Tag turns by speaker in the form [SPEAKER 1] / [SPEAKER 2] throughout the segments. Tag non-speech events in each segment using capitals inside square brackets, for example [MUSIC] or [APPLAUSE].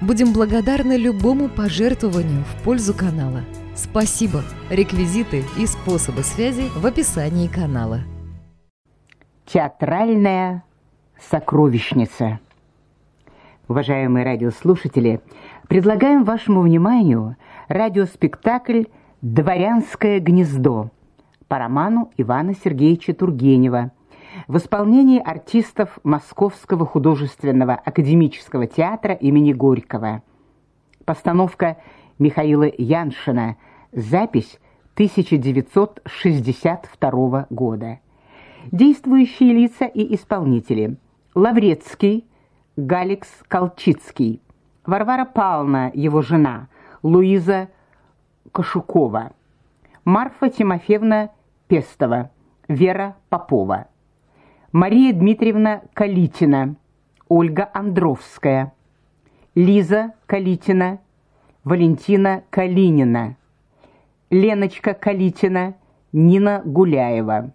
[SPEAKER 1] Будем благодарны любому пожертвованию в пользу канала. Спасибо! Реквизиты и способы связи в описании канала.
[SPEAKER 2] Театральная сокровищница. Уважаемые радиослушатели, предлагаем вашему вниманию радиоспектакль «Дворянское гнездо» по роману Ивана Сергеевича Тургенева в исполнении артистов Московского художественного академического театра имени Горького. Постановка Михаила Яншина. Запись 1962 года. Действующие лица и исполнители. Лаврецкий, Галикс Колчицкий, Варвара Павловна, его жена, Луиза Кашукова, Марфа Тимофеевна Пестова, Вера Попова, Мария Дмитриевна Калитина, Ольга Андровская, Лиза Калитина, Валентина Калинина, Леночка Калитина, Нина Гуляева,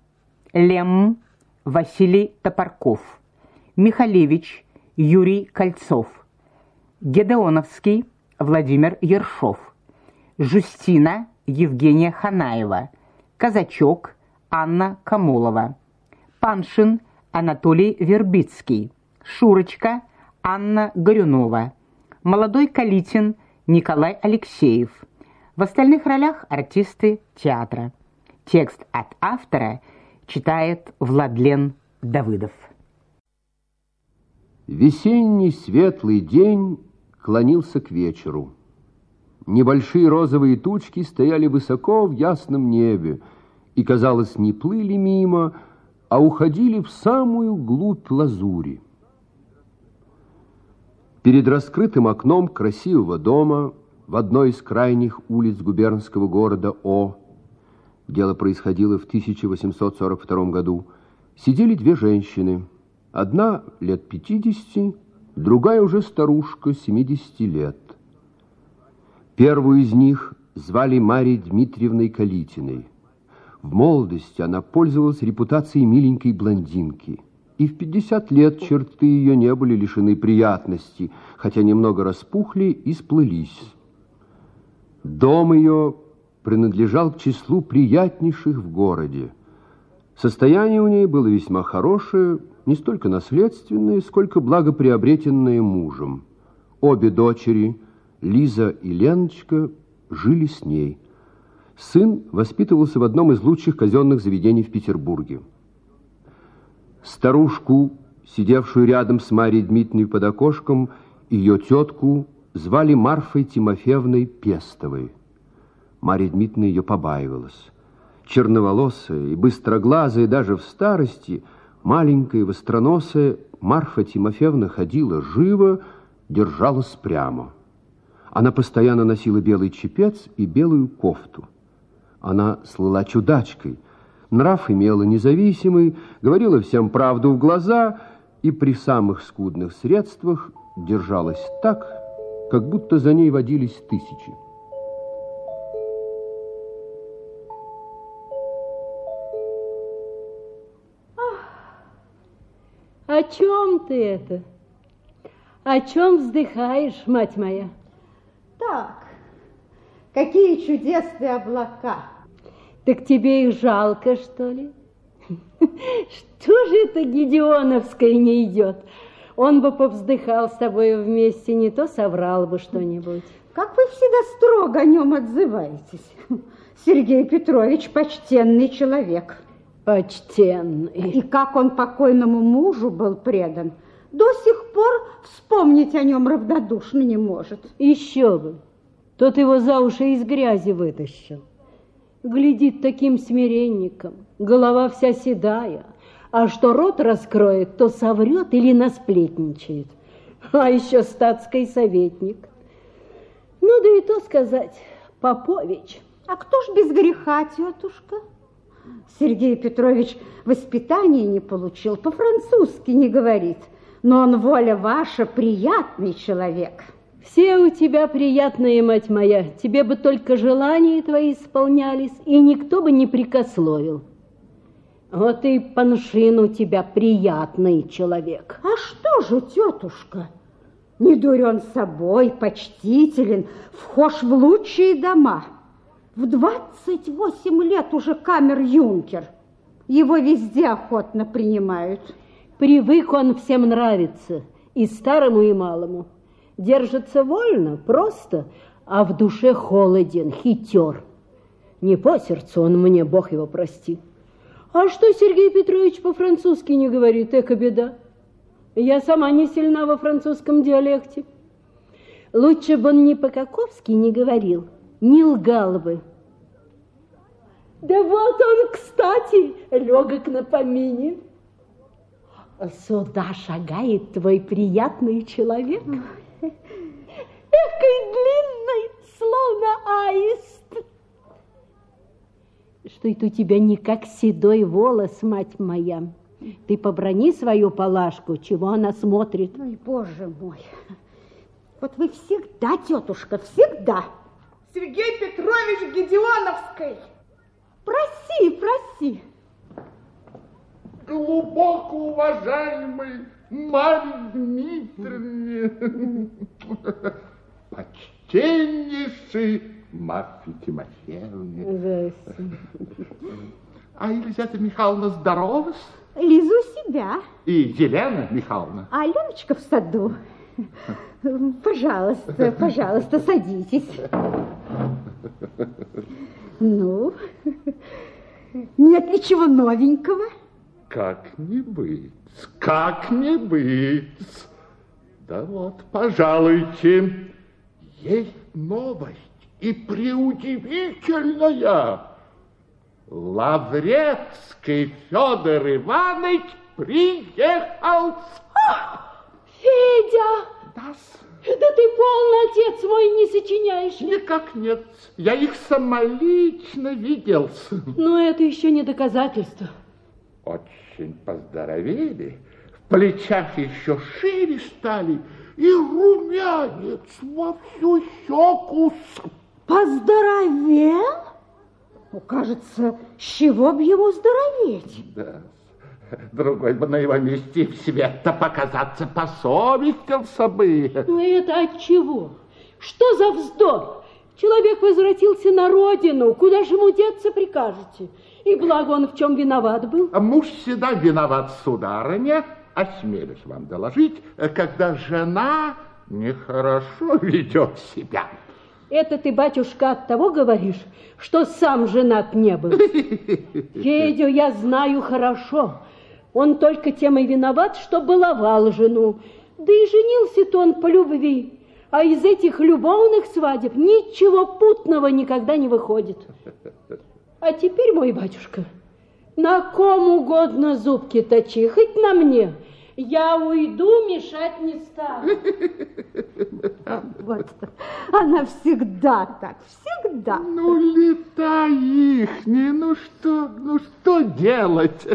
[SPEAKER 2] Лем Василий Топорков, Михалевич Юрий Кольцов, Гедеоновский Владимир Ершов, Жустина Евгения Ханаева, Казачок Анна Камолова, Паншин Анатолий Вербицкий, Шурочка Анна Горюнова, Молодой Калитин Николай Алексеев. В остальных ролях артисты театра. Текст от автора читает Владлен Давыдов.
[SPEAKER 3] Весенний светлый день клонился к вечеру. Небольшие розовые тучки стояли высоко в ясном небе и, казалось, не плыли мимо, а уходили в самую глубь лазури. Перед раскрытым окном красивого дома в одной из крайних улиц губернского города О, дело происходило в 1842 году, сидели две женщины – Одна лет пятидесяти, другая уже старушка, семидесяти лет. Первую из них звали Марьей Дмитриевной Калитиной. В молодости она пользовалась репутацией миленькой блондинки. И в 50 лет черты ее не были лишены приятности, хотя немного распухли и сплылись. Дом ее принадлежал к числу приятнейших в городе. Состояние у ней было весьма хорошее, не столько наследственные, сколько благоприобретенные мужем. Обе дочери, Лиза и Леночка, жили с ней. Сын воспитывался в одном из лучших казенных заведений в Петербурге. Старушку, сидевшую рядом с Марьей Дмитриевной под окошком, ее тетку звали Марфой Тимофеевной Пестовой. Марья Дмитриевна ее побаивалась. Черноволосая и быстроглазая даже в старости – Маленькая, востроносая Марфа Тимофеевна ходила живо, держалась прямо. Она постоянно носила белый чепец и белую кофту. Она слыла чудачкой, нрав имела независимый, говорила всем правду в глаза и при самых скудных средствах держалась так, как будто за ней водились тысячи.
[SPEAKER 4] О чем ты это? О чем вздыхаешь, мать моя?
[SPEAKER 5] Так, какие чудесные облака.
[SPEAKER 4] Так тебе их жалко, что ли? [LAUGHS] Что же это Гедеоновское не идет? Он бы повздыхал с тобой вместе, не то соврал бы что-нибудь.
[SPEAKER 5] Как вы всегда строго о нем отзываетесь. Сергей Петрович почтенный человек.
[SPEAKER 4] Почтенный.
[SPEAKER 5] И как он покойному мужу был предан, до сих пор вспомнить о нем равнодушно не может.
[SPEAKER 4] Еще бы. Тот его за уши из грязи вытащил. Глядит таким смиренником, голова вся седая, а что рот раскроет, то соврет или насплетничает. А еще статский советник. Ну да и то сказать, Попович.
[SPEAKER 5] А кто ж без греха, тетушка? Сергей Петрович воспитания не получил, по-французски не говорит. Но он, воля ваша, приятный человек.
[SPEAKER 4] Все у тебя приятные, мать моя. Тебе бы только желания твои исполнялись, и никто бы не прикословил. Вот и Паншин у тебя приятный человек.
[SPEAKER 5] А что же, тетушка? Не дурен собой, почтителен, вхож в лучшие дома. В 28 лет уже камер-юнкер. Его везде охотно принимают.
[SPEAKER 4] Привык он всем нравиться, и старому, и малому. Держится вольно, просто, а в душе холоден, хитер. Не по сердцу он мне, Бог его прости. А что Сергей Петрович по-французски не говорит, эка беда. Я сама не сильна во французском диалекте. Лучше бы он не по-каковски не говорил, не лгал бы. Да вот он, кстати, легок на помине. Сюда шагает твой приятный человек. Экой длинный, словно аист. Что это у тебя не как седой волос, мать моя? Ты поброни свою палашку, чего она смотрит.
[SPEAKER 5] Ой, боже мой. Вот вы всегда, тетушка, всегда.
[SPEAKER 6] Сергей Петрович Гедеоновский.
[SPEAKER 5] Проси, проси
[SPEAKER 7] глубоко уважаемый Марья Дмитриевне, почтеннейший Марфе Тимофеевне. А Елизавета Михайловна здорова?
[SPEAKER 5] Лизу себя.
[SPEAKER 7] И Елена Михайловна.
[SPEAKER 5] А Аленочка в саду. Пожалуйста, пожалуйста, садитесь. Ну, нет ничего новенького?
[SPEAKER 7] Как не быть, как не быть. Да вот, пожалуйте, есть новость и преудивительная. Лаврецкий Федор Иванович приехал.
[SPEAKER 4] Федя!
[SPEAKER 7] Да,
[SPEAKER 4] да ты полный отец мой не сочиняешь.
[SPEAKER 7] Никак нет. Я их самолично видел.
[SPEAKER 4] Но это еще не доказательство.
[SPEAKER 7] Очень поздоровели, в плечах еще шире стали, и румянец во всю щеку.
[SPEAKER 5] Поздоровел? Ну, кажется, с чего б ему здороветь?
[SPEAKER 7] Да, другой бы на его месте в свет-то показаться посовестился бы.
[SPEAKER 4] Ну это от чего? Что за вздор? Человек возвратился на родину, куда же ему деться прикажете? И благо он в чем виноват был?
[SPEAKER 7] А муж всегда виноват, сударыня, осмелюсь вам доложить, когда жена нехорошо ведет себя.
[SPEAKER 4] Это ты, батюшка, от того говоришь, что сам женат не был. [LAUGHS] Федю я знаю хорошо. Он только тем и виноват, что баловал жену. Да и женился-то он по любви. А из этих любовных свадеб ничего путного никогда не выходит. [LAUGHS] А теперь, мой батюшка, на ком угодно зубки точи, хоть на мне. Я уйду, мешать не стану.
[SPEAKER 5] Вот, она всегда так, всегда.
[SPEAKER 7] Ну, летай их, не, ну что, ну что делать?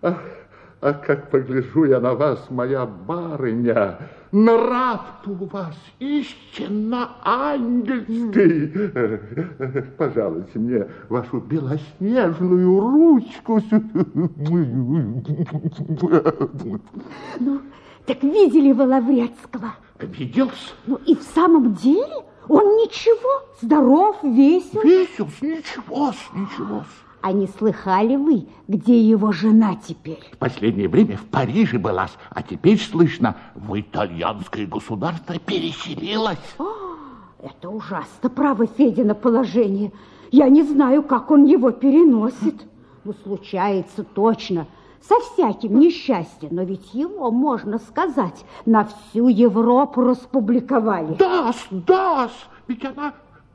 [SPEAKER 7] А как погляжу я на вас, моя барыня, нрав у вас истинно ангельский. Пожалуйте мне вашу белоснежную ручку.
[SPEAKER 5] Ну, так видели вы Лаврецкого?
[SPEAKER 7] Виделся.
[SPEAKER 5] Ну и в самом деле он ничего, здоров, весел.
[SPEAKER 7] Весел, ничего, ничего.
[SPEAKER 5] А не слыхали вы, где его жена теперь?
[SPEAKER 7] В последнее время в Париже была, а теперь, слышно, в итальянское государство переселилась.
[SPEAKER 5] О, это ужасно, право Федина положение. Я не знаю, как он его переносит. Ну, случается точно, со всяким несчастьем, но ведь его, можно сказать, на всю Европу распубликовали.
[SPEAKER 7] Да, да, ведь она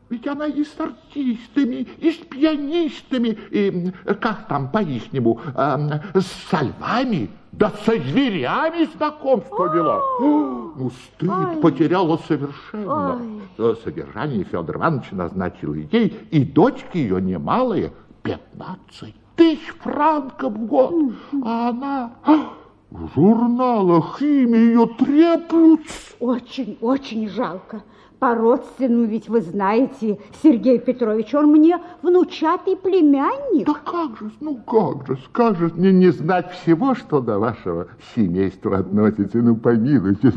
[SPEAKER 7] Ведь она и с артистами, и с пианистами, и, как там по-ихнему, э, с сальвами, да со зверями знакомство вела. Ну, стыд Ой. потеряла совершенно. Ой. Содержание Федор Иванович назначил ей, и дочка ее немалая, пятнадцать тысяч франков в год. А она в журналах имя ее треплются.
[SPEAKER 5] Очень, очень жалко. По-родственному ведь вы знаете, Сергей Петрович, он мне внучатый племянник.
[SPEAKER 7] Да как же, ну как же, скажет мне не знать всего, что до вашего семейства относится, ну помилуйте.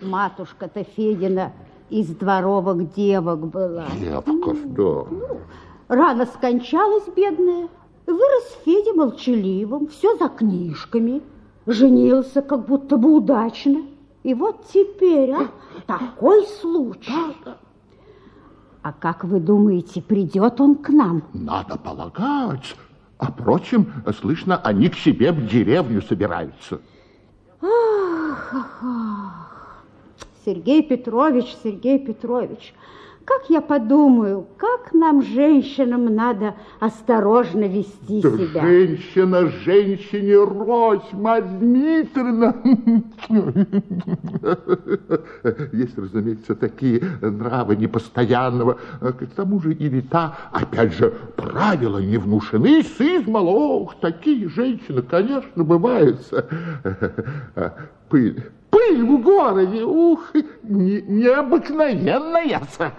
[SPEAKER 5] Матушка-то Федина из дворовых девок была.
[SPEAKER 7] Девка, что? Ну,
[SPEAKER 5] рано скончалась бедная. Вырос Федя молчаливым, все за книжками. Женился как будто бы удачно. И вот теперь, а, такой случай. А как вы думаете, придет он к нам?
[SPEAKER 7] Надо полагать. А, впрочем, слышно, они к себе в деревню собираются.
[SPEAKER 5] Ах, ах, ах. Сергей Петрович, Сергей Петрович, как я подумаю, как нам, женщинам, надо осторожно вести да себя.
[SPEAKER 7] Женщина, женщине рось, Марья Дмитриевна. Есть, разумеется, такие нравы непостоянного. К тому же и лета, опять же, правила не внушены с измала. Ох, такие женщины, конечно, бываются. Пыль пыль в городе, ух, не, необыкновенная.
[SPEAKER 8] Мама,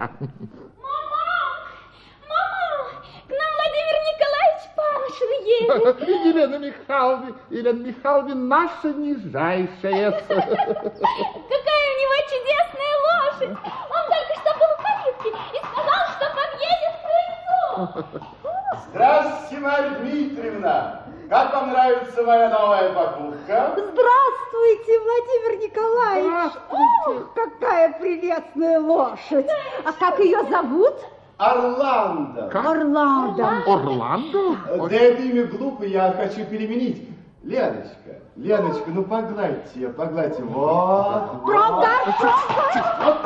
[SPEAKER 8] мама, к нам Владимир Николаевич Паншин едет. [LAUGHS]
[SPEAKER 7] Елена Михайловна, Елена Михайловна, наша нижайшая. [LAUGHS]
[SPEAKER 8] Какая у него чудесная лошадь. Он только что был в калитке и сказал, что подъедет к крыльцу.
[SPEAKER 9] Здравствуйте, Марья Дмитриевна. Как вам нравится моя новая покупка?
[SPEAKER 5] Здравствуйте, Владимир Николаевич.
[SPEAKER 7] Здравствуйте.
[SPEAKER 5] Ох, какая прелестная лошадь. А как ее зовут?
[SPEAKER 9] Орландо.
[SPEAKER 7] Как?
[SPEAKER 5] Орландо.
[SPEAKER 7] Орландо?
[SPEAKER 9] Да это имя глупое, я хочу переменить. Леночка, Леночка, ну погладьте ее, погладьте. Вот.
[SPEAKER 5] Правда?
[SPEAKER 9] Правда?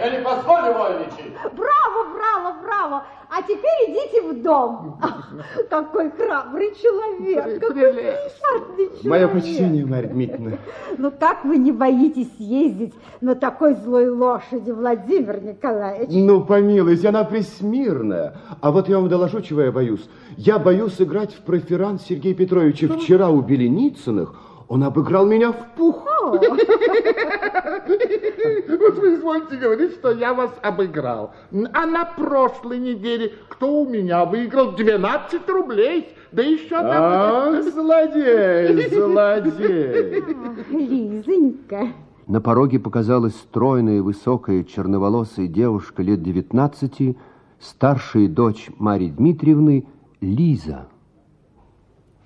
[SPEAKER 9] Я не позволю вольничать.
[SPEAKER 5] Браво, браво, браво. А теперь идите в дом. [LAUGHS] Какой храбрый человек. Какой приятный человек.
[SPEAKER 9] Мое почтение, Марья Дмитриевна.
[SPEAKER 5] Ну как вы не боитесь ездить на такой злой лошади, Владимир Николаевич?
[SPEAKER 9] Ну, помилуйте, она присмирная. А вот я вам доложу, чего я боюсь. Я боюсь играть в проферанс Сергея Петровича. Вчера у Беленицыных он обыграл меня в пух. [LAUGHS] Вот
[SPEAKER 7] вы извольте говорить, что я вас обыграл. А на прошлой неделе кто у меня выиграл 12 рублей? Да еще
[SPEAKER 9] одна... Ах, злодей, [LAUGHS] злодей.
[SPEAKER 5] Лизонька.
[SPEAKER 3] На пороге показалась стройная, высокая, черноволосая девушка лет 19, старшая дочь Марьи Дмитриевны Лиза.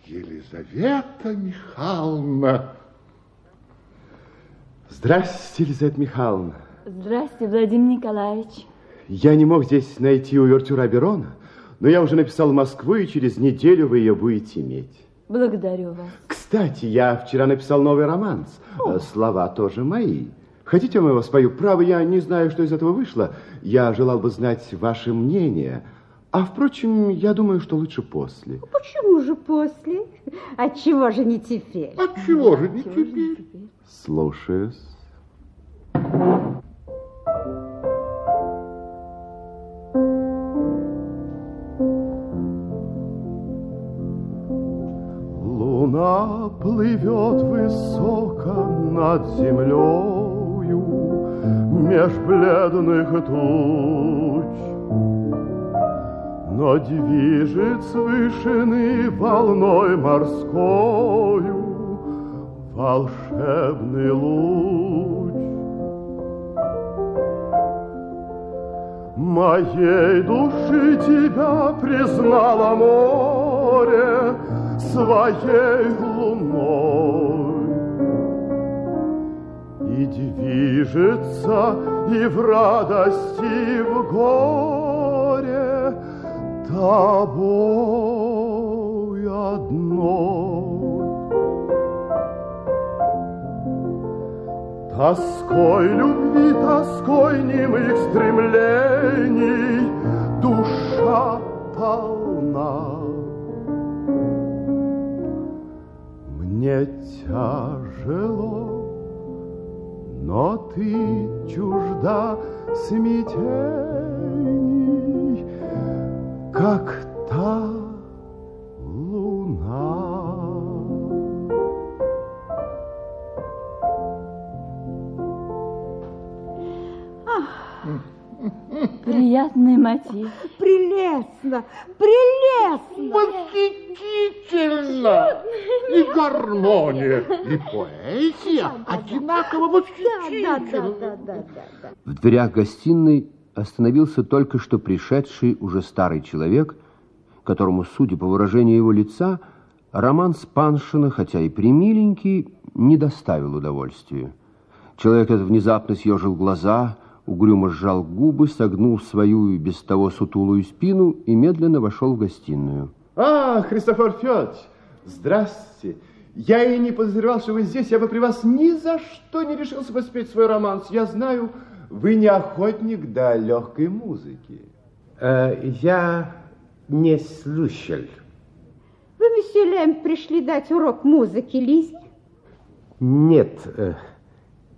[SPEAKER 7] Елизавета Михайловна.
[SPEAKER 9] Здравствуйте, Елизавета Михайловна.
[SPEAKER 10] Здравствуйте, Владимир Николаевич.
[SPEAKER 9] Я не мог здесь найти увертюра Берона, но я уже написал в Москву, и через неделю вы ее будете иметь.
[SPEAKER 10] Благодарю вас.
[SPEAKER 9] Кстати, я вчера написал новый романс. О. Слова тоже мои. Хотите, я его спою? Право, я не знаю, что из этого вышло. Я желал бы знать ваше мнение – а, впрочем, я думаю, что лучше после.
[SPEAKER 5] Почему же после? Отчего же не теперь?
[SPEAKER 7] Отчего же не теперь?
[SPEAKER 9] Слушаюсь. Луна плывет высоко над землею Меж бледных туч но движет с волной морскою волшебный луч. Моей души тебя признало море своей луной. И движется и в радости, и в горе тобой одной. Тоской любви, тоской немых стремлений Душа полна. Мне тяжело, но ты чужда смятений, Как та луна.
[SPEAKER 10] Приятный мотив.
[SPEAKER 5] Прелестно, прелестно.
[SPEAKER 7] Восхитительно! И гармония, и поэзия одинаково
[SPEAKER 5] Да,
[SPEAKER 7] восхитительны.
[SPEAKER 5] да, да, да, да, да.
[SPEAKER 3] В дверях гостиной остановился только что пришедший уже старый человек, которому, судя по выражению его лица, роман Спаншина, хотя и примиленький, не доставил удовольствия. Человек этот внезапно съежил глаза, угрюмо сжал губы, согнул свою и без того сутулую спину и медленно вошел в гостиную.
[SPEAKER 9] А, Христофор Федорович, здравствуйте. Я и не подозревал, что вы здесь. Я бы при вас ни за что не решился бы спеть свой романс. Я знаю, вы не охотник до легкой музыки.
[SPEAKER 11] Э, я не слушал.
[SPEAKER 5] Вы, месье Лем, пришли дать урок музыки Лизе?
[SPEAKER 11] Нет, э,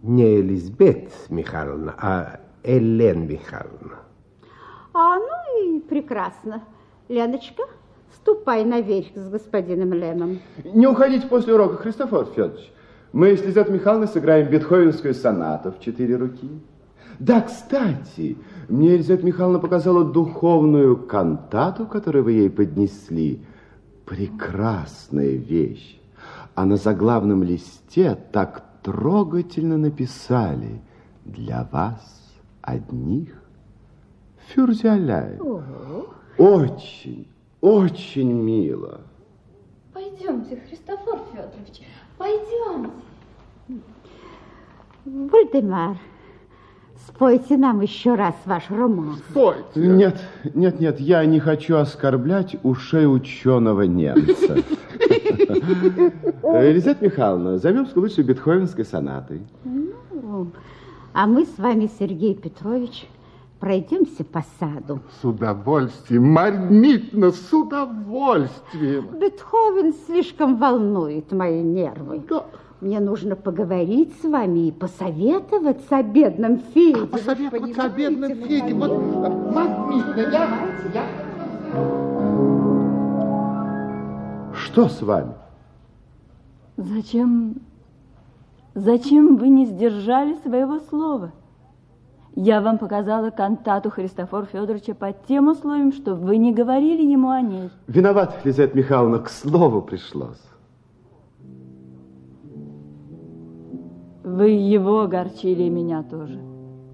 [SPEAKER 11] не Елизабет Михайловна, а Элен Михайловна.
[SPEAKER 5] А, ну и прекрасно. Леночка, ступай наверх с господином Лемом.
[SPEAKER 9] Не уходите после урока, Христофор Федорович. Мы с Лизет Михайловной сыграем бетховенскую сонату в четыре руки. Да, кстати, мне Лизет Михайловна показала духовную кантату, которую вы ей поднесли. Прекрасная вещь. А на заглавном листе так трогательно написали «Для вас одних Фюрзяляй». Очень, очень мило.
[SPEAKER 8] Пойдемте, Христофор Федорович, пойдемте.
[SPEAKER 5] Вальдемар, спойте нам еще раз ваш роман.
[SPEAKER 7] Спойте.
[SPEAKER 9] Нет, нет, нет, я не хочу оскорблять ушей ученого немца. [LAUGHS] Елизавета Михайловна, займемся лучше бетховенской сонатой.
[SPEAKER 5] Ну, а мы с вами, Сергей Петрович, пройдемся по саду.
[SPEAKER 7] С удовольствием, Мармитно, с удовольствием.
[SPEAKER 5] Бетховен слишком волнует мои нервы.
[SPEAKER 7] Да.
[SPEAKER 5] Мне нужно поговорить с вами и посоветоваться о бедном Феде. Вы
[SPEAKER 7] Посоветоваться о
[SPEAKER 5] понимаете,
[SPEAKER 7] бедном Феде. Вот? Мармитно, я... я...
[SPEAKER 9] Что с вами?
[SPEAKER 10] Зачем... Зачем вы не сдержали своего слова? Я вам показала кантату Христофор Федоровича под тем условием, что вы не говорили ему о ней.
[SPEAKER 9] Виноват, Лизавета Михайловна, к слову пришлось.
[SPEAKER 10] Вы его огорчили и меня тоже.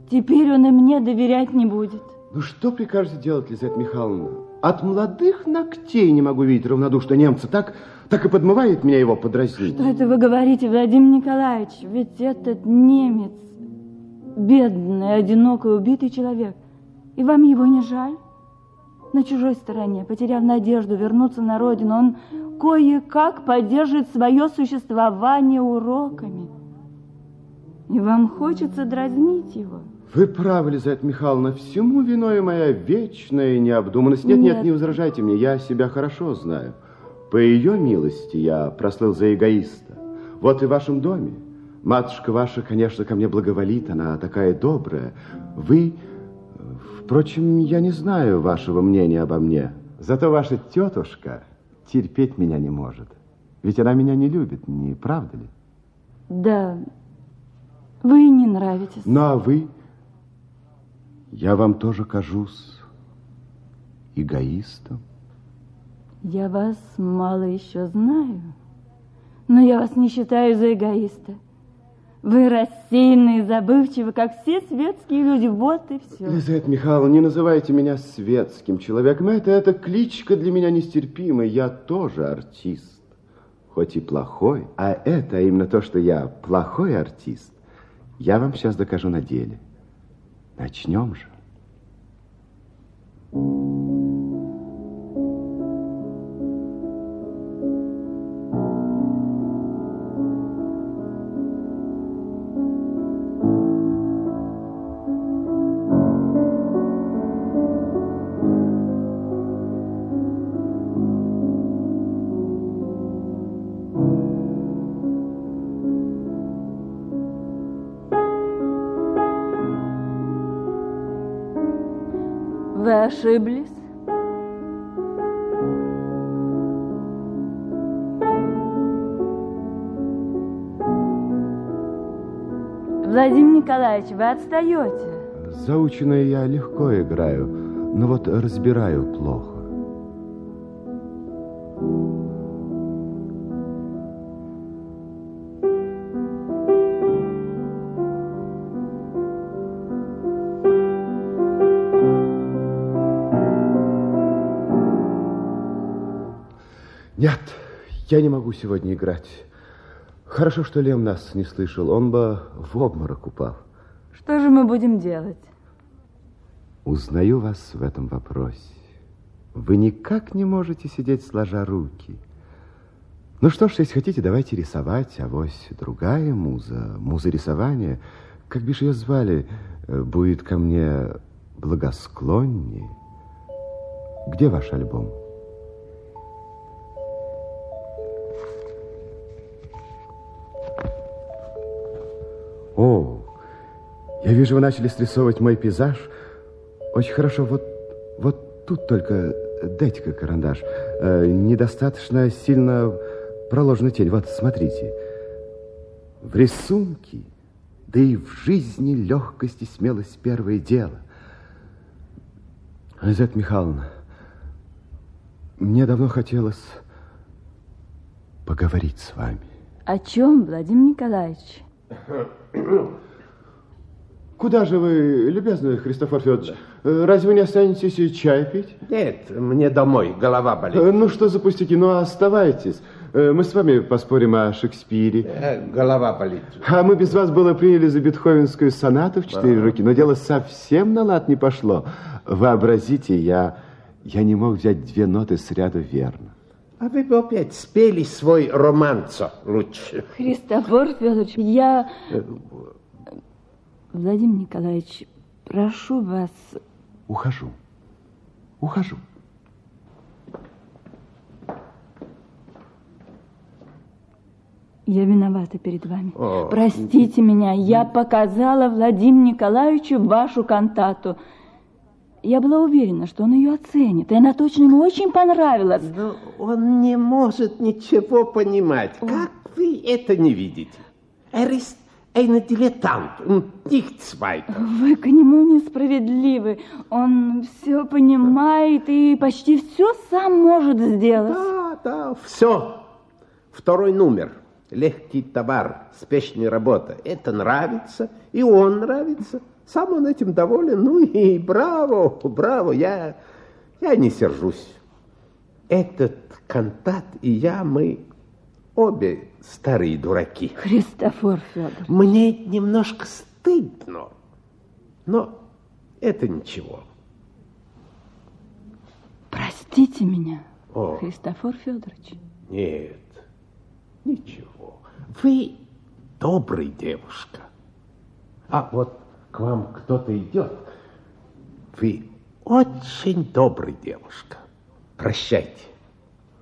[SPEAKER 10] Теперь он и мне доверять не будет.
[SPEAKER 9] Ну что прикажете делать, Лизавета Михайловна? От молодых ногтей не могу видеть равнодушно немца. Так, так и подмывает меня его подразнить.
[SPEAKER 10] Что это вы говорите, Владимир Николаевич? Ведь этот немец, бедный, одинокий, убитый человек. И вам его не жаль? На чужой стороне, потеряв надежду вернуться на родину, он кое-как поддерживает свое существование уроками. И вам хочется дразнить его?
[SPEAKER 9] Вы правы, Лизавета Михайловна, всему виной моя вечная необдуманность. Нет, нет,
[SPEAKER 10] Нет.
[SPEAKER 9] не возражайте мне, я себя хорошо знаю. По ее милости я прослыл за эгоиста. Вот и в вашем доме. Матушка ваша, конечно, ко мне благоволит, она такая добрая. Вы, впрочем, я не знаю вашего мнения обо мне. Зато ваша тетушка терпеть меня не может. Ведь она меня не любит, не правда ли?
[SPEAKER 10] Да, вы не нравитесь.
[SPEAKER 9] Ну, а вы? Я вам тоже кажусь эгоистом.
[SPEAKER 10] Я вас мало еще знаю, но я вас не считаю за эгоиста. Вы рассеянны и забывчивы, как все светские люди. Вот и все.
[SPEAKER 9] Лизавета Михайловна, не называйте меня светским человеком. Это, это кличка для меня нестерпимая. Я тоже артист, хоть и плохой. А это именно то, что я плохой артист. Я вам сейчас докажу на деле. Начнем же.
[SPEAKER 10] Вы ошиблись? Владимир Николаевич, вы отстаете.
[SPEAKER 9] Заученное я легко играю, но вот разбираю плохо. Нет, я не могу сегодня играть. Хорошо, что Лем нас не слышал, он бы в обморок упал.
[SPEAKER 10] Что же мы будем делать?
[SPEAKER 9] Узнаю вас в этом вопросе. Вы никак не можете сидеть сложа руки. Ну что ж, если хотите, давайте рисовать, а вось другая муза, муза рисования, как бишь ее звали, э, будет ко мне благосклоннее. Где ваш альбом? О, я вижу, вы начали срисовывать мой пейзаж. Очень хорошо, вот, вот тут только дайте-ка карандаш. Э, недостаточно сильно проложена тень. Вот, смотрите. В рисунке, да и в жизни легкость и смелость первое дело. Лизавета Михайловна, мне давно хотелось поговорить с вами.
[SPEAKER 10] О чем, Владимир Николаевич? [COUGHS]
[SPEAKER 9] Куда же вы, любезный Христофор Федорович? Э, Разве вы не останетесь чай пить?
[SPEAKER 11] Нет, мне домой, голова болит.
[SPEAKER 9] Э, Ну, что за пустяки? Ну, оставайтесь. Э, Мы с вами поспорим о Шекспире.
[SPEAKER 11] Э, Голова болит.
[SPEAKER 9] А мы без вас было приняли за бетховенскую сонату в четыре руки, но дело совсем на лад не пошло. Вообразите, я, я не мог взять две ноты с ряда верно.
[SPEAKER 11] А вы бы опять спели свой романцо лучше.
[SPEAKER 10] Христофор Федорович, я... Владимир Николаевич, прошу вас...
[SPEAKER 9] Ухожу. Ухожу.
[SPEAKER 10] Я виновата перед вами.
[SPEAKER 11] О.
[SPEAKER 10] Простите меня, я показала Владимиру Николаевичу вашу кантату. Я была уверена, что он ее оценит, и она точно ему очень понравилась.
[SPEAKER 11] Но он не может ничего понимать. Как вы это не видите? Dilettant und nichts weiter.
[SPEAKER 10] Вы к нему несправедливы. Он все понимает и почти все сам может сделать.
[SPEAKER 11] Да, да, все. Второй номер. Легкий товар, спешная работа. Это нравится, и он нравится. Сам он этим доволен. Ну и браво, браво, я, я не сержусь. Этот кантат и я, мы обе старые дураки.
[SPEAKER 10] Христофор Федорович.
[SPEAKER 11] Мне немножко стыдно, но это ничего.
[SPEAKER 10] Простите меня,
[SPEAKER 11] О.
[SPEAKER 10] Христофор Федорович.
[SPEAKER 11] Нет, ничего. Вы добрая девушка. А вот к вам кто-то идет. Вы очень добрая девушка. Прощайте.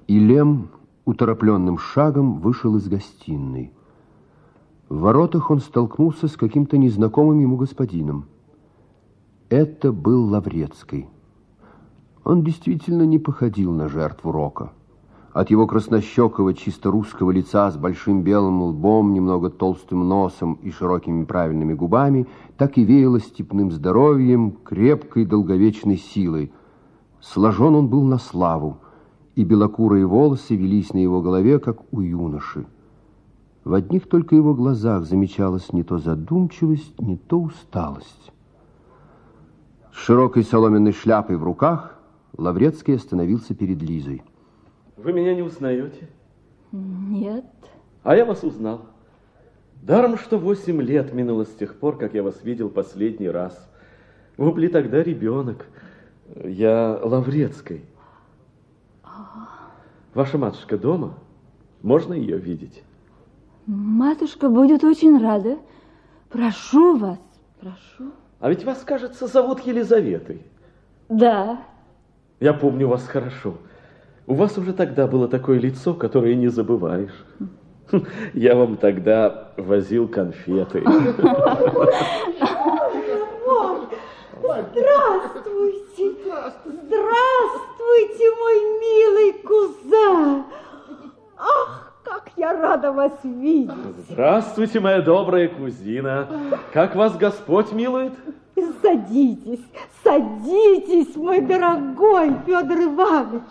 [SPEAKER 3] И Лем уторопленным шагом вышел из гостиной. В воротах он столкнулся с каким-то незнакомым ему господином. Это был Лаврецкий. Он действительно не походил на жертву рока. От его краснощекого, чисто русского лица с большим белым лбом, немного толстым носом и широкими правильными губами так и веяло степным здоровьем, крепкой долговечной силой. Сложен он был на славу, и белокурые волосы велись на его голове, как у юноши. В одних только его глазах замечалась не то задумчивость, не то усталость. С широкой соломенной шляпой в руках Лаврецкий остановился перед Лизой.
[SPEAKER 12] Вы меня не узнаете?
[SPEAKER 10] Нет.
[SPEAKER 12] А я вас узнал. Даром, что восемь лет минуло с тех пор, как я вас видел последний раз. Вы были тогда ребенок. Я Лаврецкой. Ваша матушка дома? Можно ее видеть?
[SPEAKER 10] Матушка будет очень рада. Прошу вас, прошу.
[SPEAKER 12] А ведь вас, кажется, зовут Елизаветой.
[SPEAKER 10] Да.
[SPEAKER 12] Я помню вас хорошо. У вас уже тогда было такое лицо, которое не забываешь. [LAUGHS] Я вам тогда возил конфеты.
[SPEAKER 6] Здравствуйте. [LAUGHS]
[SPEAKER 7] здравствуйте.
[SPEAKER 5] Здравствуйте, мой милый куза. Ах, как я рада вас видеть.
[SPEAKER 12] Здравствуйте, моя добрая кузина. Как вас Господь милует?
[SPEAKER 5] Садитесь, садитесь, мой дорогой Федор Иванович.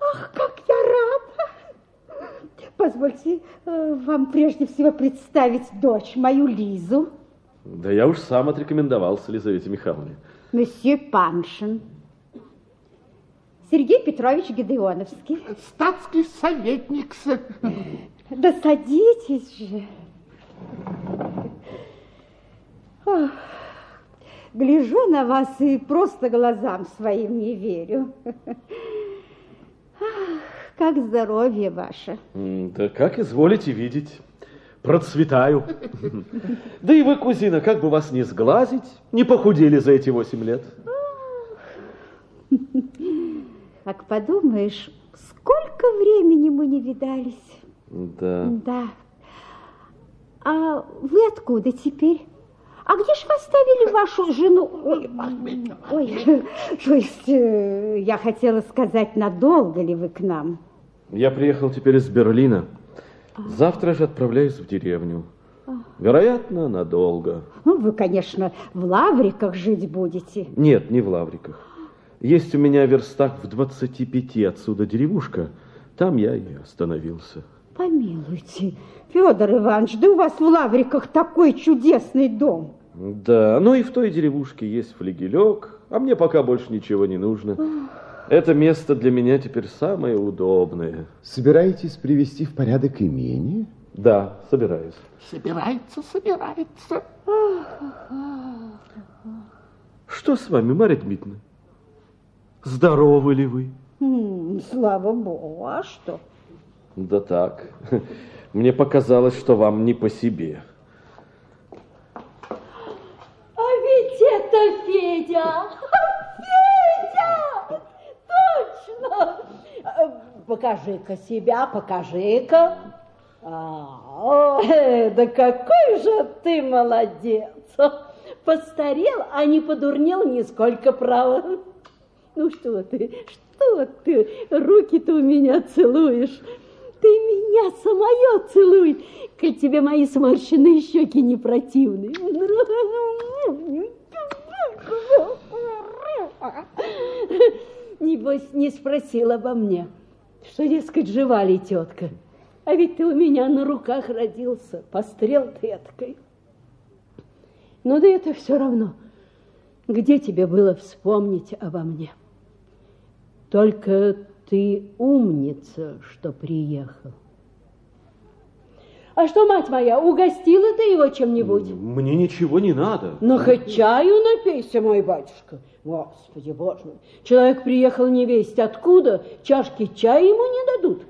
[SPEAKER 5] Ах, как я рада. Позвольте э, вам прежде всего представить дочь, мою Лизу.
[SPEAKER 12] Да я уж сам отрекомендовался Елизавете Михайловне.
[SPEAKER 5] Месье Паншин. Сергей Петрович Гедеоновский.
[SPEAKER 7] Статский советник.
[SPEAKER 5] Да садитесь же. Ох, гляжу на вас и просто глазам своим не верю. Ах, как здоровье ваше.
[SPEAKER 12] Да как изволите видеть. Процветаю. [LAUGHS] Да и вы, кузина, как бы вас не сглазить, не похудели за эти восемь лет.
[SPEAKER 5] Как подумаешь, сколько времени мы не видались.
[SPEAKER 12] Да.
[SPEAKER 5] Да. А вы откуда теперь? А где же вы оставили вашу жену? Ой, ой, [LAUGHS] то есть э, я хотела сказать, надолго ли вы к нам?
[SPEAKER 12] Я приехал теперь из Берлина. Завтра же отправляюсь в деревню. Вероятно, надолго.
[SPEAKER 5] Ну, вы, конечно, в Лавриках жить будете.
[SPEAKER 12] Нет, не в Лавриках. Есть у меня верстак в 25 отсюда деревушка. Там я и остановился.
[SPEAKER 5] Помилуйте, Федор Иванович, да у вас в Лавриках такой чудесный дом.
[SPEAKER 12] Да, ну и в той деревушке есть флигелек, а мне пока больше ничего не нужно. Это место для меня теперь самое удобное.
[SPEAKER 9] Собираетесь привести в порядок имение?
[SPEAKER 12] Да, собираюсь.
[SPEAKER 7] Собирается, собирается.
[SPEAKER 12] Что с вами, Марья Дмитриевна? Здоровы ли вы?
[SPEAKER 5] Слава богу, а что?
[SPEAKER 12] Да так. Мне показалось, что вам не по себе.
[SPEAKER 4] А ведь это Федя! Федя! [LAUGHS] Точно! Э, Покажи-ка себя, покажи-ка. А, э, да какой же ты молодец! Постарел, а не подурнел нисколько, право. Ну что ты, что ты, руки-то у меня целуешь. Ты меня самое целуй, коль тебе мои сморщенные щеки не противны. [LAUGHS] Небось, не спросил обо мне, что, дескать, жива ли тетка. А ведь ты у меня на руках родился, пострел ты эткой. Ну да это все равно. Где тебе было вспомнить обо мне? Только ты умница, что приехал. А что, мать моя, угостила ты его чем-нибудь?
[SPEAKER 12] Мне ничего не надо.
[SPEAKER 4] Ну, хоть чаю напейся, мой батюшка. Господи, боже мой. Человек приехал не весть откуда, чашки чая ему не дадут.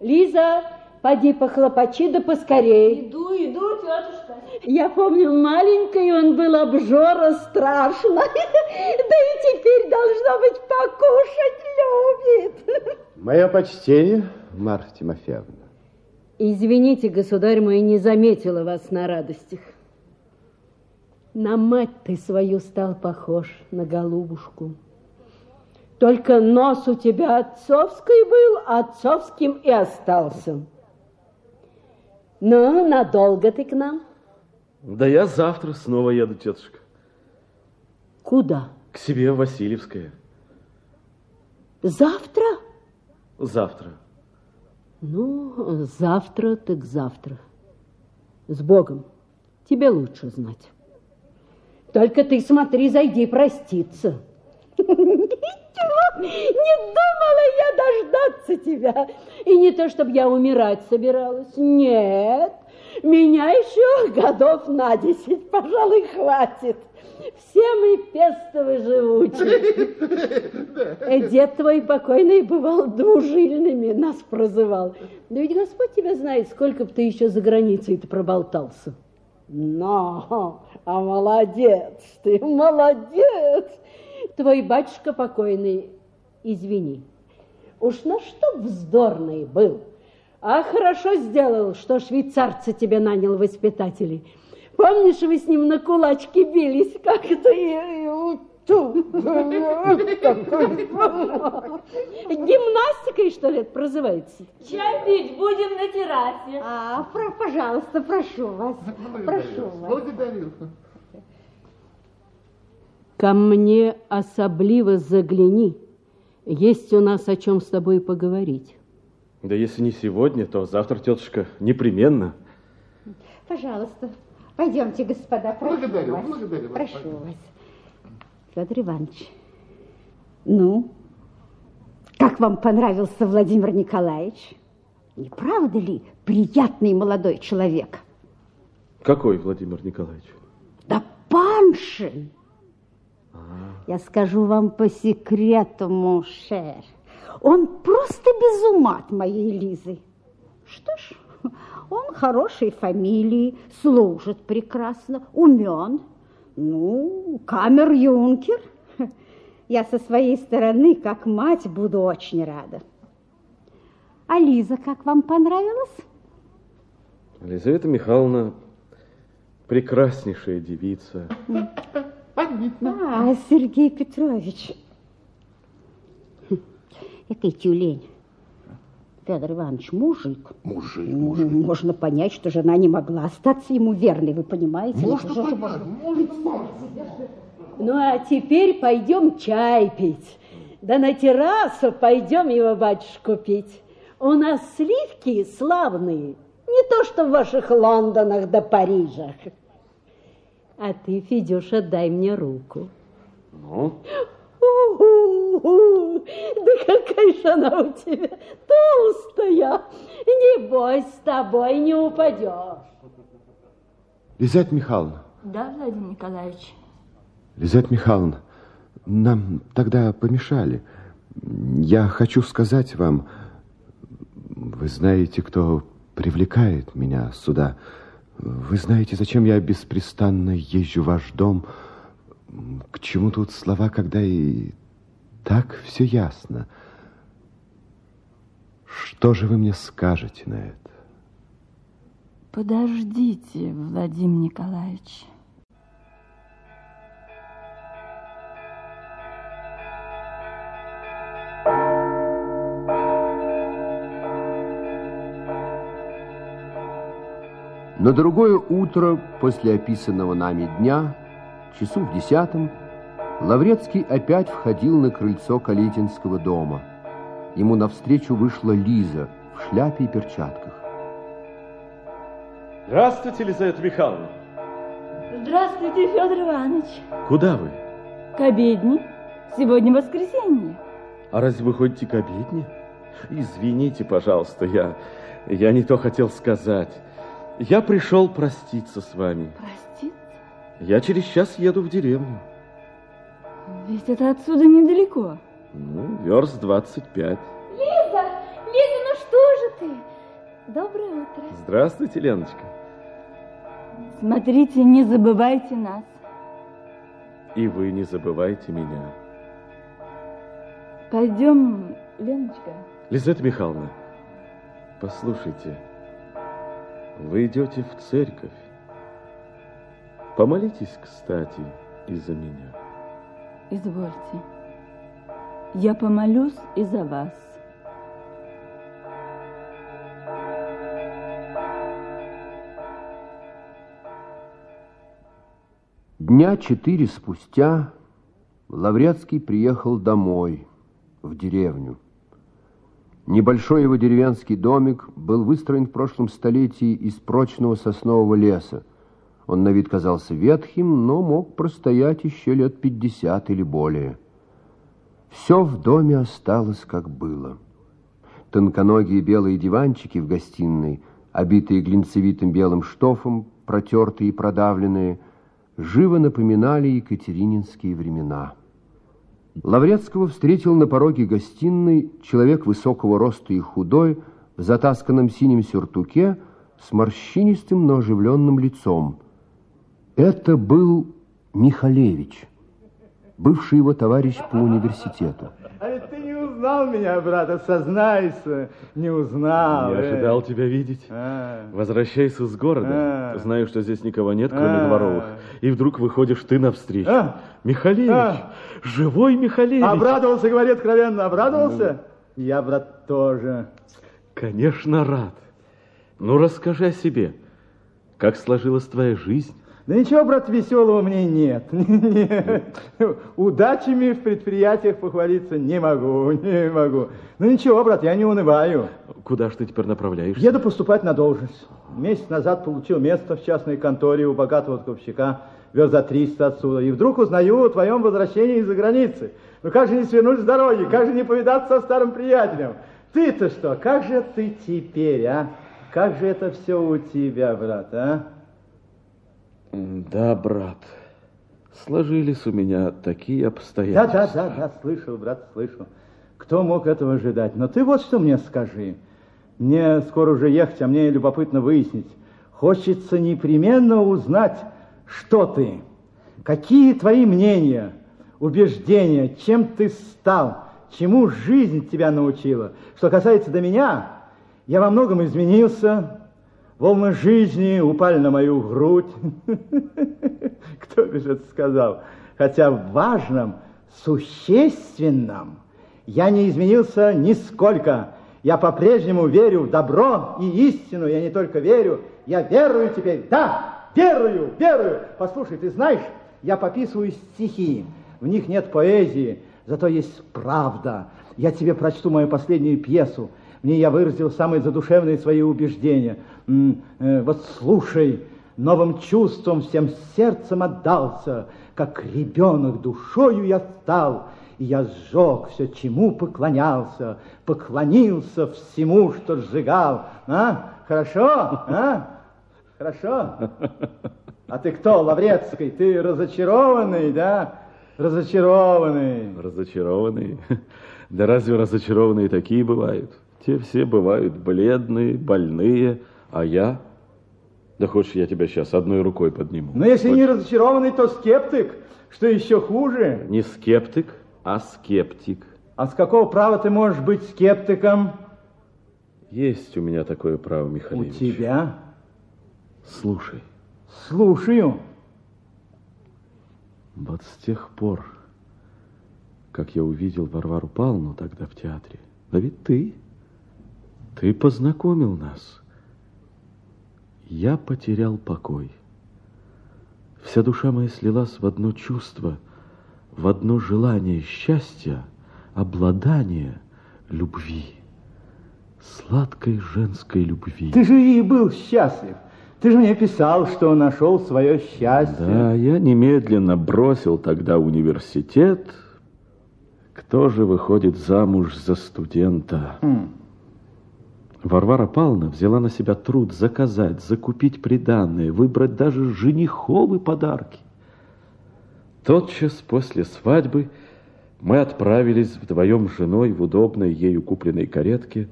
[SPEAKER 4] Лиза, поди похлопочи, да поскорей.
[SPEAKER 8] Иду, иду, тетушка.
[SPEAKER 4] Я помню, маленький он был обжора страшно. Да и теперь, должно быть, покушать любит.
[SPEAKER 9] Мое почтение, Марфа Тимофеевна.
[SPEAKER 4] Извините, государь мой, не заметила вас на радостях. На мать ты свою стал похож, на голубушку. Только нос у тебя отцовский был, отцовским и остался. Ну, надолго ты к нам?
[SPEAKER 12] Да я завтра снова еду, тетушка.
[SPEAKER 4] Куда?
[SPEAKER 12] К себе в Васильевское.
[SPEAKER 4] Завтра?
[SPEAKER 12] Завтра.
[SPEAKER 4] Ну, завтра так завтра. С Богом. Тебе лучше знать. Только ты смотри, зайди проститься. Ничего, не думала я дождаться тебя. И не то, чтобы я умирать собиралась. Нет, меня еще годов на десять, пожалуй, хватит. Все мы пестовы живучие. Э, Дед твой покойный бывал двужильными, нас прозывал. Да ведь Господь тебя знает, сколько бы ты еще за границей-то проболтался. Но, а молодец ты, молодец. Твой батюшка покойный, извини, уж на что вздорный был. А хорошо сделал, что швейцарца тебе нанял воспитателей. Помнишь, вы с ним на кулачки бились как-то и, и Гимнастикой, что ли, это прозывается?
[SPEAKER 8] Чай пить будем на террасе.
[SPEAKER 5] А, про, пожалуйста, прошу вас. Прошу вас.
[SPEAKER 7] Благодарю.
[SPEAKER 4] Ко мне особливо загляни. Есть у нас о чем с тобой поговорить.
[SPEAKER 12] Да если не сегодня, то завтра, тетушка, непременно.
[SPEAKER 5] Пожалуйста, пойдемте, господа, прошу
[SPEAKER 7] Благодарю,
[SPEAKER 5] вас.
[SPEAKER 7] благодарю вас.
[SPEAKER 5] Прошу вас. Федор Иванович, ну, как вам понравился Владимир Николаевич? Не правда ли приятный молодой человек?
[SPEAKER 12] Какой Владимир Николаевич?
[SPEAKER 5] Да Паншин! Я скажу вам по секрету, мушер. Он просто без ума от моей Лизы. Что ж, он хорошей фамилии, служит прекрасно, умен. Ну, камер-юнкер. Я со своей стороны, как мать, буду очень рада. А Лиза как вам понравилась?
[SPEAKER 12] Елизавета Михайловна прекраснейшая девица.
[SPEAKER 5] А, Сергей Петрович. Экой тюлень. Федор Иванович, мужик.
[SPEAKER 7] Мужик,
[SPEAKER 5] Ну, Можно понять, что жена не могла остаться ему верной, вы понимаете?
[SPEAKER 7] Можно понять, можно понять.
[SPEAKER 4] Ну, а теперь пойдем чай пить. Да на террасу пойдем его батюшку пить. У нас сливки славные, не то что в ваших Лондонах да Парижах. А ты, Федюша, дай мне руку.
[SPEAKER 12] Ну,
[SPEAKER 4] У-у-у, Да какая же она у тебя толстая. Небось, с тобой не упадешь.
[SPEAKER 9] Лизавета Михайловна,
[SPEAKER 10] Да, Владимир Николаевич?
[SPEAKER 9] Лизавета Михайловна, нам тогда помешали. Я хочу сказать вам, вы знаете, кто привлекает меня сюда. Вы знаете, зачем я беспрестанно езжу в ваш дом. К чему тут слова, когда и так все ясно. Что же вы мне скажете на это?
[SPEAKER 10] Подождите, Владимир Николаевич.
[SPEAKER 3] На другое утро после описанного нами дня, часу в десятом, Лаврецкий опять входил на крыльцо Калитинского дома. Ему навстречу вышла Лиза в шляпе и перчатках.
[SPEAKER 12] Здравствуйте, Елизавета Михайловна.
[SPEAKER 10] Здравствуйте, Федор Иванович.
[SPEAKER 12] Куда вы?
[SPEAKER 10] К обедне. Сегодня воскресенье.
[SPEAKER 12] А разве вы ходите к обедне? Извините, пожалуйста, я, я не то хотел сказать. Я пришел проститься с вами.
[SPEAKER 10] Простите?
[SPEAKER 12] Я через час еду в деревню.
[SPEAKER 10] Ведь это отсюда недалеко.
[SPEAKER 12] Ну, верст 25.
[SPEAKER 8] Лиза, Лиза, ну что же ты? Доброе утро.
[SPEAKER 12] Здравствуйте, Леночка.
[SPEAKER 10] Смотрите, не забывайте нас.
[SPEAKER 12] И вы не забывайте меня.
[SPEAKER 10] Пойдем, Леночка.
[SPEAKER 12] Лизавета Михайловна, послушайте, вы идете в церковь. Помолитесь, кстати, и за меня.
[SPEAKER 10] Извольте. Я помолюсь и за вас.
[SPEAKER 3] Дня четыре спустя Лаврецкий приехал домой, в деревню. Небольшой его деревенский домик был выстроен в прошлом столетии из прочного соснового леса. Он на вид казался ветхим, но мог простоять еще лет пятьдесят или более. Все в доме осталось, как было. Тонконогие белые диванчики в гостиной, обитые глинцевитым белым штофом, протертые и продавленные, живо напоминали екатерининские времена. Лаврецкого встретил на пороге гостиной человек высокого роста и худой, в затасканном синем сюртуке, с морщинистым, но оживленным лицом. Это был Михалевич, бывший его товарищ по университету.
[SPEAKER 13] А ты не узнал меня, брат, сознайся, не узнал.
[SPEAKER 12] Не
[SPEAKER 13] э.
[SPEAKER 12] ожидал тебя видеть.
[SPEAKER 13] А.
[SPEAKER 12] Возвращайся с города.
[SPEAKER 13] А.
[SPEAKER 12] Знаю, что здесь никого нет, кроме
[SPEAKER 13] А.
[SPEAKER 12] дворовых. И вдруг выходишь ты навстречу.
[SPEAKER 13] А.
[SPEAKER 12] Михалевич,
[SPEAKER 13] А.
[SPEAKER 12] живой Михалевич.
[SPEAKER 13] Обрадовался, говори откровенно, обрадовался? Я, брат, тоже.
[SPEAKER 12] Конечно, рад. Ну, расскажи о себе. Как сложилась твоя жизнь?
[SPEAKER 13] Да ничего, брат, веселого мне нет. [LAUGHS] Нет. Удачами в предприятиях похвалиться не могу, не могу. Ну ничего, брат, я не унываю.
[SPEAKER 12] Куда ж ты теперь направляешься?
[SPEAKER 13] Еду поступать на должность. Месяц назад получил место в частной конторе у богатого откупщика, вез за 300 отсюда. И вдруг узнаю о твоем возвращении из-за границы. Ну как же не свернуть с дороги, как же не повидаться со старым приятелем? Ты-то что, как же ты теперь, а? Как же это все у тебя, брат, а?
[SPEAKER 12] Да, брат. Сложились у меня такие
[SPEAKER 13] Да,
[SPEAKER 12] обстоятельства.
[SPEAKER 13] да, да, да, слышал, брат, слышал. Кто мог этого ожидать? Но ты вот что мне скажи. Мне скоро уже ехать, а мне любопытно выяснить. Хочется непременно узнать, что ты, какие твои мнения, убеждения, чем ты стал, чему жизнь тебя научила. Что касается до меня, я во многом изменился, волны жизни упали на мою грудь. [LAUGHS] Кто же это сказал? Хотя в важном, существенном я не изменился нисколько. Я по-прежнему верю в добро и истину. Я не только верю, я верую теперь. Да, верую, верую. Послушай, ты знаешь, я пописываю стихи. В них нет поэзии, зато есть правда. Я тебе прочту мою последнюю пьесу. В ней я выразил самые задушевные свои убеждения. Э, вот слушай, новым чувством всем сердцем отдался, как ребенок душою я стал, и я сжег все, чему поклонялся, поклонился всему, что сжигал. А? Хорошо? А? Хорошо? А ты кто, Лаврецкий? Ты разочарованный, да? Разочарованный.
[SPEAKER 12] Разочарованные? [LAUGHS] Да разве разочарованные такие бывают? Те все бывают бледные, больные, а я... Да хочешь, я тебя сейчас одной рукой подниму?
[SPEAKER 13] Но если
[SPEAKER 12] Хочешь?
[SPEAKER 13] не разочарованный, то скептик. Что еще хуже?
[SPEAKER 12] Не скептик, а скептик.
[SPEAKER 13] А с какого права ты можешь быть скептиком?
[SPEAKER 12] Есть у меня такое право,
[SPEAKER 13] У
[SPEAKER 12] Михалевич.
[SPEAKER 13] тебя?
[SPEAKER 12] Слушай,
[SPEAKER 13] Слушаю.
[SPEAKER 12] вот с тех пор, как я увидел Варвару Павловну тогда в театре, да ведь ты, ты познакомил нас. Я потерял покой. Вся душа моя слилась в одно чувство, в одно желание счастья, обладания, любви, сладкой женской любви.
[SPEAKER 13] Ты же и был счастлив. Ты же мне писал, что нашел свое счастье.
[SPEAKER 12] Да, я немедленно бросил тогда университет. Кто же выходит замуж за студента?
[SPEAKER 13] Хм.
[SPEAKER 12] Варвара Павловна взяла на себя труд заказать, закупить приданное, выбрать даже жениховы подарки. Тотчас после свадьбы мы отправились вдвоем с женой в удобной ею купленной каретке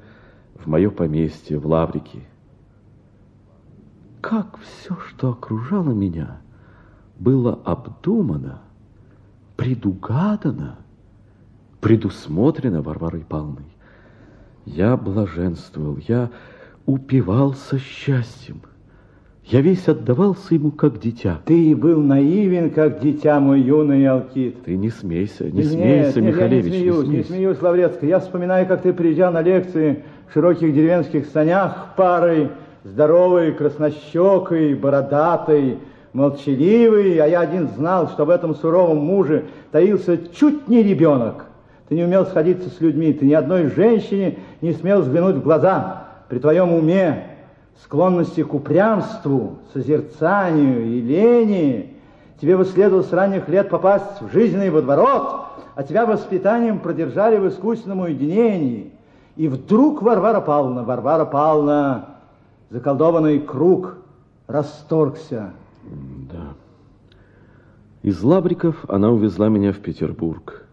[SPEAKER 12] в мое поместье в Лаврике. Как все, что окружало меня, было обдумано, предугадано, предусмотрено Варварой Павловной. Я блаженствовал, я упивался счастьем. Я весь отдавался ему, как дитя.
[SPEAKER 13] Ты был наивен, как дитя мой юный Алкит.
[SPEAKER 12] Ты не смейся, не
[SPEAKER 13] Нет,
[SPEAKER 12] смейся,
[SPEAKER 13] нет,
[SPEAKER 12] Михалевич,
[SPEAKER 13] я не смеюсь, не, смеюсь, Лаврецкий. Я вспоминаю, как ты приезжал на лекции в широких деревенских санях парой, здоровый, краснощекой, бородатый, молчаливый, а я один знал, что в этом суровом муже таился чуть не ребенок. Ты не умел сходиться с людьми, ты ни одной женщине не смел взглянуть в глаза. При твоем уме, склонности к упрямству, созерцанию и лени, тебе бы следовало с ранних лет попасть в жизненный водоворот, а тебя воспитанием продержали в искусственном уединении. И вдруг Варвара Павловна, Варвара Павловна, заколдованный круг расторгся.
[SPEAKER 12] Да. Из Лабриков она увезла меня в Петербург.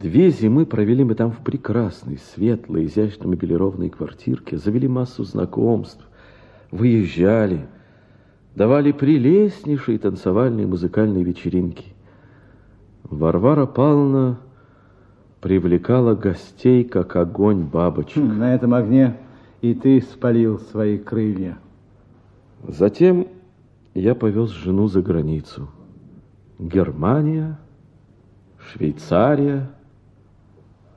[SPEAKER 12] Две зимы провели мы там в прекрасной, светлой, изящно мебелированной квартирке, завели массу знакомств, выезжали, давали прелестнейшие танцевальные музыкальные вечеринки. Варвара Павловна привлекала гостей, как огонь бабочек.
[SPEAKER 13] Хм, на этом огне и ты спалил свои крылья.
[SPEAKER 12] Затем я повез жену за границу. Германия, Швейцария,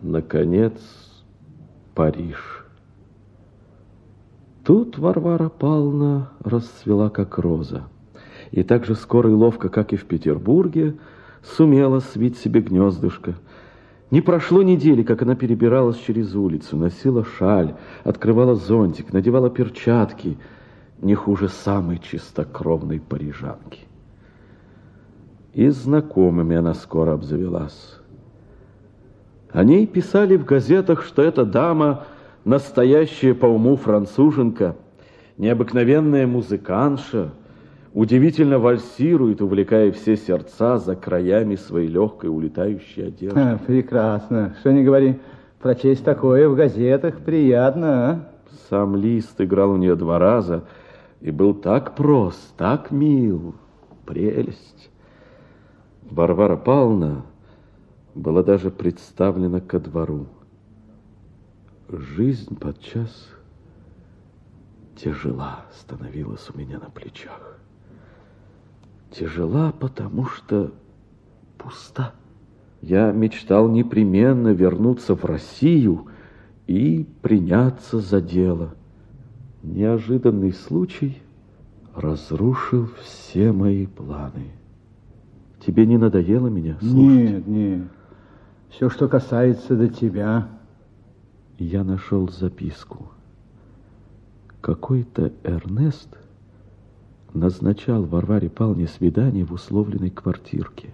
[SPEAKER 12] наконец, Париж. Тут Варвара Павловна расцвела, как роза. И так же скоро и ловко, как и в Петербурге, сумела свить себе гнездышко. Не прошло недели, как она перебиралась через улицу, носила шаль, открывала зонтик, надевала перчатки, не хуже самой чистокровной парижанки. И знакомыми она скоро обзавелась. О ней писали в газетах, что эта дама настоящая по уму француженка, необыкновенная музыканша – удивительно вальсирует, увлекая все сердца за краями своей легкой улетающей одежды.
[SPEAKER 13] А, прекрасно. Что не говори, прочесть такое в газетах приятно, а?
[SPEAKER 12] Сам Лист играл у нее два раза и был так прост, так мил. Прелесть. Варвара Павловна была даже представлена ко двору. Жизнь подчас тяжела становилась у меня на плечах. Тяжела, потому что пуста. Я мечтал непременно вернуться в Россию и приняться за дело. Неожиданный случай разрушил все мои планы. Тебе не надоело меня слушать?
[SPEAKER 13] Нет, нет. Все, что касается до тебя.
[SPEAKER 12] Я нашел записку. Какой-то Эрнест назначал Варваре Павловне свидание в условленной квартирке.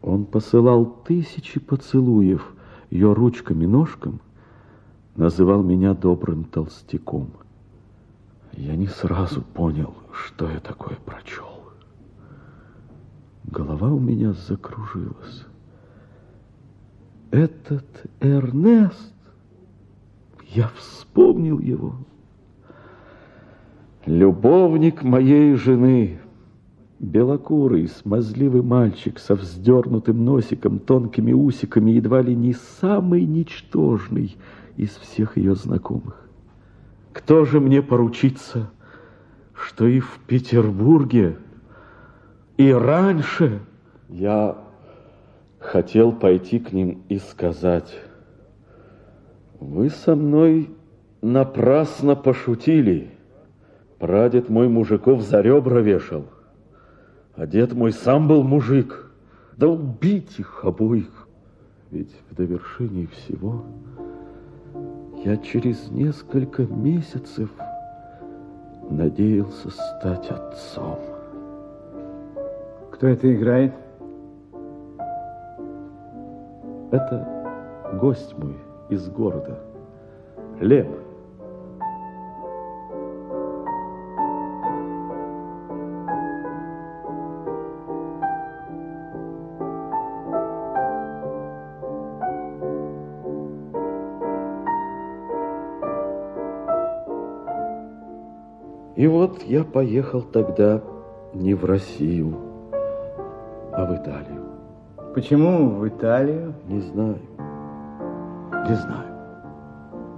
[SPEAKER 12] Он посылал тысячи поцелуев ее ручкам-ножкам, называл меня добрым толстяком. Я не сразу понял, что я такое прочел. Голова у меня закружилась. Этот Эрнест, я вспомнил его. Любовник моей жены, белокурый, смазливый мальчик со вздернутым носиком, тонкими усиками, едва ли не самый ничтожный из всех ее знакомых. Кто же мне поручится, что и в Петербурге, и раньше я хотел пойти к ним и сказать, вы со мной напрасно пошутили, Прадед мой мужиков за ребра вешал, а дед мой сам был мужик. Да убить их обоих. Ведь в довершении всего я через несколько месяцев надеялся стать отцом.
[SPEAKER 13] Кто это играет?
[SPEAKER 12] Это гость мой из города, Лев. И вот я поехал тогда не в Россию, а в Италию.
[SPEAKER 13] Почему в Италию?
[SPEAKER 12] Не знаю. Не знаю.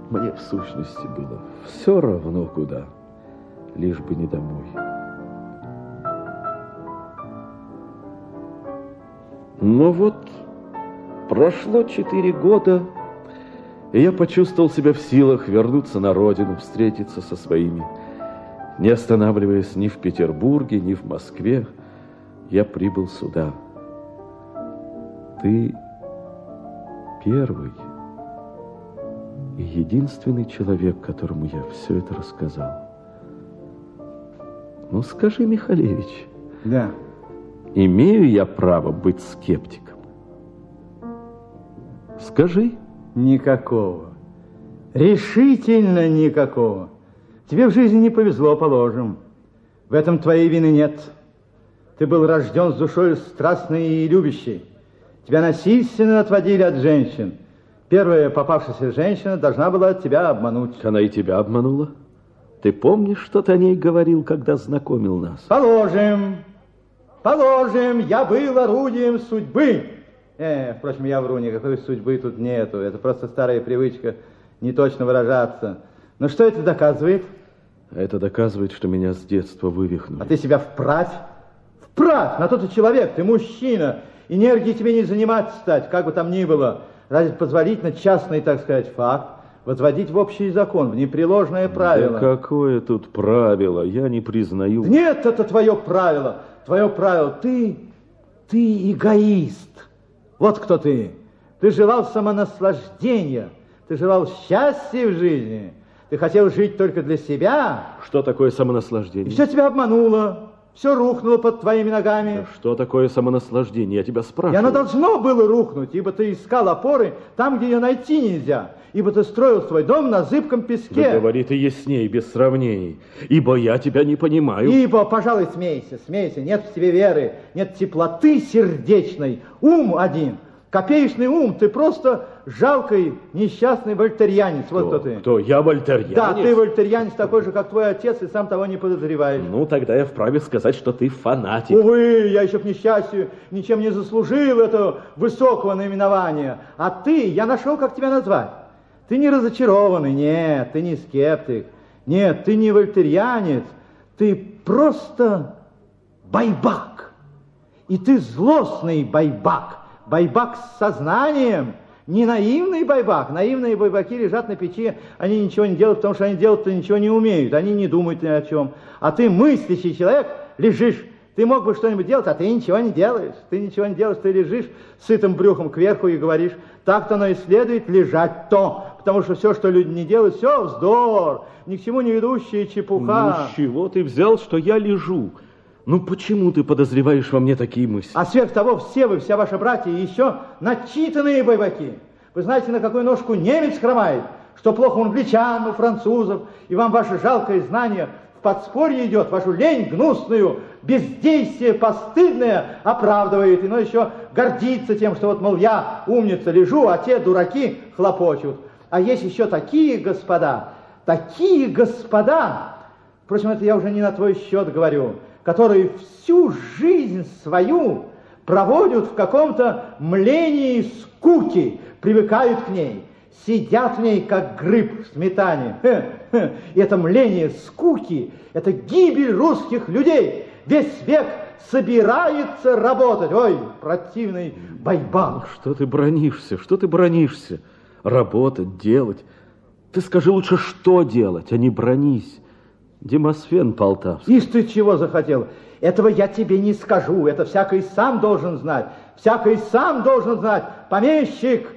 [SPEAKER 12] Мне в сущности было все равно куда, лишь бы не домой. Но вот прошло четыре года, и я почувствовал себя в силах вернуться на родину, встретиться со своими не останавливаясь ни в Петербурге, ни в Москве, я прибыл сюда. Ты первый и единственный человек, которому я все это рассказал. Ну, скажи, Михалевич.
[SPEAKER 13] Да.
[SPEAKER 12] Имею я право быть скептиком? Скажи.
[SPEAKER 13] Никакого. Решительно никакого. Тебе в жизни не повезло, положим. В этом твоей вины нет. Ты был рожден с душой страстной и любящей. Тебя насильственно отводили от женщин. Первая попавшаяся женщина должна была тебя обмануть.
[SPEAKER 12] Она и тебя обманула? Ты помнишь, что ты о ней говорил, когда знакомил нас?
[SPEAKER 13] Положим, положим, я был орудием судьбы. Э, впрочем, я вру, никакой судьбы тут нету. Это просто старая привычка не точно выражаться. Но что это доказывает?
[SPEAKER 12] Это доказывает, что меня с детства вывихнули.
[SPEAKER 13] А ты себя вправь. Вправь! На то ты человек, ты мужчина. Энергии тебе не занимать стать, как бы там ни было. Разве позволительно частный, так сказать, факт возводить в общий закон, в непреложное правило?
[SPEAKER 12] Да какое тут правило? Я не признаю.
[SPEAKER 13] Нет, это твое правило. Твое правило. Ты, ты эгоист. Вот кто ты. Ты желал самонаслаждения. Ты желал счастья в жизни. Ты хотел жить только для себя.
[SPEAKER 12] Что такое самонаслаждение?
[SPEAKER 13] И все тебя обмануло. Все рухнуло под твоими ногами.
[SPEAKER 12] Да что такое самонаслаждение? Я тебя спрашиваю.
[SPEAKER 13] И оно должно было рухнуть, ибо ты искал опоры там, где ее найти нельзя. Ибо ты строил свой дом на зыбком песке.
[SPEAKER 12] Да говори ты ясней, без сравнений. Ибо я тебя не понимаю.
[SPEAKER 13] Ибо, пожалуй, смейся, смейся. Нет в тебе веры, нет теплоты сердечной. Ум один. Копеечный ум, ты просто жалкий, несчастный вольтерьянец.
[SPEAKER 12] Кто?
[SPEAKER 13] Вот кто ты.
[SPEAKER 12] Кто? Я вольтерьянец?
[SPEAKER 13] Да, ты вольтерьянец такой же, как твой отец, и сам того не подозреваешь.
[SPEAKER 12] Ну, тогда я вправе сказать, что ты фанатик.
[SPEAKER 13] Увы, я еще к несчастью ничем не заслужил этого высокого наименования. А ты, я нашел, как тебя назвать. Ты не разочарованный, нет, ты не скептик. Нет, ты не вольтерьянец, ты просто байбак. И ты злостный байбак байбак с сознанием, не наивный байбак. Наивные байбаки лежат на печи, они ничего не делают, потому что они делать-то ничего не умеют, они не думают ни о чем. А ты мыслящий человек, лежишь, ты мог бы что-нибудь делать, а ты ничего не делаешь. Ты ничего не делаешь, ты лежишь сытым брюхом кверху и говоришь, так-то оно и следует лежать то, потому что все, что люди не делают, все вздор, ни к чему не ведущая чепуха.
[SPEAKER 12] Ну, с чего ты взял, что я лежу? Ну почему ты подозреваешь во мне такие мысли?
[SPEAKER 13] А сверх того, все вы, вся ваша братья, еще начитанные бойбаки. Вы знаете, на какую ножку немец хромает? Что плохо у англичан, у французов, и вам ваше жалкое знание в подспорье идет, вашу лень гнусную, бездействие постыдное оправдывает, и но еще гордится тем, что вот, мол, я умница лежу, а те дураки хлопочут. А есть еще такие господа, такие господа, впрочем, это я уже не на твой счет говорю, которые всю жизнь свою проводят в каком-то млении скуки, привыкают к ней, сидят в ней, как гриб в сметане. И это мление скуки, это гибель русских людей. Весь век собирается работать. Ой, противный байбан.
[SPEAKER 12] Что ты бронишься, что ты бронишься? Работать, делать. Ты скажи лучше, что делать, а не бронись. Демосфен Полтавский.
[SPEAKER 13] Ишь ты чего захотел? Этого я тебе не скажу, это всякий сам должен знать. Всякий сам должен знать. Помещик,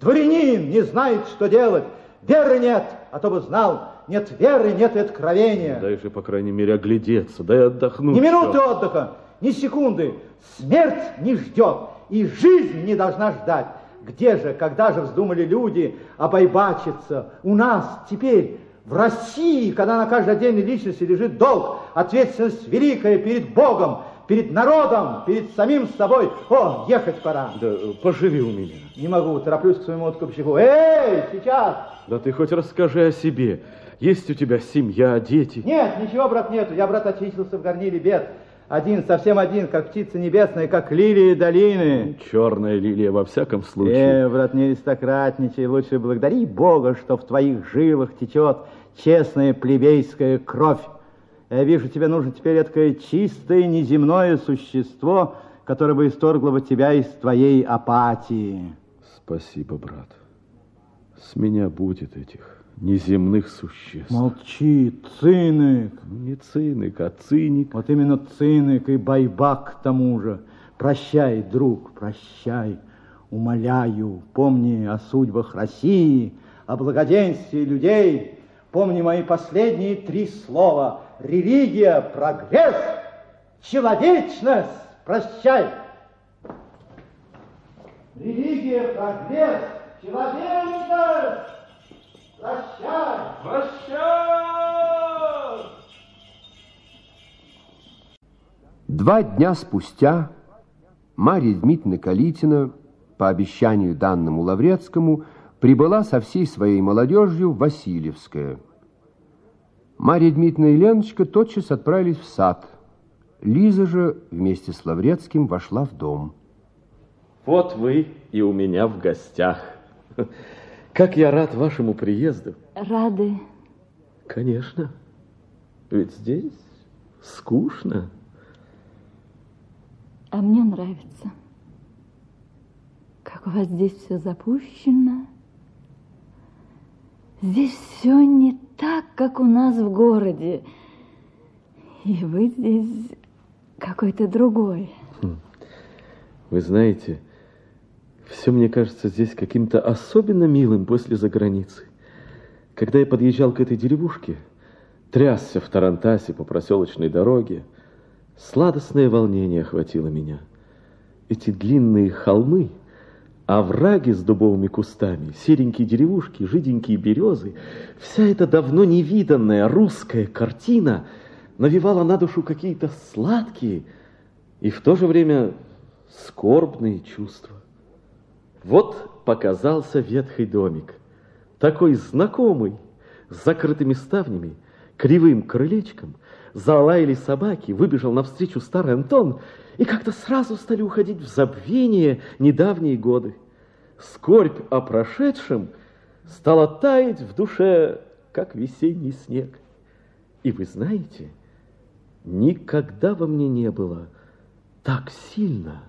[SPEAKER 13] дворянин не знает, что делать. Веры нет, а то бы знал. Нет веры, нет откровения.
[SPEAKER 12] Дай же, по крайней мере, оглядеться, дай отдохнуть.
[SPEAKER 13] Ни минуты отдыха, ни секунды. Смерть не ждет, и жизнь не должна ждать. Где же, когда же вздумали люди обойбачиться? У нас теперь в России, когда на каждой отдельной личности лежит долг, ответственность великая перед Богом, перед народом, перед самим собой. О, ехать пора.
[SPEAKER 12] Да поживи у меня.
[SPEAKER 13] Не могу, тороплюсь к своему откупщику. Эй, сейчас!
[SPEAKER 12] Да ты хоть расскажи о себе. Есть у тебя семья, дети?
[SPEAKER 13] Нет, ничего, брат, нету. Я, брат, очистился в горниле бед. Один, совсем один, как птица небесная, как лилии долины.
[SPEAKER 12] Черная лилия во всяком случае.
[SPEAKER 13] Э, брат, не аристократничай, лучше благодари Бога, что в твоих жилах течет честная плебейская кровь. Я вижу, тебе нужно теперь такое чистое неземное существо, которое бы исторгло бы тебя из твоей апатии.
[SPEAKER 12] Спасибо, брат. С меня будет этих неземных существ.
[SPEAKER 13] Молчи, циник.
[SPEAKER 12] Ну, не циник, а циник.
[SPEAKER 13] Вот именно циник и байбак к тому же. Прощай, друг, прощай. Умоляю, помни о судьбах России, о благоденствии людей. Помни мои последние три слова. Религия, прогресс, человечность. Прощай. Религия, прогресс, человечность. Прощай!
[SPEAKER 3] Прощай! Два дня спустя Марья Дмитриевна Калитина, по обещанию данному Лаврецкому, прибыла со всей своей молодежью в Васильевское. Марья Дмитриевна и Леночка тотчас отправились в сад. Лиза же вместе с Лаврецким вошла в дом.
[SPEAKER 12] Вот вы и у меня в гостях. Как я рад вашему приезду.
[SPEAKER 10] Рады.
[SPEAKER 12] Конечно. Ведь здесь скучно.
[SPEAKER 10] А мне нравится. Как у вас здесь все запущено. Здесь все не так, как у нас в городе. И вы здесь какой-то другой.
[SPEAKER 12] Хм. Вы знаете, все мне кажется здесь каким-то особенно милым после заграницы. Когда я подъезжал к этой деревушке, трясся в Тарантасе по проселочной дороге, сладостное волнение охватило меня. Эти длинные холмы, овраги с дубовыми кустами, серенькие деревушки, жиденькие березы, вся эта давно невиданная русская картина навевала на душу какие-то сладкие и в то же время скорбные чувства. Вот показался ветхий домик, такой знакомый, с закрытыми ставнями, кривым крылечком, залаяли собаки, выбежал навстречу старый Антон, и как-то сразу стали уходить в забвение недавние годы. Скорбь о прошедшем стала таять в душе, как весенний снег. И вы знаете, никогда во мне не было так сильно,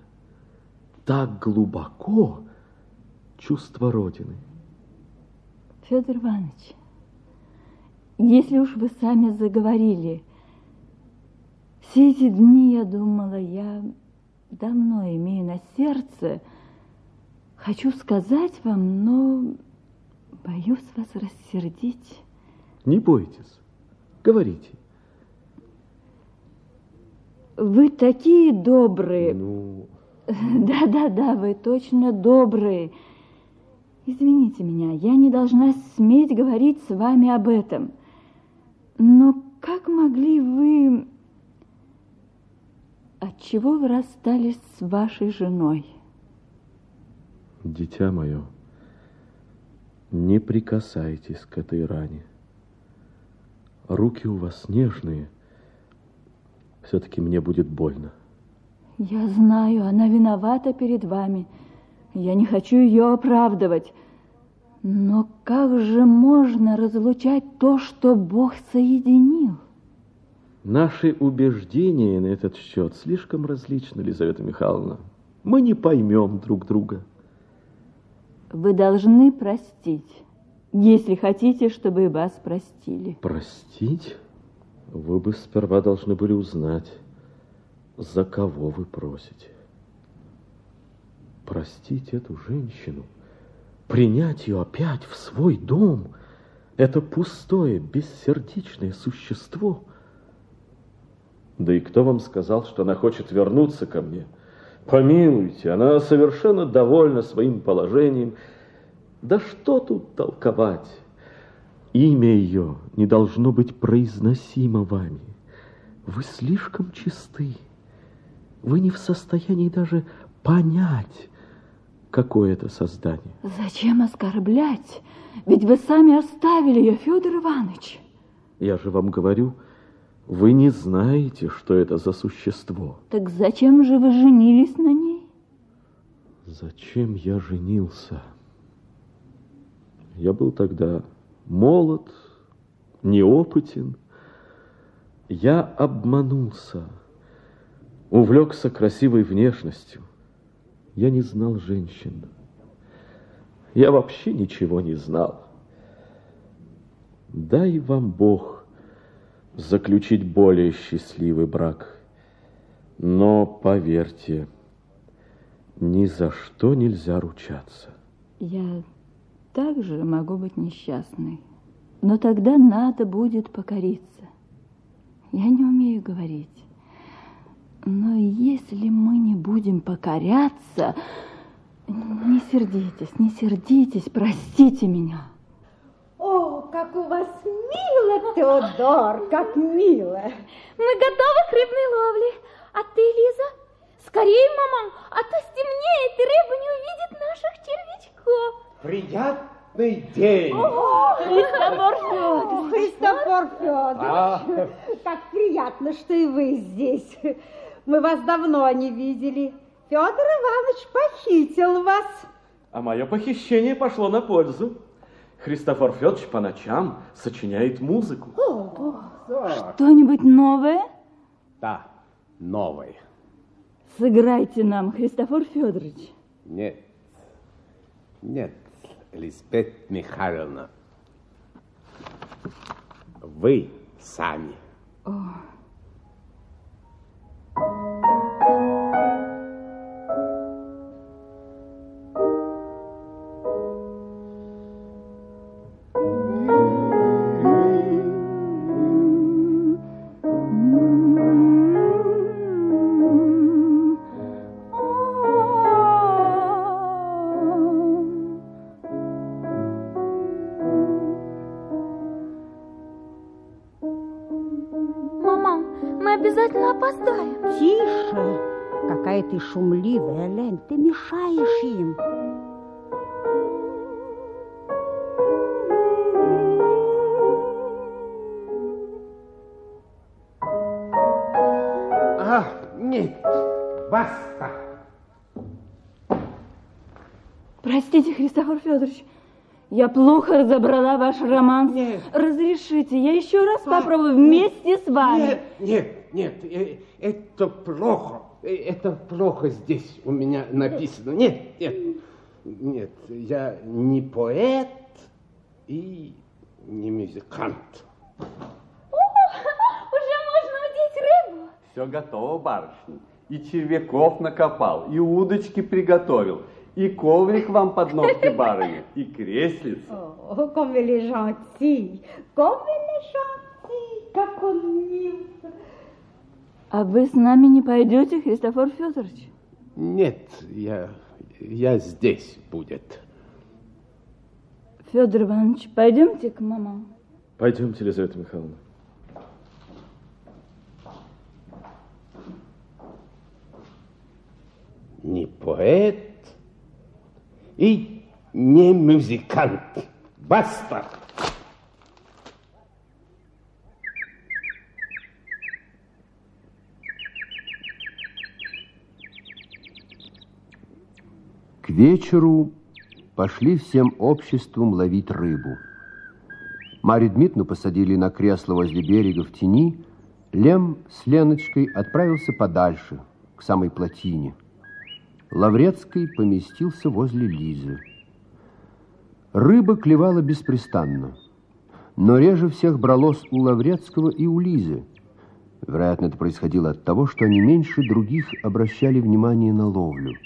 [SPEAKER 12] так глубоко, чувство Родины.
[SPEAKER 10] Федор Иванович, если уж вы сами заговорили, все эти дни я думала, я давно имею на сердце, хочу сказать вам, но боюсь вас рассердить.
[SPEAKER 12] Не бойтесь, говорите.
[SPEAKER 10] Вы такие добрые.
[SPEAKER 12] Ну... [LAUGHS]
[SPEAKER 10] Да-да-да, вы точно добрые. Извините меня, я не должна сметь говорить с вами об этом. Но как могли вы... Отчего вы расстались с вашей женой?
[SPEAKER 12] Дитя мое, не прикасайтесь к этой ране. Руки у вас нежные. Все-таки мне будет больно.
[SPEAKER 10] Я знаю, она виновата перед вами. Я не хочу ее оправдывать. Но как же можно разлучать то, что Бог соединил?
[SPEAKER 12] Наши убеждения на этот счет слишком различны, Елизавета Михайловна. Мы не поймем друг друга.
[SPEAKER 10] Вы должны простить, если хотите, чтобы вас простили.
[SPEAKER 12] Простить? Вы бы сперва должны были узнать, за кого вы просите. Простить эту женщину, принять ее опять в свой дом, это пустое, бессердечное существо. Да и кто вам сказал, что она хочет вернуться ко мне? Помилуйте, она совершенно довольна своим положением. Да что тут толковать? Имя ее не должно быть произносимо вами. Вы слишком чисты. Вы не в состоянии даже понять, какое это создание.
[SPEAKER 10] Зачем оскорблять? Ведь вы сами оставили ее, Федор Иванович.
[SPEAKER 12] Я же вам говорю, вы не знаете, что это за существо.
[SPEAKER 10] Так зачем же вы женились на ней?
[SPEAKER 12] Зачем я женился? Я был тогда молод, неопытен. Я обманулся увлекся красивой внешностью. Я не знал женщин. Я вообще ничего не знал. Дай вам Бог заключить более счастливый брак. Но поверьте, ни за что нельзя ручаться.
[SPEAKER 10] Я также могу быть несчастной, но тогда надо будет покориться. Я не умею говорить. Но если мы не будем покоряться... Не сердитесь, не сердитесь, простите меня.
[SPEAKER 5] О, как у вас мило, Теодор, как мило.
[SPEAKER 8] Мы готовы к рыбной ловле. А ты, Лиза? Скорее, мама, а то стемнеет, и рыба не увидит наших червячков.
[SPEAKER 11] Приятный день.
[SPEAKER 8] О, Христофор
[SPEAKER 5] Федорович. Христофор Федорович.
[SPEAKER 11] А.
[SPEAKER 5] Как приятно, что и вы здесь. Мы вас давно не видели. Федор Иванович похитил вас.
[SPEAKER 12] А мое похищение пошло на пользу. Христофор Федорович по ночам сочиняет музыку.
[SPEAKER 10] Что-нибудь новое?
[SPEAKER 11] Да, новое.
[SPEAKER 10] Сыграйте нам, Христофор Федорович.
[SPEAKER 11] Нет, нет, Лизбет Михайловна. Вы сами.
[SPEAKER 10] О. я плохо разобрала ваш роман. Разрешите, я еще раз попробую вместе с вами.
[SPEAKER 11] Нет, нет, нет, э, это плохо. Э, Это плохо здесь у меня написано. Нет, нет, нет, я не поэт и не музыкант. [LAUGHS]
[SPEAKER 8] Уже можно удить рыбу.
[SPEAKER 12] Все готово, барышня. И червяков накопал, и удочки приготовил, и коврик вам под ножки, барыня, и креслица.
[SPEAKER 5] О, comme il est gentil, comme il est gentil, как он мил.
[SPEAKER 10] А вы с нами не пойдете, Христофор Федорович?
[SPEAKER 11] Нет, я, я здесь будет.
[SPEAKER 10] Федор Иванович, пойдемте к мамам.
[SPEAKER 12] Пойдемте, Елизавета Михайловна.
[SPEAKER 11] Не поэт и не музыкант. Баста!
[SPEAKER 3] К вечеру пошли всем обществом ловить рыбу. Марью Дмитриевну посадили на кресло возле берега в тени. Лем с Леночкой отправился подальше, к самой плотине. Лаврецкий поместился возле Лизы. Рыба клевала беспрестанно, но реже всех бралось у Лаврецкого и у Лизы. Вероятно, это происходило от того, что они меньше других обращали внимание на ловлю.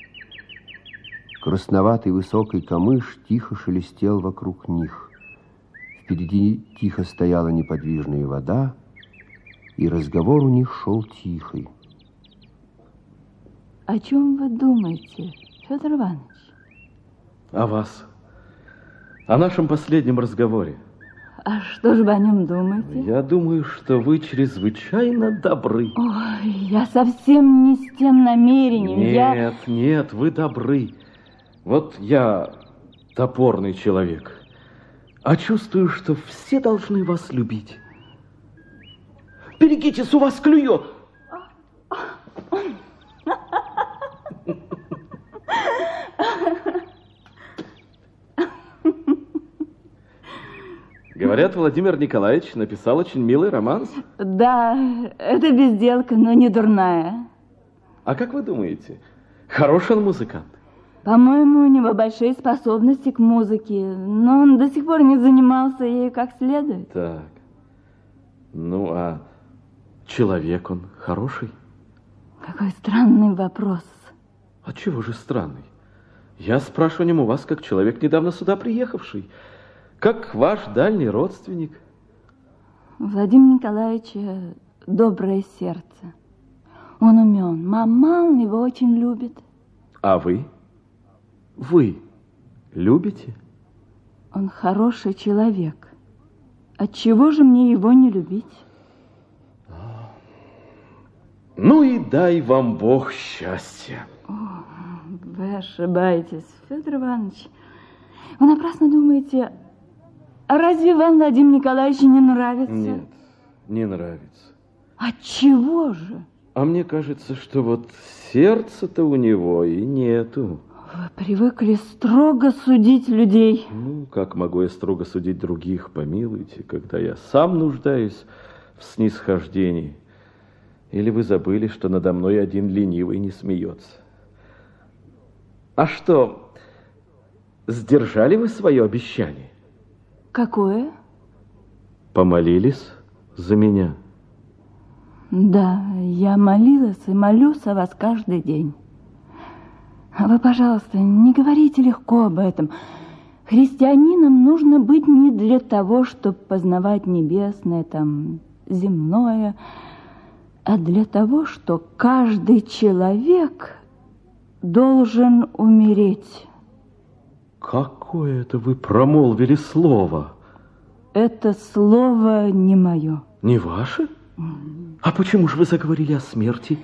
[SPEAKER 3] Красноватый высокий камыш тихо шелестел вокруг них. Впереди тихо стояла неподвижная вода, и разговор у них шел тихий.
[SPEAKER 10] О чем вы думаете, Федор Иванович?
[SPEAKER 12] О вас. О нашем последнем разговоре.
[SPEAKER 10] А что же вы о нем думаете?
[SPEAKER 12] Я думаю, что вы чрезвычайно добры.
[SPEAKER 10] Ой, я совсем не с тем намерением. Я...
[SPEAKER 12] Нет, нет, вы добры. Вот я топорный человек, а чувствую, что все должны вас любить. Берегитесь, у вас клюет. Говорят, Владимир Николаевич написал очень милый романс.
[SPEAKER 10] Да, это безделка, но не дурная.
[SPEAKER 12] А как вы думаете, хороший он музыкант?
[SPEAKER 10] По-моему, у него большие способности к музыке, но он до сих пор не занимался ею как следует.
[SPEAKER 12] Так. Ну, а человек он хороший?
[SPEAKER 10] Какой странный вопрос.
[SPEAKER 12] А чего же странный? Я спрашиваю у вас, как человек, недавно сюда приехавший, как ваш дальний родственник.
[SPEAKER 10] У Владимира Николаевича доброе сердце. Он умен. Маман его очень любит.
[SPEAKER 12] А вы? Вы любите?
[SPEAKER 10] Он хороший человек. Отчего же мне его не любить?
[SPEAKER 12] Ну и дай вам Бог счастья.
[SPEAKER 10] О, вы ошибаетесь, Федор Иванович. Вы напрасно думаете, а разве вам Владимир Николаевич не нравится?
[SPEAKER 12] Нет, не нравится.
[SPEAKER 10] Отчего же?
[SPEAKER 12] А мне кажется, что вот сердца-то у него и нету.
[SPEAKER 10] Вы привыкли строго судить людей.
[SPEAKER 12] Ну, как могу я строго судить других, помилуйте, когда я сам нуждаюсь в снисхождении? Или вы забыли, что надо мной один ленивый не смеется? А что, сдержали вы свое обещание?
[SPEAKER 10] Какое?
[SPEAKER 12] Помолились за меня?
[SPEAKER 10] Да, я молилась и молюсь о вас каждый день. А вы, пожалуйста, не говорите легко об этом. Христианином нужно быть не для того, чтобы познавать небесное, там, земное, а для того, что каждый человек должен умереть.
[SPEAKER 12] Какое это вы промолвили слово?
[SPEAKER 10] Это слово не мое.
[SPEAKER 12] Не ваше? А почему же вы заговорили о смерти?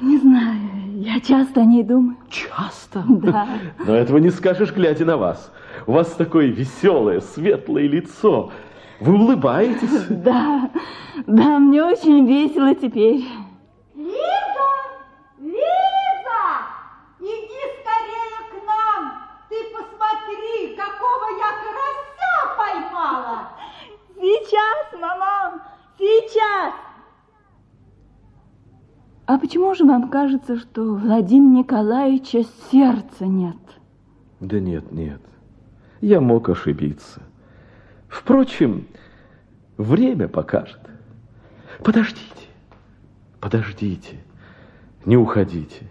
[SPEAKER 10] Не знаю, я часто о ней думаю.
[SPEAKER 12] Часто?
[SPEAKER 10] Да. [LAUGHS]
[SPEAKER 12] Но этого не скажешь, глядя на вас. У вас такое веселое, светлое лицо. Вы улыбаетесь? [LAUGHS]
[SPEAKER 10] Да, да, мне очень весело теперь.
[SPEAKER 5] Лиза! Лиза! Иди скорее к нам! Ты посмотри, какого я карася поймала!
[SPEAKER 10] Сейчас, маман, сейчас! А почему же вам кажется, что у Владимира Николаевича сердца нет?
[SPEAKER 12] Да нет, нет. Я мог ошибиться. Впрочем, время покажет. Подождите, подождите, не уходите,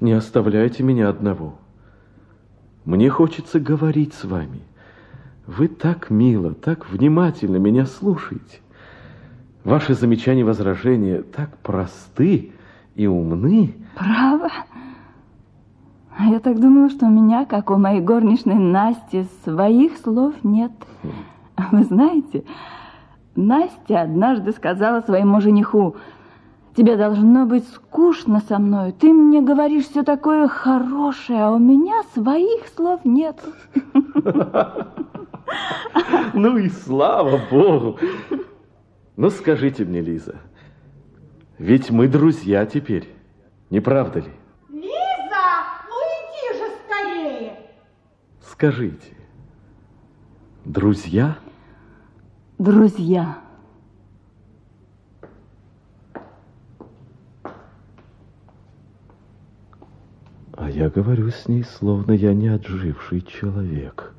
[SPEAKER 12] не оставляйте меня одного. Мне хочется говорить с вами. Вы так мило, так внимательно меня слушаете. Ваши замечания и возражения так просты и умны.
[SPEAKER 10] Право? А я так думала, что у меня, как у моей горничной Насти, своих слов нет. А вы знаете, Настя однажды сказала своему жениху, тебе должно быть скучно со мной, ты мне говоришь все такое хорошее, а у меня своих слов нет. [LAUGHS]
[SPEAKER 12] Ну и слава Богу! Ну скажите мне, Лиза, ведь мы друзья теперь, не правда ли?
[SPEAKER 5] Лиза, ну иди же скорее!
[SPEAKER 12] Скажите, друзья?
[SPEAKER 10] Друзья.
[SPEAKER 12] А я говорю с ней, словно я не отживший человек.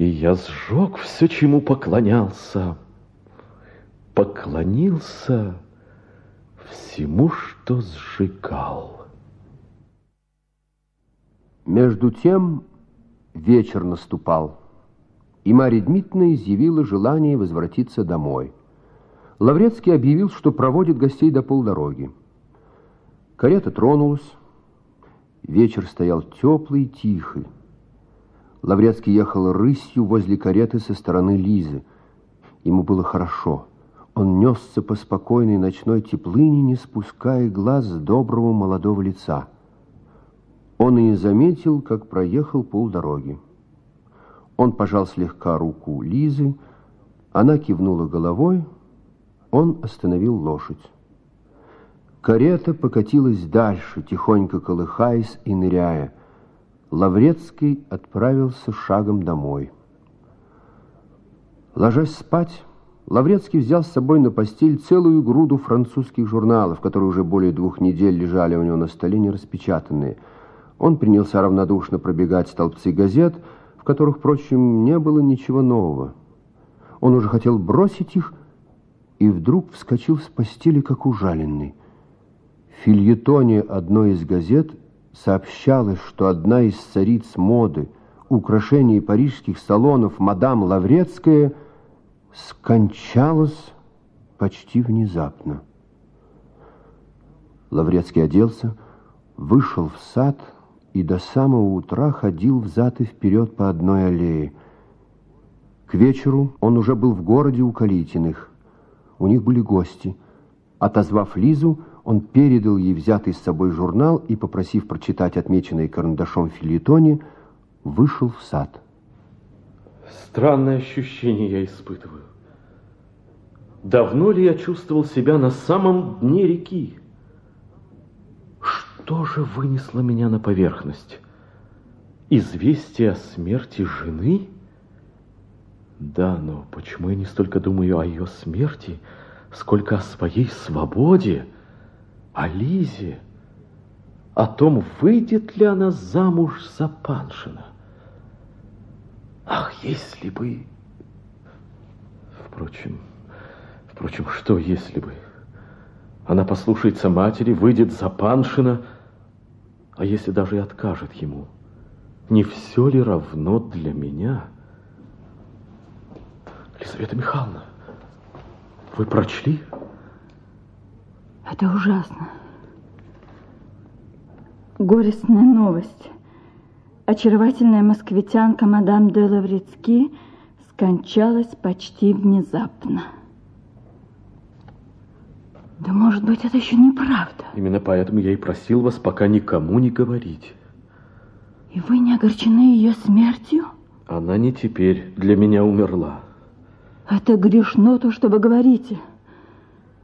[SPEAKER 12] И я сжег все, чему поклонялся. Поклонился всему, что сжигал.
[SPEAKER 3] Между тем вечер наступал, и Марья Дмитриевна изъявила желание возвратиться домой. Лаврецкий объявил, что проводит гостей до полдороги. Карета тронулась. Вечер стоял теплый и тихий. Лаврецкий ехал рысью возле кареты со стороны Лизы. Ему было хорошо. Он несся по спокойной ночной теплыне, не спуская глаз с доброго молодого лица. Он и не заметил, как проехал полдороги. Он пожал слегка руку Лизы, она кивнула головой, он остановил лошадь. Карета покатилась дальше, тихонько колыхаясь и ныряя. Лаврецкий отправился шагом домой. Ложась спать, Лаврецкий взял с собой на постель целую груду французских журналов, которые уже более двух недель лежали у него на столе нераспечатанные. Он принялся равнодушно пробегать столбцы газет, в которых, впрочем, не было ничего нового. Он уже хотел бросить их, и вдруг вскочил с постели, как ужаленный. В фильетоне одной из газет сообщалось, что одна из цариц моды, украшений парижских салонов, мадам Лаврецкая, скончалась почти внезапно. Лаврецкий оделся, вышел в сад и до самого утра ходил взад и вперед по одной аллее. К вечеру он уже был в городе у Калитиных. У них были гости. Отозвав Лизу, он передал ей взятый с собой журнал и, попросив прочитать отмеченный карандашом в фильетоне, вышел в сад.
[SPEAKER 12] Странное ощущение я испытываю. Давно ли я чувствовал себя на самом дне реки? Что же вынесло меня на поверхность? Известие о смерти жены? Да, но почему я не столько думаю о ее смерти, сколько о своей свободе, о Лизе, о том, выйдет ли она замуж за Паншина? Ах, если бы... Впрочем, впрочем, что если бы? Она послушается матери, выйдет за Паншина, а если даже и откажет ему? Не все ли равно для меня? Лизавета Михайловна, вы прочли?
[SPEAKER 10] Это ужасно. Горестная новость. Очаровательная москвитянка мадам де Лаврецки скончалась почти внезапно. Да может быть, это еще неправда.
[SPEAKER 12] Именно поэтому я и просил вас пока никому не говорить.
[SPEAKER 10] И вы не огорчены ее смертью?
[SPEAKER 12] Она не теперь для меня умерла.
[SPEAKER 10] Это грешно то, что вы говорите.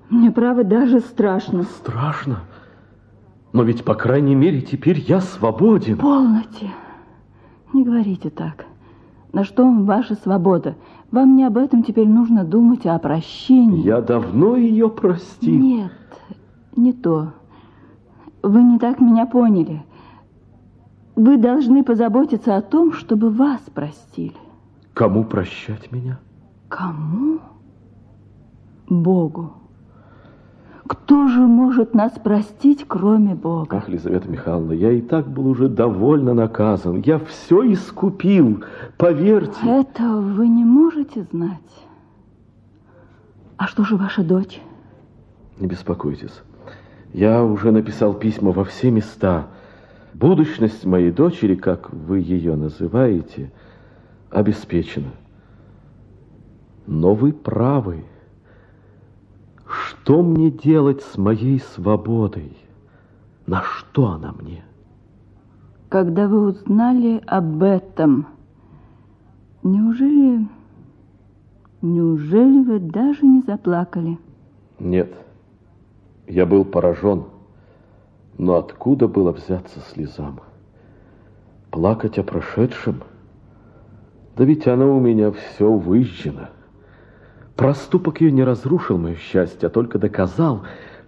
[SPEAKER 10] Мне, право, даже страшно.
[SPEAKER 12] Страшно? Но ведь, по крайней мере, теперь я свободен.
[SPEAKER 10] Полноте. Не говорите так. На что вам ваша свобода? Вам не об этом теперь нужно думать, а о прощении.
[SPEAKER 12] Я давно ее простил.
[SPEAKER 10] Нет, не то. Вы не так меня поняли. Вы должны позаботиться о том, чтобы вас простили.
[SPEAKER 12] Кому прощать меня?
[SPEAKER 10] Кому? Богу. Кто же может нас простить, кроме Бога?
[SPEAKER 12] Ах, Лизавета Михайловна, я и так был уже довольно наказан. Я все искупил, поверьте.
[SPEAKER 10] Этого вы не можете знать. А что же ваша дочь?
[SPEAKER 12] Не беспокойтесь. Я уже написал письма во все места. Будущность моей дочери, как вы ее называете, обеспечена. Но вы правы. Что мне делать с моей свободой? На что она мне?
[SPEAKER 10] Когда вы узнали об этом, неужели... Неужели вы даже не заплакали?
[SPEAKER 12] Нет, я был поражен. Но откуда было взяться слезам? Плакать о прошедшем? Да ведь оно у меня все выжжено. Проступок ее не разрушил мое счастье, а только доказал,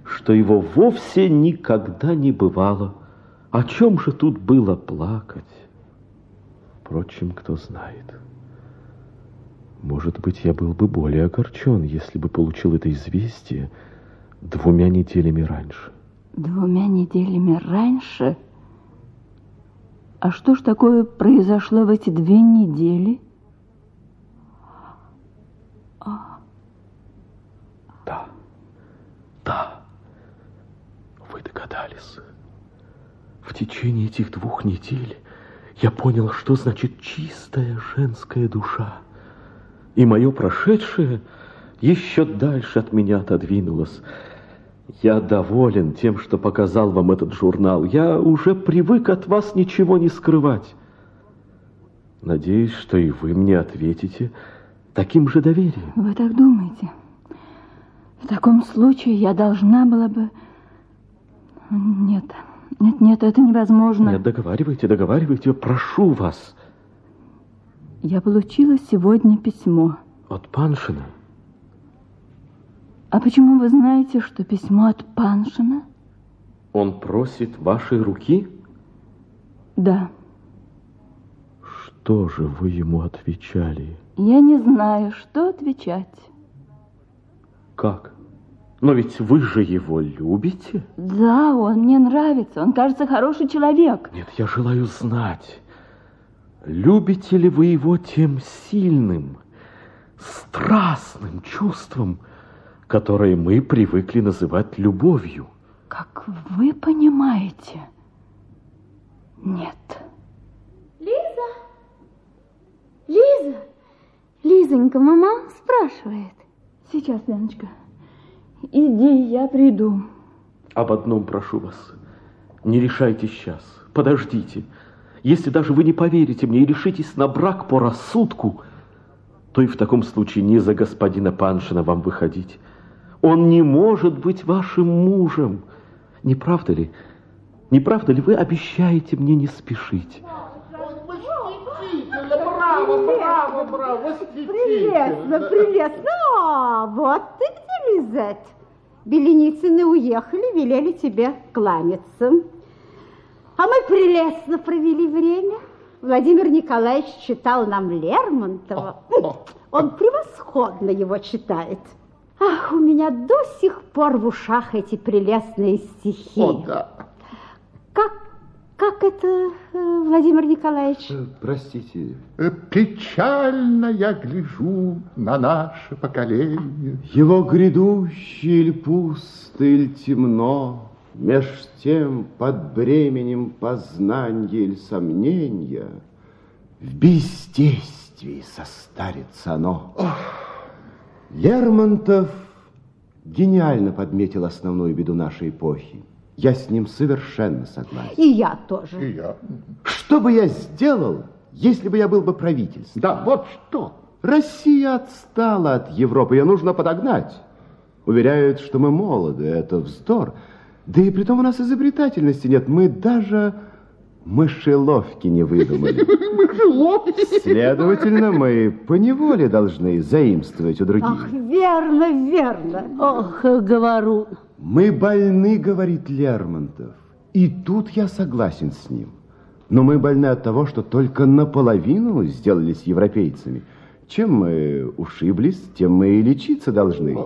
[SPEAKER 12] что его вовсе никогда не бывало. О чем же тут было плакать? Впрочем, кто знает. Может быть, я был бы более огорчен, если бы получил это известие двумя неделями раньше.
[SPEAKER 10] Двумя неделями раньше? А что ж такое произошло в эти две недели?
[SPEAKER 12] А... Да, да, вы догадались. В течение этих двух недель я понял, что значит чистая женская душа. И мое прошедшее еще дальше от меня отодвинулось. Я доволен тем, что показал вам этот журнал. Я уже привык от вас ничего не скрывать. Надеюсь, что и вы мне ответите таким же доверием.
[SPEAKER 10] Вы так думаете? В таком случае я должна была бы... Нет, нет, нет, это невозможно.
[SPEAKER 12] Нет, договаривайте, договаривайте, прошу вас.
[SPEAKER 10] Я получила сегодня письмо.
[SPEAKER 12] От Паншина?
[SPEAKER 10] А почему вы знаете, что письмо от Паншина?
[SPEAKER 12] Он просит вашей руки?
[SPEAKER 10] Да.
[SPEAKER 12] Что же вы ему отвечали?
[SPEAKER 10] Я не знаю, что отвечать.
[SPEAKER 12] Как? Но ведь вы же его любите?
[SPEAKER 10] Да, он мне нравится. Он, кажется, хороший человек.
[SPEAKER 12] Нет, я желаю знать, любите ли вы его тем сильным, страстным чувством, которое мы привыкли называть любовью?
[SPEAKER 10] Как вы понимаете? Нет.
[SPEAKER 8] Лиза? Лиза? Лизонька, мама спрашивает.
[SPEAKER 10] Сейчас, Леночка. Иди, я приду.
[SPEAKER 12] Об одном прошу вас. Не решайте сейчас. Подождите. Если даже вы не поверите мне и решитесь на брак по рассудку, то и в таком случае не за господина Паншина вам выходить. Он не может быть вашим мужем. Не правда ли? Не правда ли вы обещаете мне не спешить?
[SPEAKER 7] Браво, браво, браво, восхитительно.
[SPEAKER 5] Прелестно, прелестно. А, вот ты где, Лизет. Беленицыны уехали, велели тебе кланяться. А мы прелестно провели время. Владимир Николаевич читал нам Лермонтова. [LAUGHS] Он превосходно его читает. Ах, у меня до сих пор в ушах эти прелестные стихи.
[SPEAKER 7] О, да.
[SPEAKER 5] Как, как это, э, Владимир Николаевич?
[SPEAKER 9] Простите.
[SPEAKER 7] Э, Печально я гляжу на наше поколение.
[SPEAKER 9] Его грядущий или пусто, или темно, Меж тем под бременем познания или сомнения В бездействии состарится оно. Лермонтов гениально подметил основную беду нашей эпохи. Я с ним совершенно согласен.
[SPEAKER 5] И я тоже.
[SPEAKER 7] И я.
[SPEAKER 9] Что бы я сделал, если бы я был бы правительством?
[SPEAKER 7] Да, вот что.
[SPEAKER 9] Россия отстала от Европы, ее нужно подогнать. Уверяют, что мы молоды, это вздор. Да и при том у нас изобретательности нет. Мы даже мышеловки не выдумали.
[SPEAKER 7] Мышеловки?
[SPEAKER 9] Следовательно, мы поневоле должны заимствовать у других.
[SPEAKER 5] Ах, верно, верно.
[SPEAKER 4] Ох, говорю.
[SPEAKER 9] Мы больны, говорит Лермонтов. И тут я согласен с ним. Но мы больны от того, что только наполовину сделались европейцами. Чем мы ушиблись, тем мы и лечиться должны.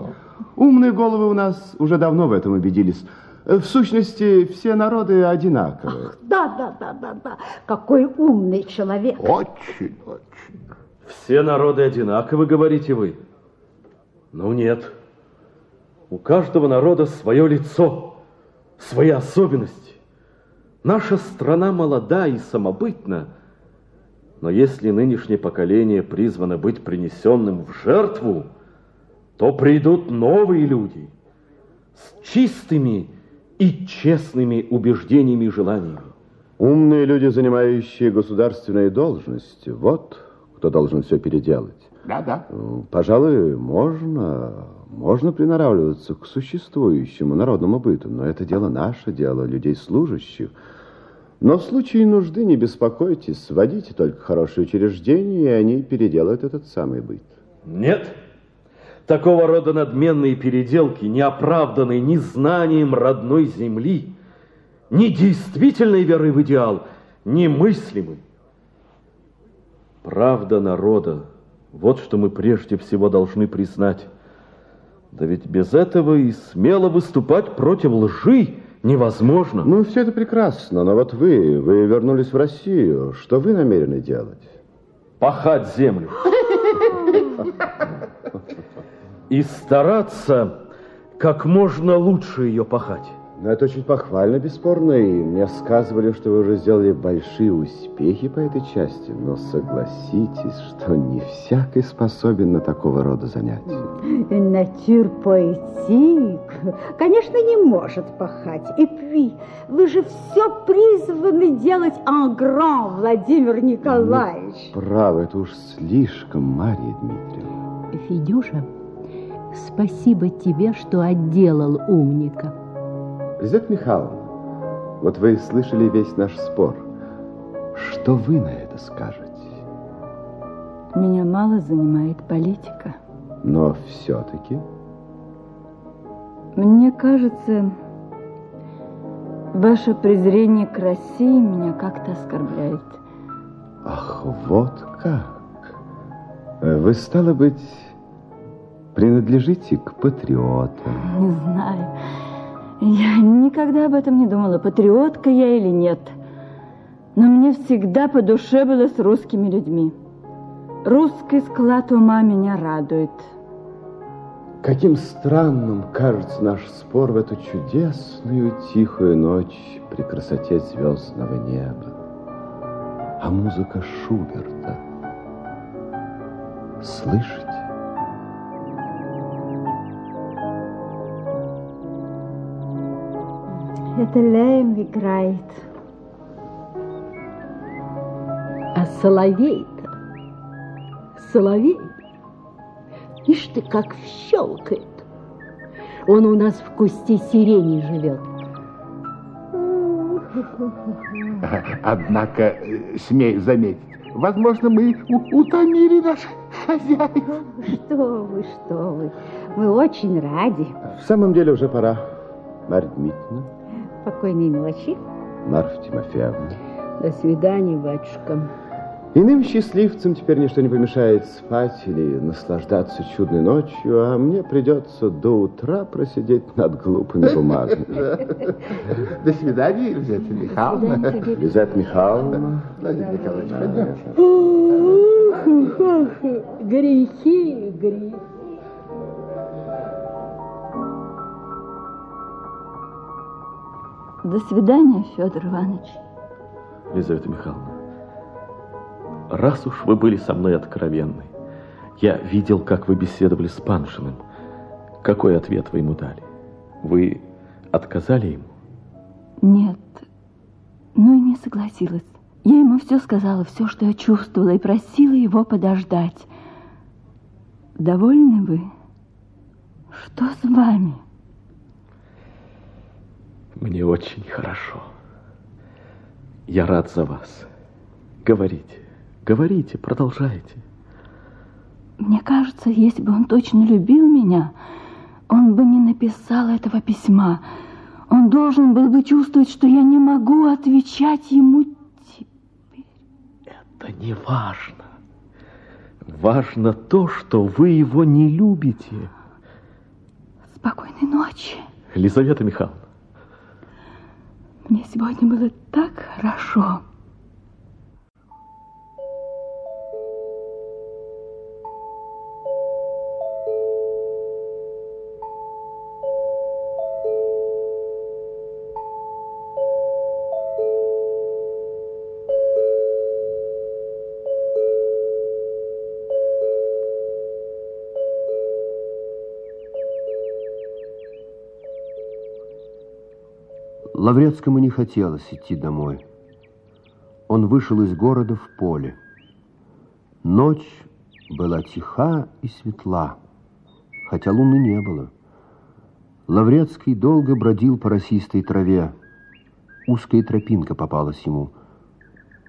[SPEAKER 9] Умные головы у нас уже давно в этом убедились. В сущности, все народы одинаковые.
[SPEAKER 5] Да, да, да, да, да. Какой умный человек.
[SPEAKER 7] Очень, очень.
[SPEAKER 12] Все народы одинаковы, говорите вы? Ну нет. У каждого народа свое лицо, свои особенности. Наша страна молода и самобытна, но если нынешнее поколение призвано быть принесенным в жертву, то придут новые люди с чистыми и честными убеждениями и желаниями.
[SPEAKER 9] Умные люди, занимающие государственные должности, вот кто должен все переделать.
[SPEAKER 7] Да, да.
[SPEAKER 9] Пожалуй, можно, можно приноравливаться к существующему народному быту, но это дело наше, дело людей служащих. Но в случае нужды не беспокойтесь, сводите только хорошие учреждения, и они переделают этот самый быт.
[SPEAKER 12] Нет. Такого рода надменные переделки, не оправданные ни знанием родной земли, ни действительной верой в идеал, немыслимы. Правда народа, вот что мы прежде всего должны признать. Да ведь без этого и смело выступать против лжи невозможно.
[SPEAKER 9] Ну, все это прекрасно, но вот вы, вы вернулись в Россию. Что вы намерены делать?
[SPEAKER 12] Пахать землю. И стараться как можно лучше ее пахать.
[SPEAKER 9] Ну, это очень похвально, бесспорно, и мне сказывали, что вы уже сделали большие успехи по этой части, но согласитесь, что не всякий способен на такого рода занятия.
[SPEAKER 5] Натюр поэтик, конечно, не может пахать. И puis, вы же все призваны делать grand, Владимир Николаевич.
[SPEAKER 9] Ну, право, это уж слишком, Мария Дмитриевна.
[SPEAKER 4] Федюша, спасибо тебе, что отделал умника.
[SPEAKER 9] Лизавета Михайловна, вот вы слышали весь наш спор. Что вы на это скажете?
[SPEAKER 10] Меня мало занимает политика.
[SPEAKER 9] Но все-таки...
[SPEAKER 10] Мне кажется, ваше презрение к России меня как-то оскорбляет.
[SPEAKER 9] Ах, вот как. Вы, стало быть, принадлежите к патриотам.
[SPEAKER 10] Не знаю. Я никогда об этом не думала, патриотка я или нет. Но мне всегда по душе было с русскими людьми. Русский склад ума меня радует.
[SPEAKER 9] Каким странным кажется наш спор в эту чудесную тихую ночь при красоте звездного неба. А музыка Шуберта. Слышите?
[SPEAKER 5] Это Лем играет.
[SPEAKER 4] А соловей-то, соловей, Ишь ты, как щелкает. Он у нас в кусте сирени живет. [LAUGHS]
[SPEAKER 7] Однако, э, смею заметить, возможно, мы утомили наших хозяев.
[SPEAKER 5] Что вы, что вы. Мы очень ради.
[SPEAKER 9] В самом деле уже пора. Марья Дмитриевна.
[SPEAKER 5] Покойной ночи.
[SPEAKER 9] Марфа Тимофеевна.
[SPEAKER 4] До свидания, батюшка.
[SPEAKER 9] Иным счастливцам теперь ничто не помешает спать или наслаждаться чудной ночью, а мне придется до утра просидеть над глупыми бумагами. [LAUGHS]
[SPEAKER 7] До свидания, Елизавета Михайловна.
[SPEAKER 9] Елизавета Михайловна.
[SPEAKER 7] Владимир Николаевич.
[SPEAKER 4] Грехи, грехи.
[SPEAKER 10] До свидания, Федор Иванович.
[SPEAKER 12] Елизавета Михайловна, раз уж вы были со мной откровенны, я видел, как вы беседовали с Паншиным. Какой ответ вы ему дали? Вы отказали ему?
[SPEAKER 10] Нет, ну и не согласилась. Я ему все сказала, все, что я чувствовала, и просила его подождать. Довольны вы? Что с вами?
[SPEAKER 12] Мне очень хорошо. Я рад за вас. Говорите, говорите, продолжайте.
[SPEAKER 10] Мне кажется, если бы он точно любил меня, он бы не написал этого письма. Он должен был бы чувствовать, что я не могу отвечать ему теперь.
[SPEAKER 12] Это не важно. Важно то, что вы его не любите.
[SPEAKER 10] Спокойной ночи.
[SPEAKER 12] Елизавета Михайловна.
[SPEAKER 10] Мне сегодня было так хорошо.
[SPEAKER 3] Лаврецкому не хотелось идти домой. Он вышел из города в поле. Ночь была тиха и светла, хотя луны не было. Лаврецкий долго бродил по росистой траве. Узкая тропинка попалась ему.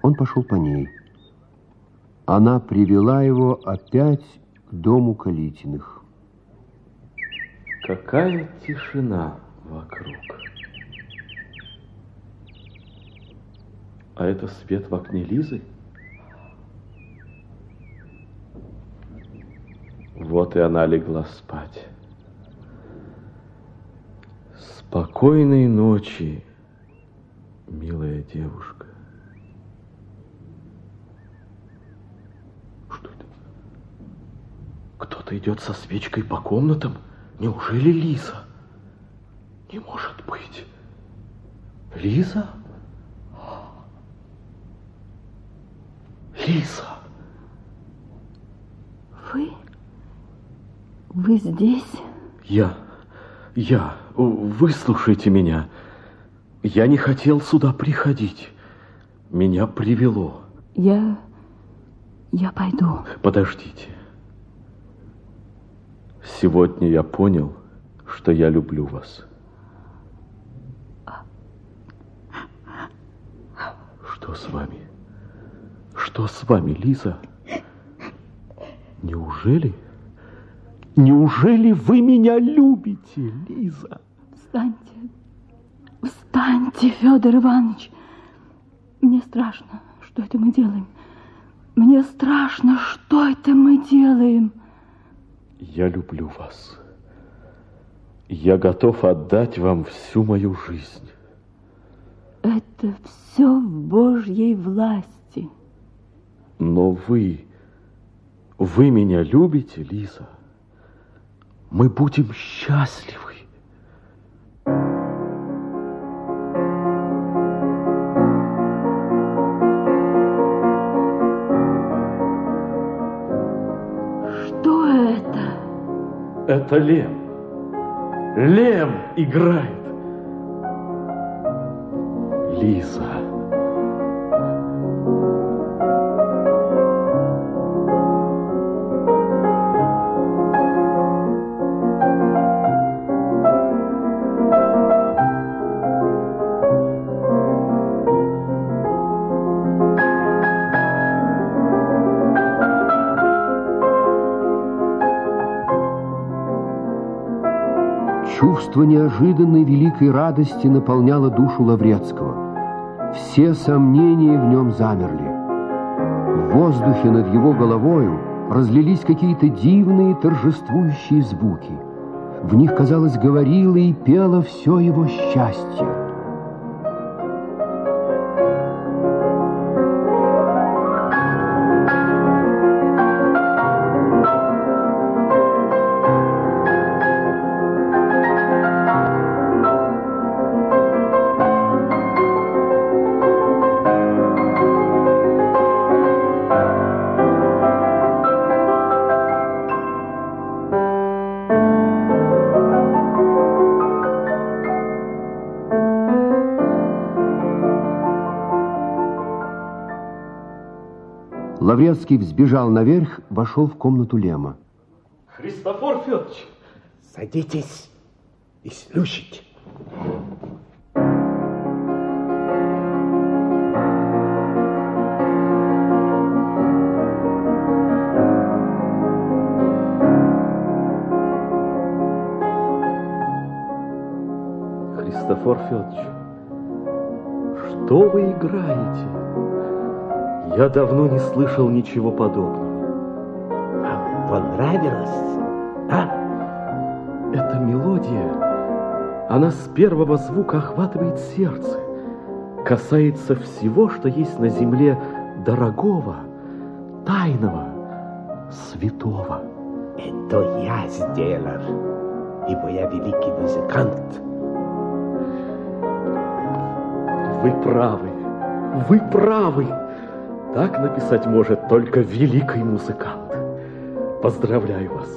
[SPEAKER 3] Он пошел по ней. Она привела его опять к дому Калитиных.
[SPEAKER 12] Какая тишина вокруг. А это свет в окне Лизы? Вот и она легла спать. Спокойной ночи, милая девушка. Что это? Кто-то идет со свечкой по комнатам. Неужели Лиза? Не может быть. Лиза? Лиза!
[SPEAKER 10] Вы? Вы здесь?
[SPEAKER 12] Я, я, выслушайте меня. Я не хотел сюда приходить. Меня привело.
[SPEAKER 10] Я, я пойду.
[SPEAKER 12] Подождите. Сегодня я понял, что я люблю вас. Что с вами? Что с вами, Лиза? Неужели? Неужели вы меня любите, Лиза?
[SPEAKER 10] Встаньте, встаньте, Федор Иванович. Мне страшно, что это мы делаем. Мне страшно, что это мы делаем.
[SPEAKER 12] Я люблю вас. Я готов отдать вам всю мою жизнь.
[SPEAKER 10] Это все в Божьей власти.
[SPEAKER 12] Но вы, вы меня любите, Лиза? Мы будем счастливы.
[SPEAKER 10] Что это?
[SPEAKER 12] Это Лем. Лем играет. Лиза.
[SPEAKER 3] Чувство неожиданной великой радости наполняло душу Лаврецкого. Все сомнения в нем замерли. В воздухе над его головою разлились какие-то дивные торжествующие звуки. В них, казалось, говорило и пело все его счастье. Лаврецкий взбежал наверх, вошел в комнату Лема.
[SPEAKER 12] Христофор Федорович!
[SPEAKER 11] Садитесь и слушайте.
[SPEAKER 12] Христофор Федорович, что вы играете? Я давно не слышал ничего подобного.
[SPEAKER 11] Вам понравилось, а?
[SPEAKER 12] Эта мелодия, она с первого звука охватывает сердце, касается всего, что есть на земле дорогого, тайного, святого.
[SPEAKER 11] Это я сделал, ибо я великий музыкант.
[SPEAKER 12] Вы правы, вы правы. Так написать может только великий музыкант. Поздравляю вас.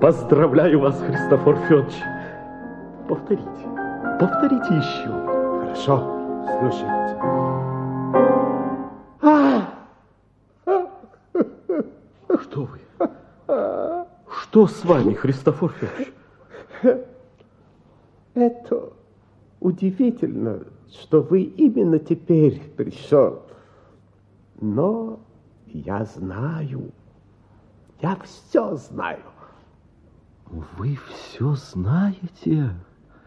[SPEAKER 12] Поздравляю вас, Христофор Федорович. Повторите. Повторите еще.
[SPEAKER 11] Хорошо, слушайте. [LAUGHS]
[SPEAKER 12] Что вы? Что с вами, Христофор Федорович?
[SPEAKER 11] Это удивительно, что вы именно теперь пришел. Но я знаю, я все знаю.
[SPEAKER 12] Вы все знаете?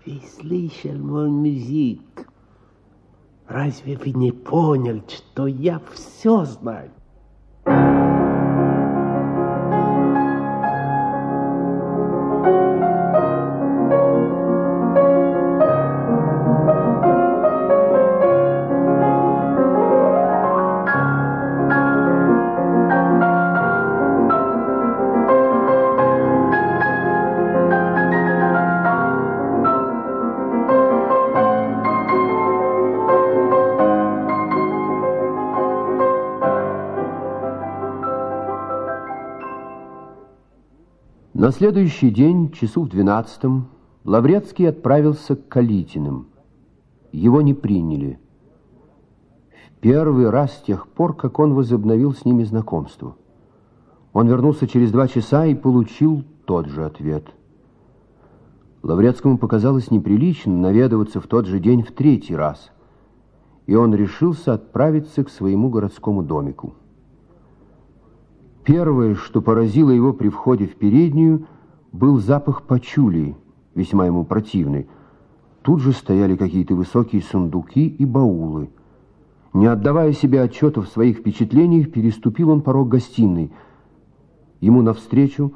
[SPEAKER 11] Вы слышал мой музик. Разве вы не поняли, что я все знаю?
[SPEAKER 3] На следующий день, часу в двенадцатом, Лаврецкий отправился к Калитиным. Его не приняли. В первый раз с тех пор, как он возобновил с ними знакомство. Он вернулся через два часа и получил тот же ответ. Лаврецкому показалось неприличным наведываться в тот же день в третий раз, и он решился отправиться к своему городскому домику. Первое, что поразило его при входе в переднюю, был запах пачули, весьма ему противный. Тут же стояли какие-то высокие сундуки и баулы. Не отдавая себе отчета в своих впечатлениях, переступил он порог гостиной. Ему навстречу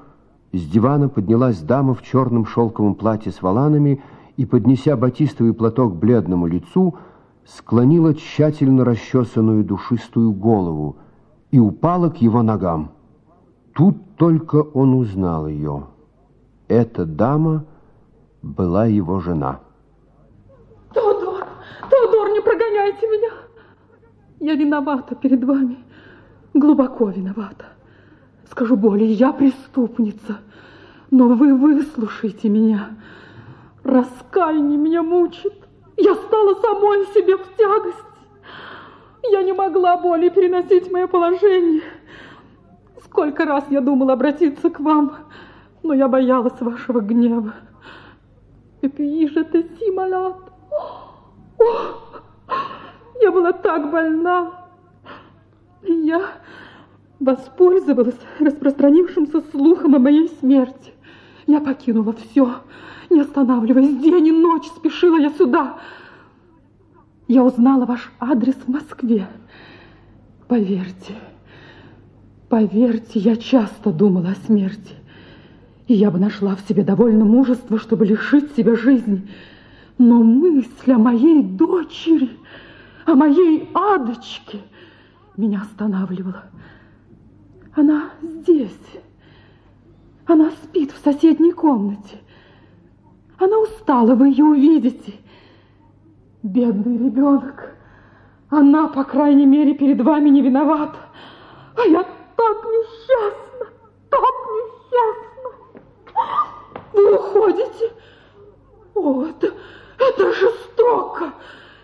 [SPEAKER 3] с дивана поднялась дама в черном шелковом платье с воланами и, поднеся батистовый платок бледному лицу, склонила тщательно расчесанную душистую голову и упала к его ногам. Тут только он узнал ее. Эта дама была его жена.
[SPEAKER 14] Теодор, Теодор, не прогоняйте меня. Я виновата перед вами, глубоко виновата. Скажу более, я преступница, но вы выслушайте меня. Раскаяние меня мучит. Я стала самой себе в тягость. Я не могла более переносить мое положение. Сколько раз я думала обратиться к вам, но я боялась вашего гнева. И пиже ты, Сималат. Я была так больна. Я воспользовалась распространившимся слухом о моей смерти
[SPEAKER 15] Я покинула все, не останавливаясь, день и ночь спешила я сюда. Я узнала ваш адрес в Москве. Поверьте, поверьте, я часто думала о смерти. И я бы нашла в себе довольно мужества, чтобы лишить себя жизни. Но мысль о моей дочери, о моей адочке меня останавливала. Она здесь. Она спит в соседней комнате. Она устала, вы ее увидите. Бедный ребенок. Она, по крайней мере, перед вами не виновата. А я так несчастна, так несчастна. Вы уходите? О, это, это жестоко.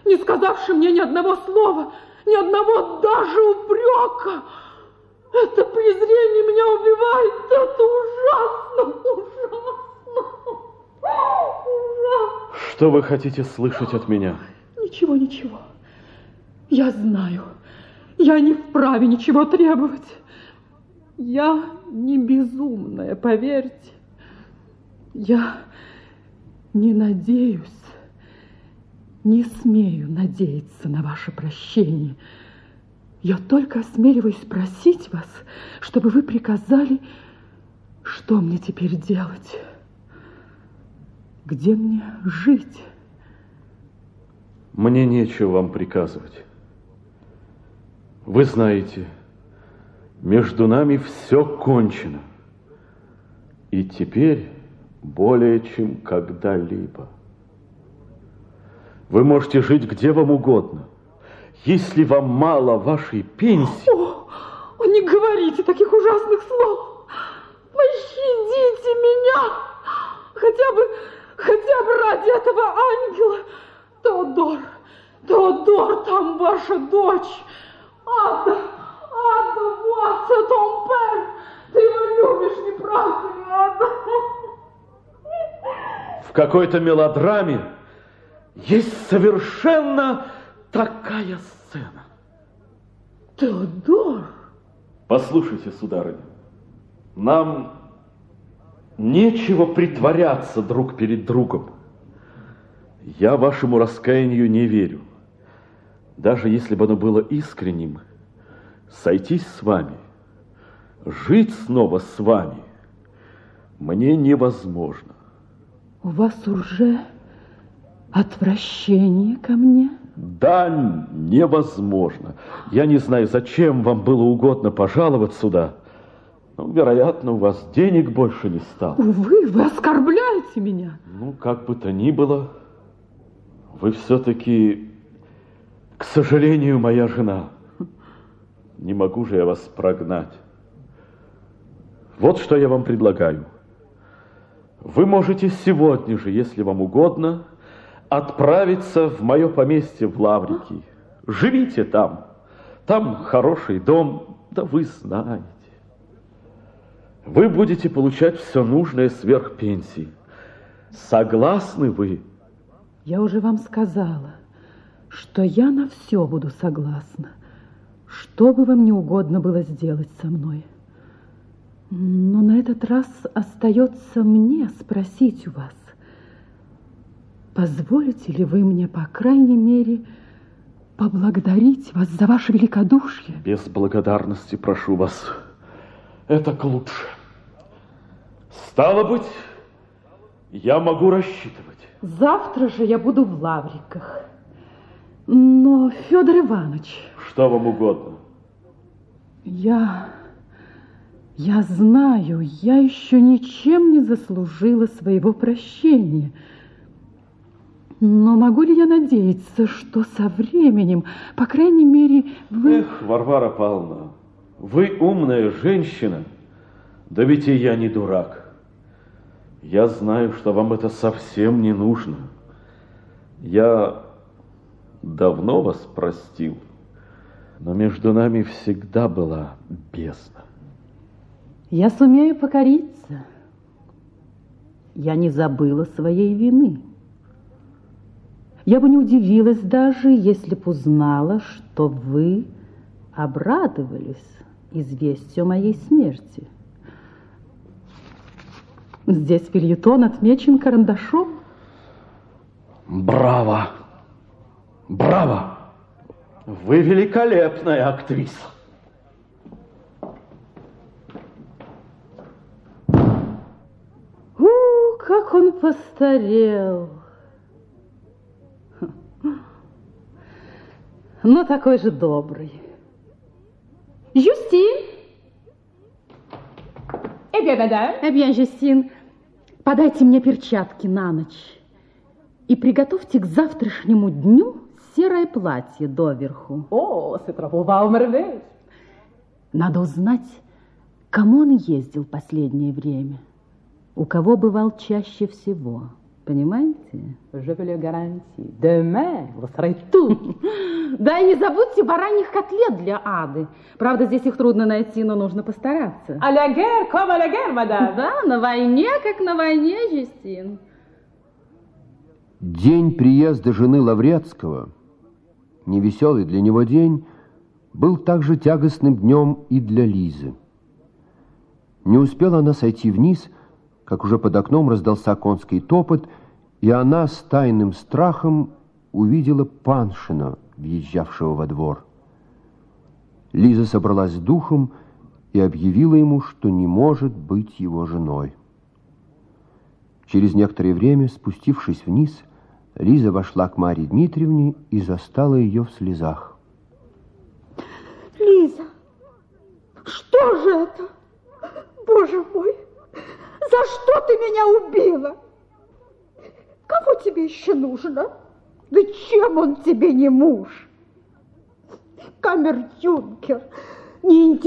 [SPEAKER 15] Не сказавши мне ни одного слова, ни одного даже упрека. Это презрение меня убивает. Это ужасно, ужасно. Ужасно.
[SPEAKER 12] Что вы хотите слышать от меня?
[SPEAKER 15] Ничего, ничего. Я знаю. Я не вправе ничего требовать. Я не безумная, поверьте. Я не надеюсь, не смею надеяться на ваше прощение. Я только осмеливаюсь просить вас, чтобы вы приказали, что мне теперь делать, где мне жить.
[SPEAKER 12] Мне нечего вам приказывать. Вы знаете, между нами все кончено. И теперь более чем когда-либо. Вы можете жить где вам угодно – если вам мало вашей пенсии...
[SPEAKER 15] О, не говорите таких ужасных слов. Пощадите меня. Хотя бы, хотя бы ради этого ангела. Теодор, Теодор, там ваша дочь. Ада, Вот, это Томпер. Ты его любишь, не правда ли, Ада?
[SPEAKER 12] В какой-то мелодраме есть совершенно такая сцена.
[SPEAKER 15] Теодор!
[SPEAKER 12] Послушайте, сударыня, нам нечего притворяться друг перед другом. Я вашему раскаянию не верю. Даже если бы оно было искренним, сойтись с вами, жить снова с вами мне невозможно.
[SPEAKER 15] У вас уже отвращение ко мне?
[SPEAKER 12] Да, невозможно. Я не знаю, зачем вам было угодно пожаловать сюда. Ну, вероятно, у вас денег больше не стало.
[SPEAKER 15] Увы, вы оскорбляете меня.
[SPEAKER 12] Ну, как бы то ни было, вы все-таки, к сожалению, моя жена. Не могу же я вас прогнать. Вот что я вам предлагаю. Вы можете сегодня же, если вам угодно, отправиться в мое поместье в Лаврики. Живите там. Там хороший дом, да вы знаете. Вы будете получать все нужное сверх пенсии. Согласны вы?
[SPEAKER 15] Я уже вам сказала, что я на все буду согласна. Что бы вам не угодно было сделать со мной. Но на этот раз остается мне спросить у вас, Позволите ли вы мне, по крайней мере, поблагодарить вас за ваше великодушие?
[SPEAKER 12] Без благодарности прошу вас. Это к лучше. Стало быть, я могу рассчитывать.
[SPEAKER 15] Завтра же я буду в Лавриках. Но, Федор Иванович...
[SPEAKER 12] Что вам угодно?
[SPEAKER 15] Я... Я знаю, я еще ничем не заслужила своего прощения. Но могу ли я надеяться, что со временем, по крайней мере, вы...
[SPEAKER 12] Эх, Варвара Павловна, вы умная женщина, да ведь и я не дурак. Я знаю, что вам это совсем не нужно. Я давно вас простил, но между нами всегда была бездна.
[SPEAKER 15] Я сумею покориться. Я не забыла своей вины. Я бы не удивилась даже, если б узнала, что вы обрадовались известию моей смерти. Здесь фильетон отмечен карандашом.
[SPEAKER 12] Браво! Браво! Вы великолепная актриса.
[SPEAKER 15] У, как он постарел. Но такой же добрый. Жюстин!
[SPEAKER 6] Eh bien, madame.
[SPEAKER 15] Eh bien, Жюстин, подайте мне перчатки на ночь и приготовьте к завтрашнему дню серое платье доверху.
[SPEAKER 6] О, va merveille.
[SPEAKER 15] Надо узнать, кому он ездил последнее время, у кого бывал чаще всего. Понимаете?
[SPEAKER 6] Je vous le garantis. Demain, vous serez tout. [LAUGHS]
[SPEAKER 15] Да и не забудьте бараньих котлет для Ады. Правда, здесь их трудно найти, но нужно постараться.
[SPEAKER 6] À la guerre, comme à la guerre, madame.
[SPEAKER 15] Да, на войне, как на войне, Жюстин.
[SPEAKER 3] День приезда жены Лаврецкого, невеселый для него день, был также тягостным днем и для Лизы. Не успела она сойти вниз, как уже под окном раздался конский топот, и она с тайным страхом увидела Паншина, въезжавшего во двор. Лиза собралась с духом и объявила ему, что не может быть его женой. Через некоторое время, спустившись вниз, Лиза вошла к Марье Дмитриевне и застала ее в слезах.
[SPEAKER 5] Лиза, что же это? Боже мой, за что ты меня убила? Кого тебе еще нужно? Да чем он тебе не муж? Камер-юнкер, не.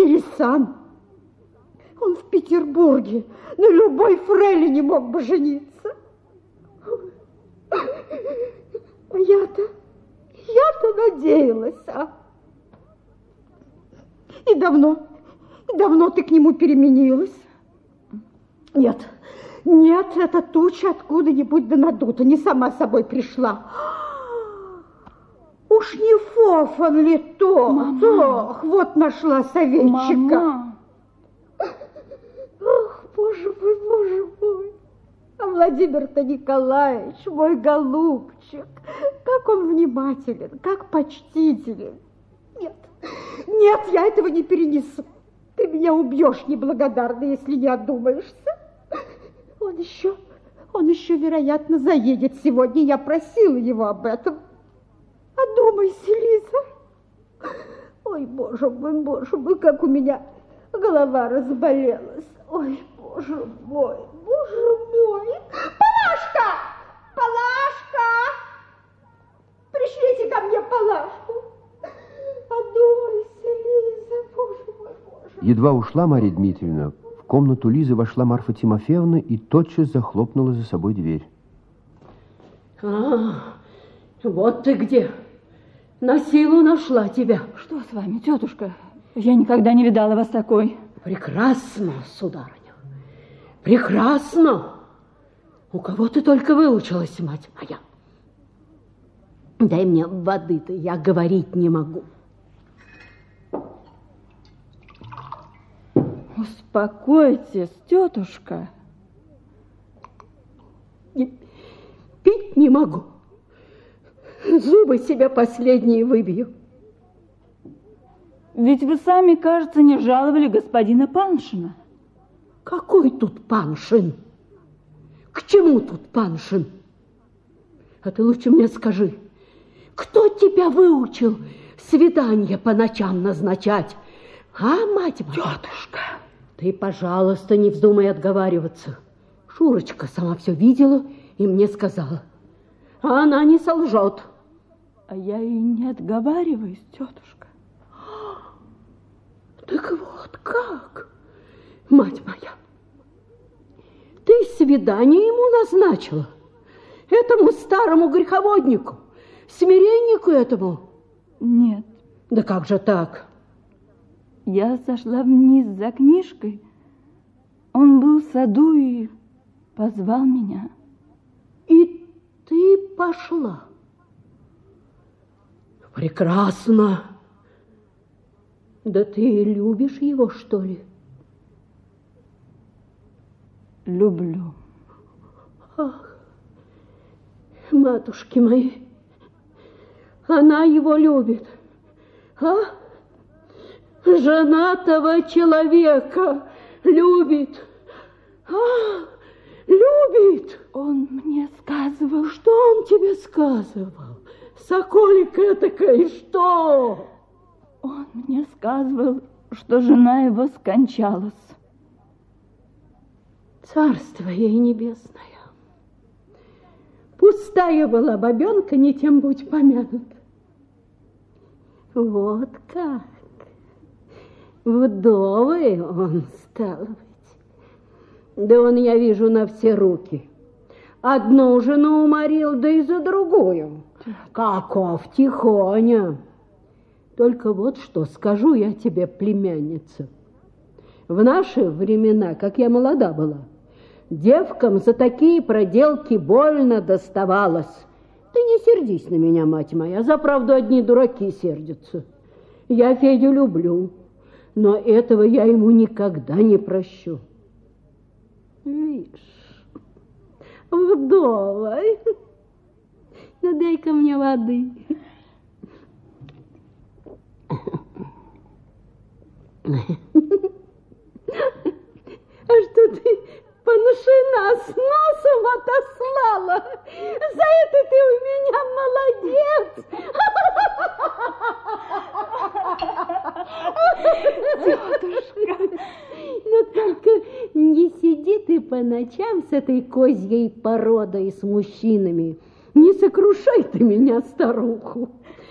[SPEAKER 5] Он в Петербурге на любой фрейли не мог бы жениться. А я-то, я-то надеялась, а? И давно, давно ты к нему переменилась? Нет, нет, эта туча откуда-нибудь да надута, не сама собой пришла. Уж не Фофан ли то?
[SPEAKER 10] Мама.
[SPEAKER 5] Ох, вот нашла советчика.
[SPEAKER 10] Мама.
[SPEAKER 5] Ох, боже мой, боже мой. А Владимир-то Николаевич, мой голубчик, как он внимателен, как почтителен. Нет, нет, я этого не перенесу. Ты меня убьешь неблагодарно, если не одумаешься. Он еще, он еще, вероятно, заедет сегодня. Я просила его об этом. Одумайся, Лиза. Ой, боже мой, боже мой, как у меня голова разболелась. Ой, боже мой, боже мой. Палашка! Палашка! Пришлите ко мне Палашку. Одумайся, Лиза, боже мой, боже.
[SPEAKER 3] Едва ушла Марья Дмитриевна, в комнату Лизы вошла Марфа Тимофеевна и тотчас захлопнула за собой дверь.
[SPEAKER 4] А, вот ты где. На силу нашла тебя.
[SPEAKER 10] Что с вами, тетушка? Я никогда не видала вас такой.
[SPEAKER 4] Прекрасно, сударыня. Прекрасно. У кого ты только выучилась, мать моя? Дай мне воды-то, я говорить не могу.
[SPEAKER 10] Успокойтесь, тетушка.
[SPEAKER 4] Пить не могу. Зубы себя последние выбью.
[SPEAKER 10] Ведь вы сами, кажется, не жаловали господина Паншина.
[SPEAKER 4] Какой тут Паншин? К чему тут Паншин? А ты лучше мне скажи, кто тебя выучил свидание по ночам назначать? А, мать моя? Тетушка. Ты, пожалуйста, не вздумай отговариваться. Шурочка сама все видела и мне сказала. А она не солжет.
[SPEAKER 10] А я и не отговариваюсь, тетушка.
[SPEAKER 4] Так вот как, мать моя, ты свидание ему назначила, этому старому греховоднику, смиреннику этому?
[SPEAKER 10] Нет.
[SPEAKER 4] Да как же так?
[SPEAKER 10] Я сошла вниз за книжкой. Он был в саду и позвал меня.
[SPEAKER 4] И ты пошла? Прекрасно. Да ты любишь его, что ли?
[SPEAKER 10] Люблю.
[SPEAKER 4] Ах, матушки мои, она его любит, а? Женатого человека любит, а? Любит.
[SPEAKER 10] Он мне сказывал.
[SPEAKER 4] Что он тебе сказывал? Соколик этакой, что?
[SPEAKER 10] Он мне сказывал, что жена его скончалась.
[SPEAKER 4] Царство ей небесное. Пустая была бабенка, не тем будь помянут. Вот как. Вдовый он стал быть. Да он, я вижу, на все руки. Одну жену уморил, да и за другую. Каков тихоня. Только вот что скажу я тебе, племянница. В наши времена, как я молода была, девкам за такие проделки больно доставалось. Ты не сердись на меня, мать моя, за правду одни дураки сердятся. Я Федю люблю, но этого я ему никогда не прощу. Видишь, вдовой. Ну, дай-ка мне воды. А что ты поношена с носом отослала? За это ты у меня молодец. Тетушка. Ну только не сиди ты по ночам с этой козьей породой с мужчинами. Не сокрушай ты меня, старуху.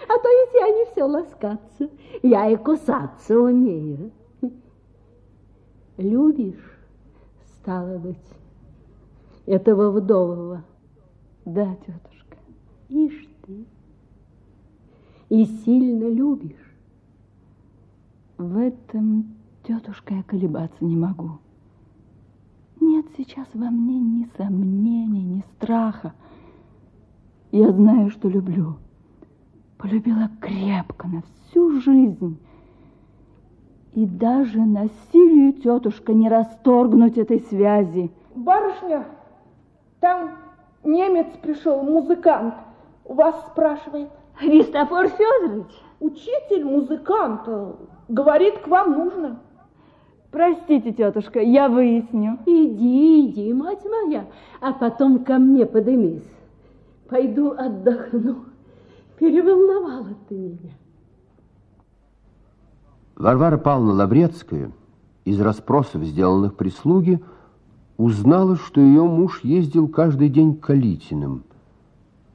[SPEAKER 4] А то ведь я не все ласкаться. Я и кусаться умею. Любишь, стало быть, этого вдового?
[SPEAKER 10] Да, тетушка.
[SPEAKER 4] Ишь ты. И сильно любишь.
[SPEAKER 10] В этом, тетушка, я колебаться не могу. Нет сейчас во мне ни сомнений, ни страха. Я знаю, что люблю. Полюбила крепко, на всю жизнь. И даже насилию, тетушка, не расторгнуть этой связи.
[SPEAKER 16] Барышня, там немец пришел, музыкант. У вас спрашивает.
[SPEAKER 4] Христофор Федорович?
[SPEAKER 16] Учитель, музыкант. Говорит, к вам нужно.
[SPEAKER 10] Простите, тетушка, я выясню.
[SPEAKER 4] Иди, иди, мать моя, а потом ко мне подымись. Пойду отдохну. Переволновала ты меня.
[SPEAKER 3] Варвара Павловна Лаврецкая из расспросов, сделанных прислуги, узнала, что ее муж ездил каждый день к Калитиным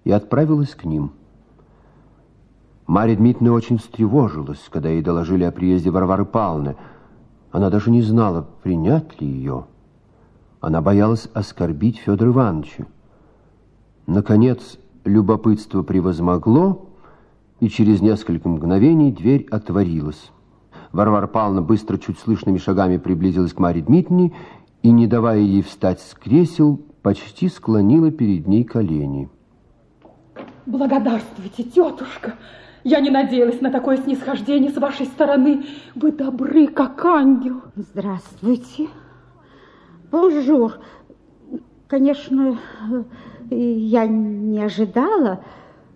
[SPEAKER 3] и отправилась к ним. Марья Дмитриевна очень встревожилась, когда ей доложили о приезде Варвары Павловны. Она даже не знала, принять ли ее. Она боялась оскорбить Федора Ивановича. Наконец, любопытство превозмогло, и через несколько мгновений дверь отворилась. Варвара Павловна быстро, чуть слышными шагами приблизилась к Марье Дмитриевне и, не давая ей встать с кресел, почти склонила перед ней колени.
[SPEAKER 15] Благодарствуйте, тетушка. Я не надеялась на такое снисхождение с вашей стороны. Вы добры, как ангел.
[SPEAKER 5] Здравствуйте. Bonjour. Конечно, я не ожидала.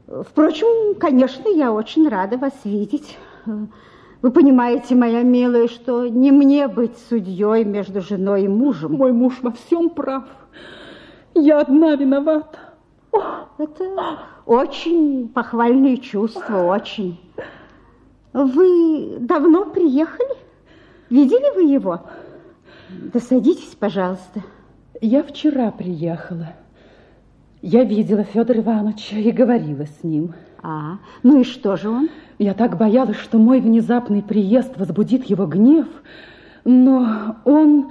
[SPEAKER 5] Впрочем, конечно, я очень рада вас видеть. Вы понимаете, моя милая, что не мне быть судьей между женой и мужем.
[SPEAKER 15] Мой муж во всем прав. Я одна виновата.
[SPEAKER 5] Это очень похвальные чувства, очень. Вы давно приехали? Видели вы его? Да садитесь, пожалуйста.
[SPEAKER 15] Я вчера приехала. Я видела Федора Ивановича и говорила с ним.
[SPEAKER 5] А, ну и что же он?
[SPEAKER 15] Я так боялась, что мой внезапный приезд возбудит его гнев, но он...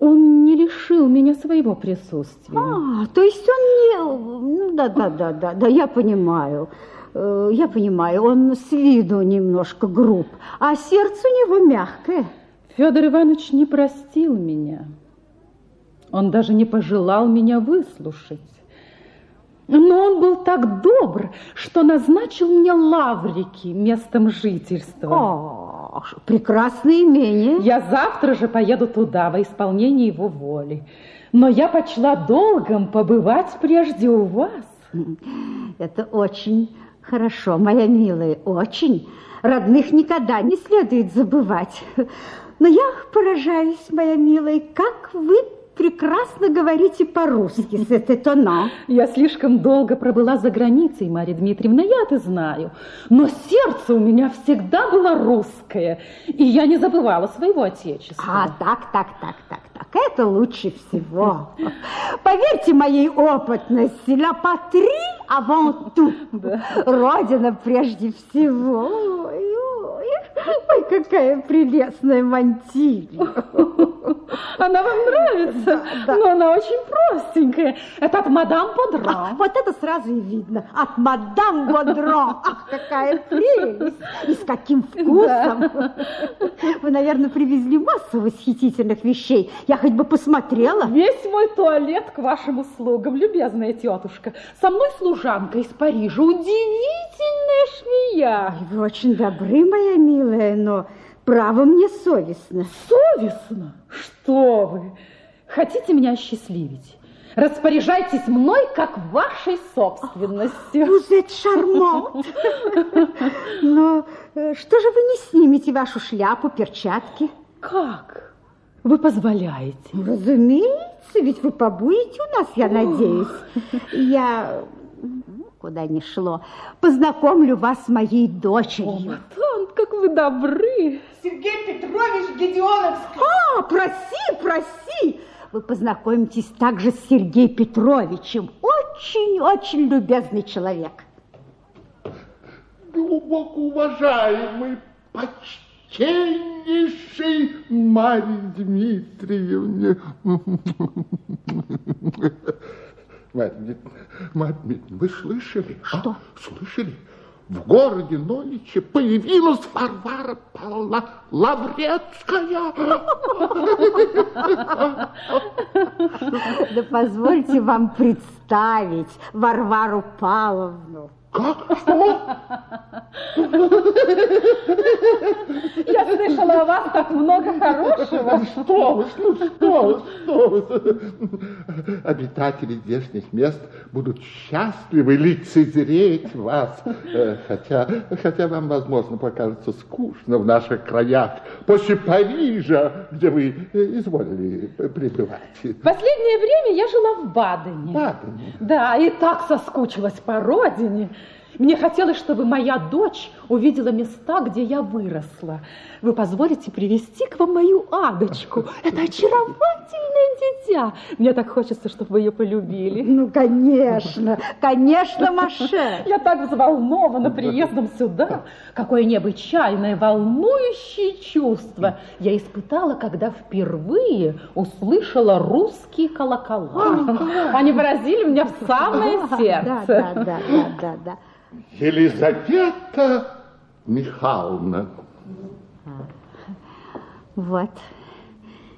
[SPEAKER 15] Он не лишил меня своего присутствия.
[SPEAKER 5] А, то есть он не... Ну, да, да, да, да, да, я понимаю. Э, я понимаю, он с виду немножко груб, а сердце у него мягкое.
[SPEAKER 15] Федор Иванович не простил меня. Он даже не пожелал меня выслушать. Но он был так добр, что назначил мне Лаврики местом жительства.
[SPEAKER 5] О, прекрасное имение.
[SPEAKER 15] Я завтра же поеду туда во исполнение его воли. Но я почла долгом побывать прежде у вас.
[SPEAKER 5] Это очень хорошо, моя милая, очень. Родных никогда не следует забывать. Но я поражаюсь, моя милая, как вы прекрасно говорите по-русски, но.
[SPEAKER 15] Я слишком долго пробыла за границей, Марья Дмитриевна, я это знаю. Но сердце у меня всегда было русское, и я не забывала своего отечества.
[SPEAKER 5] А, так, так, так, так, так, это лучше всего. Поверьте моей опытности, la patrie avant tout. Родина прежде всего. Ой, ой, ой, какая прелестная мантилья.
[SPEAKER 15] Она вам нравится? Да, да. Но она очень простенькая. Это от мадам Бодро.
[SPEAKER 5] А, вот это сразу и видно. От мадам Бодро. Ах, какая прелесть. И с каким вкусом. Да. Вы, наверное, привезли массу восхитительных вещей. Я хоть бы посмотрела.
[SPEAKER 15] Весь мой туалет к вашим услугам, любезная тетушка. Со мной служанка из Парижа. Удивительная швея.
[SPEAKER 5] Ой, вы очень добры, моя милая, но... Право мне совестно.
[SPEAKER 15] Совестно? Что вы? Хотите меня осчастливить? Распоряжайтесь мной, как вашей собственностью.
[SPEAKER 5] Êtes [LAUGHS] charmante. Но э, что же вы не снимете вашу шляпу, перчатки?
[SPEAKER 15] Как? Вы позволяете?
[SPEAKER 5] Разумеется, ведь вы побудете у нас, я надеюсь. Я куда ни шло, познакомлю вас с моей дочерью.
[SPEAKER 15] О, Матан, как вы добры!
[SPEAKER 16] Сергей Петрович Гедеоновский.
[SPEAKER 5] А, проси, проси! Вы познакомитесь также с Сергеем Петровичем. Очень-очень любезный человек.
[SPEAKER 7] Глубоко уважаемый, почтеннейший Марья Дмитриевна. Марья Дмитриевна, вы слышали?
[SPEAKER 5] А? Что?
[SPEAKER 7] А? Слышали? В городе нониче появилась Варвара Павловна Лаврецкая.
[SPEAKER 5] Да позвольте вам представить Варвару Павловну.
[SPEAKER 7] Как? Что?
[SPEAKER 15] Я слышала о вас так много хорошего.
[SPEAKER 7] Что вы, ну что вы, что вы. Обитатели здешних мест будут счастливы лицезреть вас. Э, хотя, хотя вам, возможно, покажется скучно в наших краях, после Парижа, где вы э, изволили пребывать.
[SPEAKER 15] Последнее время я жила в Бадене.
[SPEAKER 7] Бадене?
[SPEAKER 15] Да, и так соскучилась по родине. Мне хотелось, чтобы моя дочь увидела места, где я выросла. Вы позволите привести к вам мою Адочку? Это очаровательное дитя. Мне так хочется, чтобы вы ее полюбили.
[SPEAKER 5] Ну, конечно, конечно, Маше.
[SPEAKER 15] Я так взволнована приездом сюда. Какое необычайное, волнующее чувство я испытала, когда впервые услышала русские колокола. Они поразили меня в самое сердце.
[SPEAKER 5] Да, да, да, да, да.
[SPEAKER 7] Елизавета Михайловна.
[SPEAKER 5] Вот.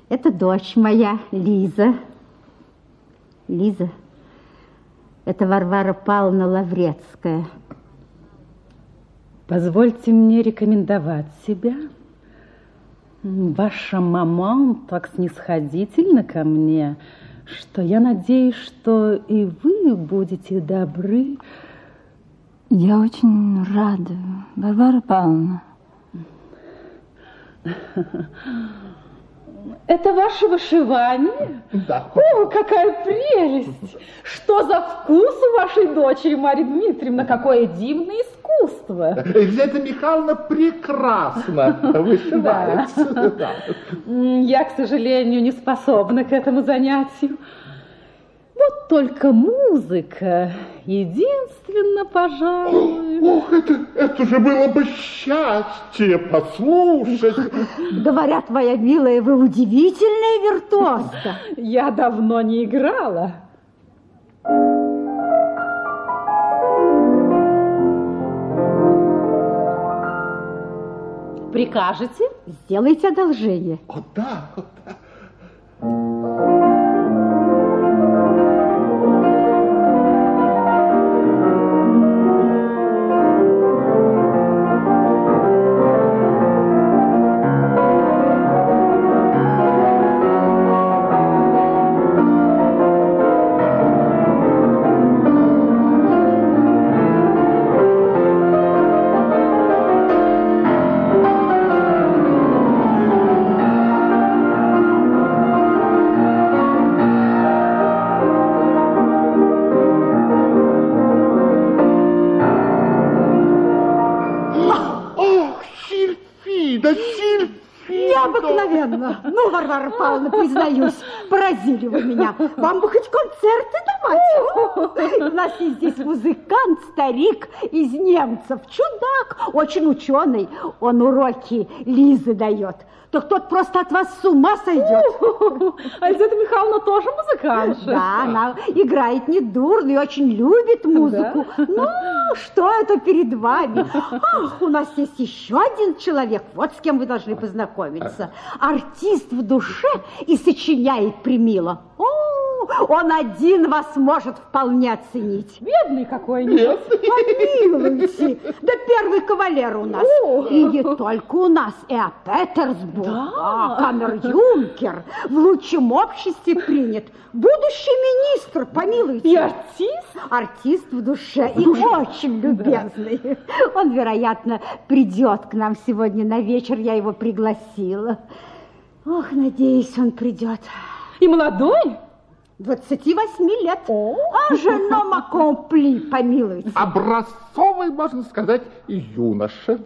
[SPEAKER 5] Это дочь моя, Лиза. Лиза. Это Варвара Павловна Лаврецкая.
[SPEAKER 15] Позвольте мне рекомендовать себя. Ваша мама так снисходительна ко мне, что я надеюсь, что и вы будете добры
[SPEAKER 10] я очень рада, Варвара Павловна.
[SPEAKER 15] Это ваше вышивание?
[SPEAKER 7] Да.
[SPEAKER 15] О, какая прелесть! Что за вкус у вашей дочери, Марья Дмитриевна? Какое дивное искусство!
[SPEAKER 7] Елизавета Михайловна прекрасно [LAUGHS] вышивается.
[SPEAKER 15] Да. Я, к сожалению, не способна к этому занятию. Вот только музыка единственно, пожалуй.
[SPEAKER 7] Ох, это, это же было бы счастье послушать.
[SPEAKER 5] Говорят, моя милая, вы удивительная виртуозка.
[SPEAKER 15] Я давно не играла. Прикажете?
[SPEAKER 5] Сделайте одолжение.
[SPEAKER 7] О, да, о, да.
[SPEAKER 5] Варвара Павловна, признаюсь, поразили вы меня. Вам бы хоть концерты давать. У нас есть здесь музыкант, старик из немцев, чудак, очень ученый. Он уроки Лизы дает. Так тот просто от вас с ума сойдет.
[SPEAKER 15] А Елизавета Михайловна тоже музыкантша?
[SPEAKER 5] Да, она играет недурно и очень любит музыку. Ну, что это перед вами? Ах, у нас есть еще один человек, вот с кем вы должны познакомиться. Артист в душе и сочиняет примило. О, он один вас может вполне оценить.
[SPEAKER 15] Бедный какой-нибудь.
[SPEAKER 5] Помилуйте. Да первый кавалер у нас. И не только у нас, и а Петерсбург. А, камер-юнкер в лучшем обществе принят. Будущий министр, помилуйте.
[SPEAKER 15] И артист?
[SPEAKER 5] Артист в душе и очень любезный. Он, вероятно, придет к нам сегодня на вечер. Я его пригласила. Ох, надеюсь, он придет.
[SPEAKER 15] И молодой?
[SPEAKER 5] 28 лет. А женом аккомпли, помилуйте.
[SPEAKER 7] Образцовый, можно сказать, юноша.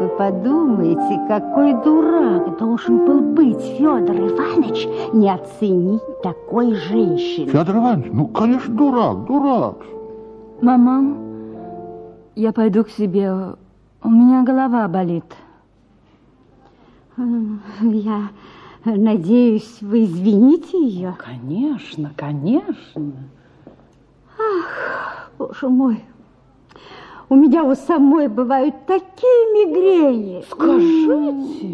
[SPEAKER 5] Вы подумайте, какой дурак должен был быть Федор Иванович не оценить такой женщины.
[SPEAKER 7] Федор Иванович, ну, конечно, дурак, дурак.
[SPEAKER 10] Мама, я пойду к себе. У меня голова болит.
[SPEAKER 5] Я надеюсь, вы извините ее.
[SPEAKER 15] Конечно, конечно.
[SPEAKER 5] Ах, боже мой, у меня у самой бывают такие мигрени.
[SPEAKER 15] Скажите.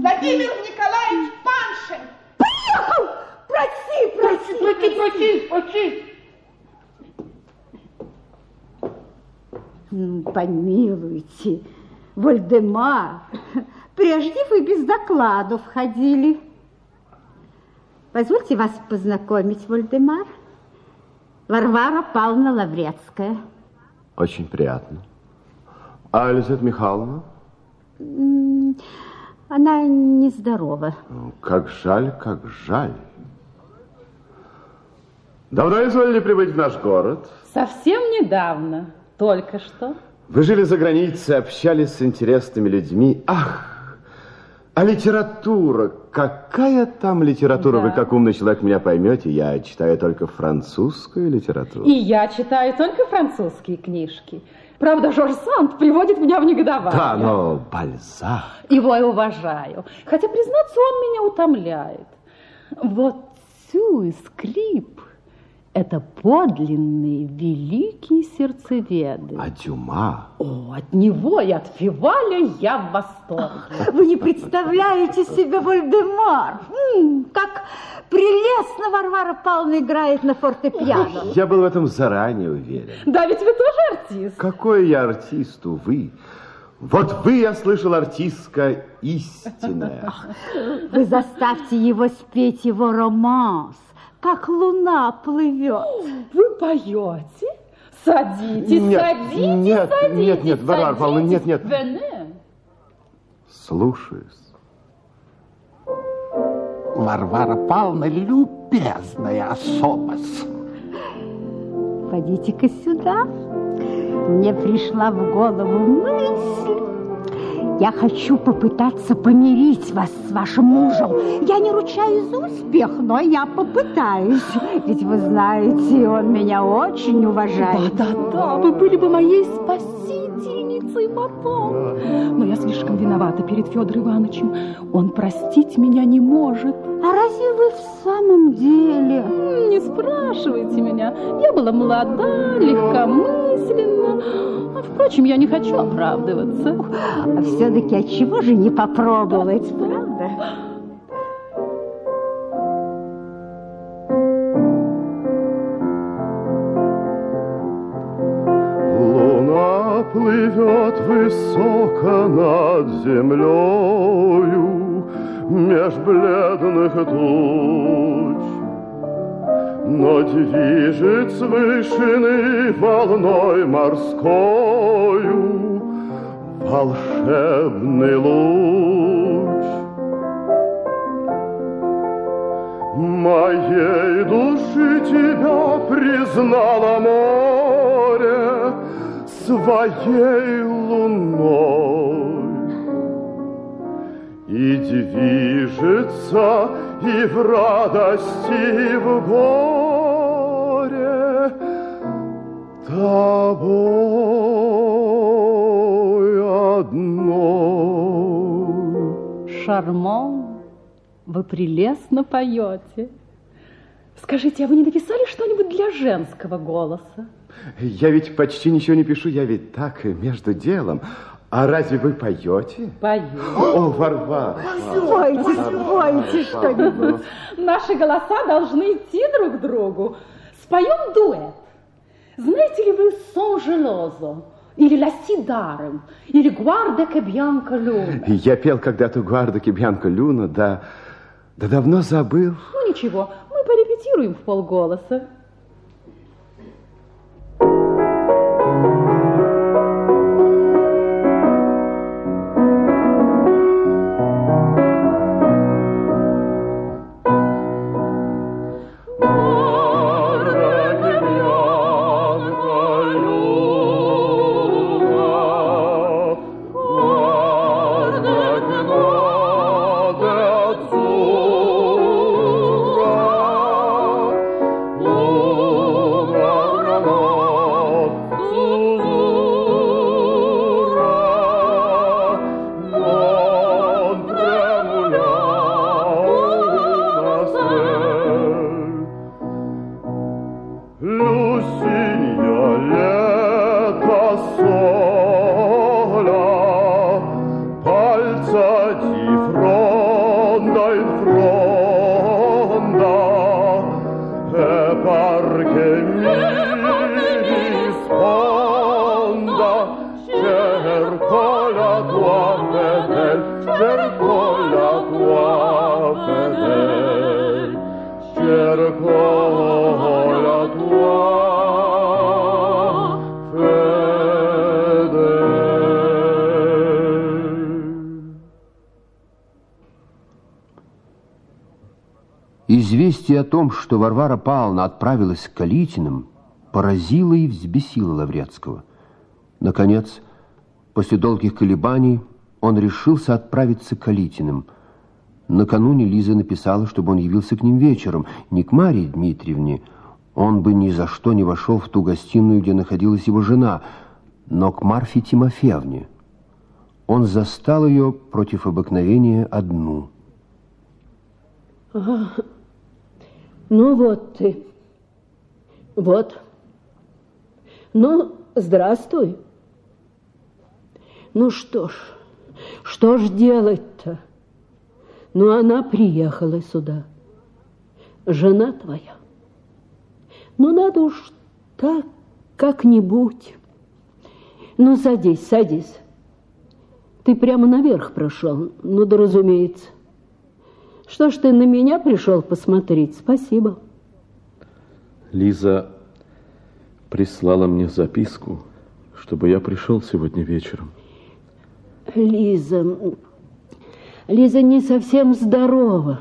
[SPEAKER 16] Владимир Николаевич Паншин.
[SPEAKER 5] Приехал! Проси, проси,
[SPEAKER 16] проси, проси, проси.
[SPEAKER 5] Ну, Помилуйте, Вольдемар, прежде вы без докладов ходили. Позвольте вас познакомить, Вольдемар. Варвара Павловна Лаврецкая.
[SPEAKER 9] Очень приятно. А Елизавета Михайловна?
[SPEAKER 5] Она нездорова.
[SPEAKER 9] Ну, Как жаль, как жаль. Давно изволили прибыть в наш город?
[SPEAKER 15] Совсем недавно, только что.
[SPEAKER 9] Вы жили за границей, общались с интересными людьми. Ах, а литература, какая там литература? Вы,
[SPEAKER 15] Да.
[SPEAKER 9] как умный человек, меня поймете. Я читаю только французскую литературу.
[SPEAKER 15] И я читаю только французские книжки. Правда, Жорж Санд приводит меня в негодование.
[SPEAKER 9] Да, но Бальзак.
[SPEAKER 15] Его я уважаю. Хотя, признаться, он меня утомляет. Вот Сю и Скрип – это подлинные великие сердцеведы.
[SPEAKER 9] А Дюма?
[SPEAKER 15] О, от него и от Фиваля я в восторге.
[SPEAKER 5] Вы не представляете себе Вольдемар. М, Как прелестно Варвара Павловна играет на фортепиано.
[SPEAKER 9] Я был в этом заранее уверен.
[SPEAKER 15] Да, ведь вы тоже артист.
[SPEAKER 9] Какой я артист, увы. Вот вы, я слышал, артистка истинная.
[SPEAKER 5] Вы заставьте его спеть его романс, как луна плывет.
[SPEAKER 15] Вы поете? Садитесь,
[SPEAKER 9] Нет,
[SPEAKER 15] садитесь,
[SPEAKER 9] нет,
[SPEAKER 15] садитесь.
[SPEAKER 9] нет, нет, Варвара Павловна, нет, нет.
[SPEAKER 15] Вене.
[SPEAKER 9] Слушаюсь.
[SPEAKER 7] Варвара Павловна любезная особа.
[SPEAKER 5] Пойдите-ка сюда. Мне пришла в голову мысль. Я хочу попытаться помирить вас с вашим мужем. Я не ручаюсь за успех, но я попытаюсь. Ведь вы знаете, он меня очень уважает.
[SPEAKER 15] Да-да-да, вы были бы моей спасительницей потом. Но я слишком виновата перед Федором Ивановичем. Он простить меня не может.
[SPEAKER 5] А разве вы в самом деле?
[SPEAKER 15] Не спрашивайте меня. Я была молода, легкомысленна. Впрочем, я не хочу оправдываться.
[SPEAKER 5] А все-таки от чего же не попробовать, правда?
[SPEAKER 17] Луна плывет высоко над землею Меж бледных туч. Но движет с вышины волной морскою Волшебный луч. Моей души тебя признало море Своей луной. И движется и в радости, и в горе тобой одной.
[SPEAKER 15] Шармон, вы прелестно поете. Скажите, а вы не написали что-нибудь для женского голоса?
[SPEAKER 9] Я ведь почти ничего не пишу, я ведь так между делом. А разве вы поете?
[SPEAKER 15] Пою.
[SPEAKER 9] О, Варвара!
[SPEAKER 5] Спойте, спойте что-нибудь.
[SPEAKER 15] Наши голоса должны идти друг к другу. Споем дуэт. Знаете ли вы «Сон желозо» или «Ла Сидарем» или «Гварда ке Бьянка Люна»?
[SPEAKER 9] Я пел когда-то Гварда Кибьянка Люна, да, да давно забыл.
[SPEAKER 15] Ну ничего, мы порепетируем в полголоса.
[SPEAKER 3] Известие о том, что Варвара Павловна отправилась к Калитиным, поразило и взбесило Лаврецкого. Наконец, после долгих колебаний, он решился отправиться к Калитиным. Накануне Лиза написала, чтобы он явился к ним вечером, не к Марии Дмитриевне. Он бы ни за что не вошел в ту гостиную, где находилась его жена, но к Марфе Тимофеевне. Он застал ее против обыкновения одну.
[SPEAKER 4] Ну вот ты. Вот. Ну, здравствуй. Ну что ж, что ж делать-то? Ну, она приехала сюда. Жена твоя. Ну, надо уж так как-нибудь. Ну, садись, садись. Ты прямо наверх прошел. Ну, да разумеется. Что ж ты на меня пришел посмотреть? Спасибо.
[SPEAKER 12] Лиза прислала мне записку, чтобы я пришел сегодня вечером.
[SPEAKER 4] Лиза, Лиза не совсем здорова.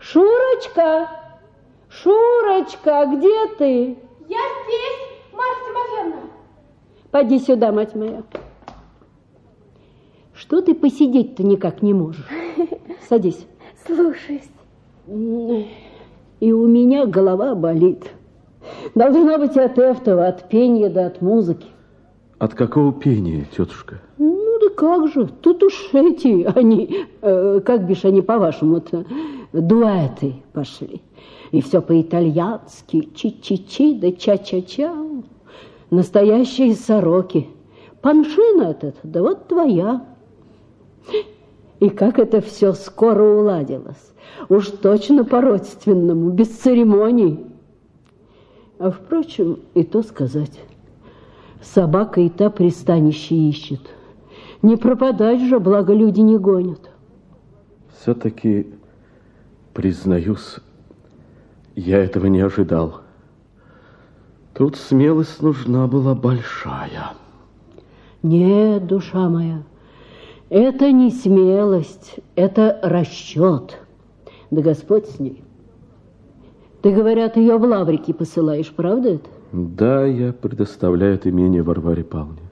[SPEAKER 4] Шурочка, Шурочка, где ты?
[SPEAKER 8] Я здесь, Марфа Тимофеевна.
[SPEAKER 4] Поди сюда, мать моя. Что ты посидеть-то никак не можешь? [LAUGHS] Садись.
[SPEAKER 8] Слушаюсь.
[SPEAKER 4] И у меня голова болит. Должна быть от этого, от пения да от музыки.
[SPEAKER 12] От какого пения, тетушка?
[SPEAKER 4] Ну да как же, тут уж эти, они, э, как бишь они по-вашему-то, дуэты пошли. И все по-итальянски, чи-чи-чи да ча-ча-ча. Настоящие сороки. Паншин этот, да вот твоя. И как это все скоро уладилось. Уж точно по-родственному, без церемоний. А, впрочем, и то сказать. Собака и та пристанище ищет. Не пропадать же, благо люди не гонят.
[SPEAKER 12] Все-таки, признаюсь, я этого не ожидал. Тут смелость нужна была большая.
[SPEAKER 4] Нет, душа моя, это не смелость, это расчет. Да Господь с ней. Ты, говорят, ее в лаврики посылаешь, правда это?
[SPEAKER 12] Да, я предоставляю это имение Варваре Павловне.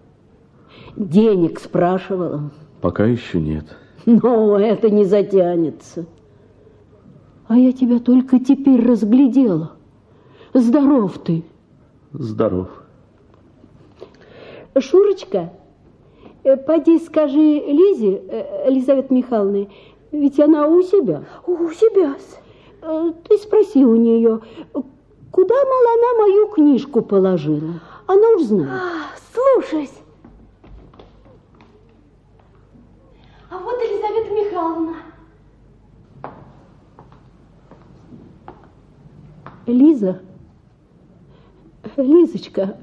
[SPEAKER 4] Денег спрашивала.
[SPEAKER 12] Пока еще нет.
[SPEAKER 4] Но это не затянется. А я тебя только теперь разглядела. Здоров ты.
[SPEAKER 12] Здоров.
[SPEAKER 4] Шурочка, поди скажи Лизе, э, Елизавете Михайловне, ведь она у себя.
[SPEAKER 5] У себя.
[SPEAKER 4] Э, ты спроси у нее, куда, мол, она мою книжку положила. Она уж знает.
[SPEAKER 5] А, слушаюсь. А вот Елизавета Михайловна.
[SPEAKER 4] Лиза, Лизочка,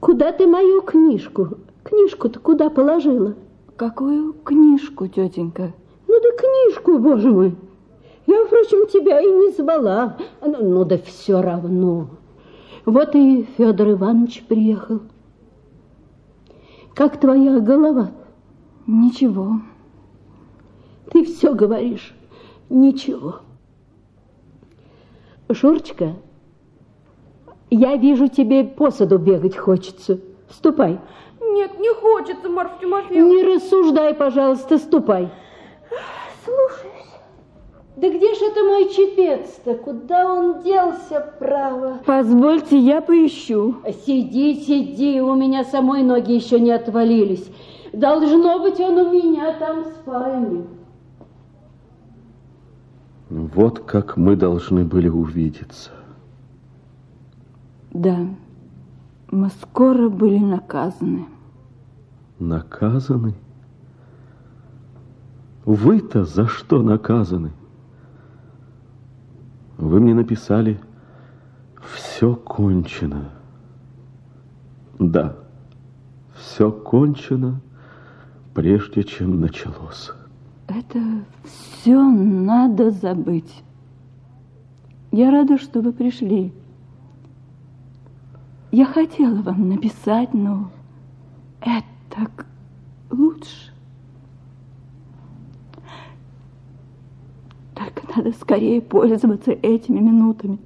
[SPEAKER 4] куда ты мою книжку? Книжку-то куда положила?
[SPEAKER 10] Какую книжку, тетенька?
[SPEAKER 4] Ну да книжку, боже мой. Я, впрочем, тебя и не звала. Ну, ну да все равно. Вот и Федор Иванович приехал. Как твоя голова?
[SPEAKER 10] Ничего.
[SPEAKER 4] Ты все говоришь. Ничего. Шурочка, я вижу, тебе по саду бегать хочется. Ступай.
[SPEAKER 16] Нет, не хочется, Марфа Тимофеевна.
[SPEAKER 4] Не рассуждай, пожалуйста, ступай.
[SPEAKER 5] Слушаюсь.
[SPEAKER 4] Да где же это мой чепец-то? Куда он делся, право?
[SPEAKER 10] Позвольте, я поищу.
[SPEAKER 4] Сиди, сиди, у меня самой ноги еще не отвалились. Должно быть, он у меня там в спальне.
[SPEAKER 12] Вот как мы должны были увидеться.
[SPEAKER 10] Да, мы скоро были наказаны.
[SPEAKER 12] Наказаны? Вы-то за что наказаны? Вы мне написали «Все кончено». Да, все кончено, прежде чем началось.
[SPEAKER 10] Это все надо забыть. Я рада, что вы пришли. Я хотела вам написать, но это лучше. Только надо скорее пользоваться этими минутами.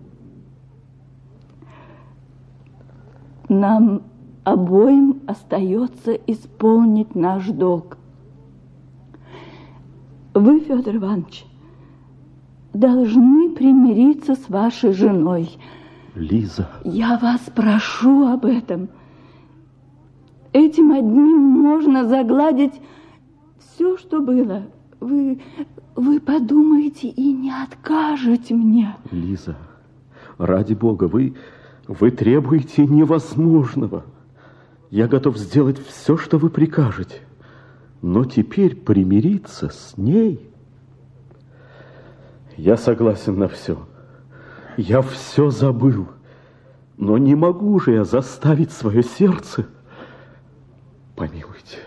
[SPEAKER 10] Нам обоим остается исполнить наш долг. Вы, Федор Иванович, должны примириться с вашей женой.
[SPEAKER 12] Лиза.
[SPEAKER 10] Я вас прошу об этом. Этим одним можно загладить все, что было. Вы, вы подумаете и не откажете мне.
[SPEAKER 12] Лиза, ради бога, вы, вы требуете невозможного. Я готов сделать все, что вы прикажете. Но теперь примириться с ней... Я согласен на все. Я все забыл. Но не могу же я заставить свое сердце... Помилуйте.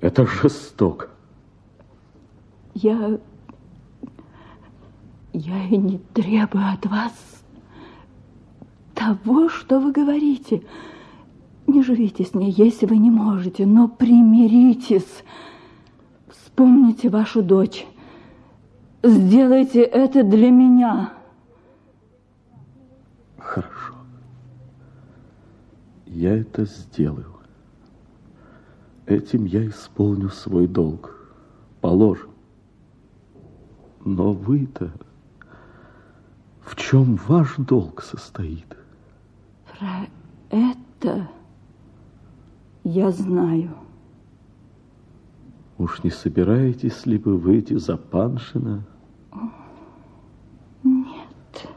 [SPEAKER 12] Это жестоко.
[SPEAKER 10] Я... Я и не требую от вас того, что вы говорите. Не живите с ней, если вы не можете, но примиритесь. Вспомните вашу дочь. Сделайте это для меня.
[SPEAKER 12] Хорошо. Я это сделаю. Этим я исполню свой долг. Положим. Но вы-то... В чем ваш долг состоит?
[SPEAKER 10] Про это я знаю.
[SPEAKER 12] Уж не собираетесь ли вы выйти за Паншина?
[SPEAKER 10] Нет.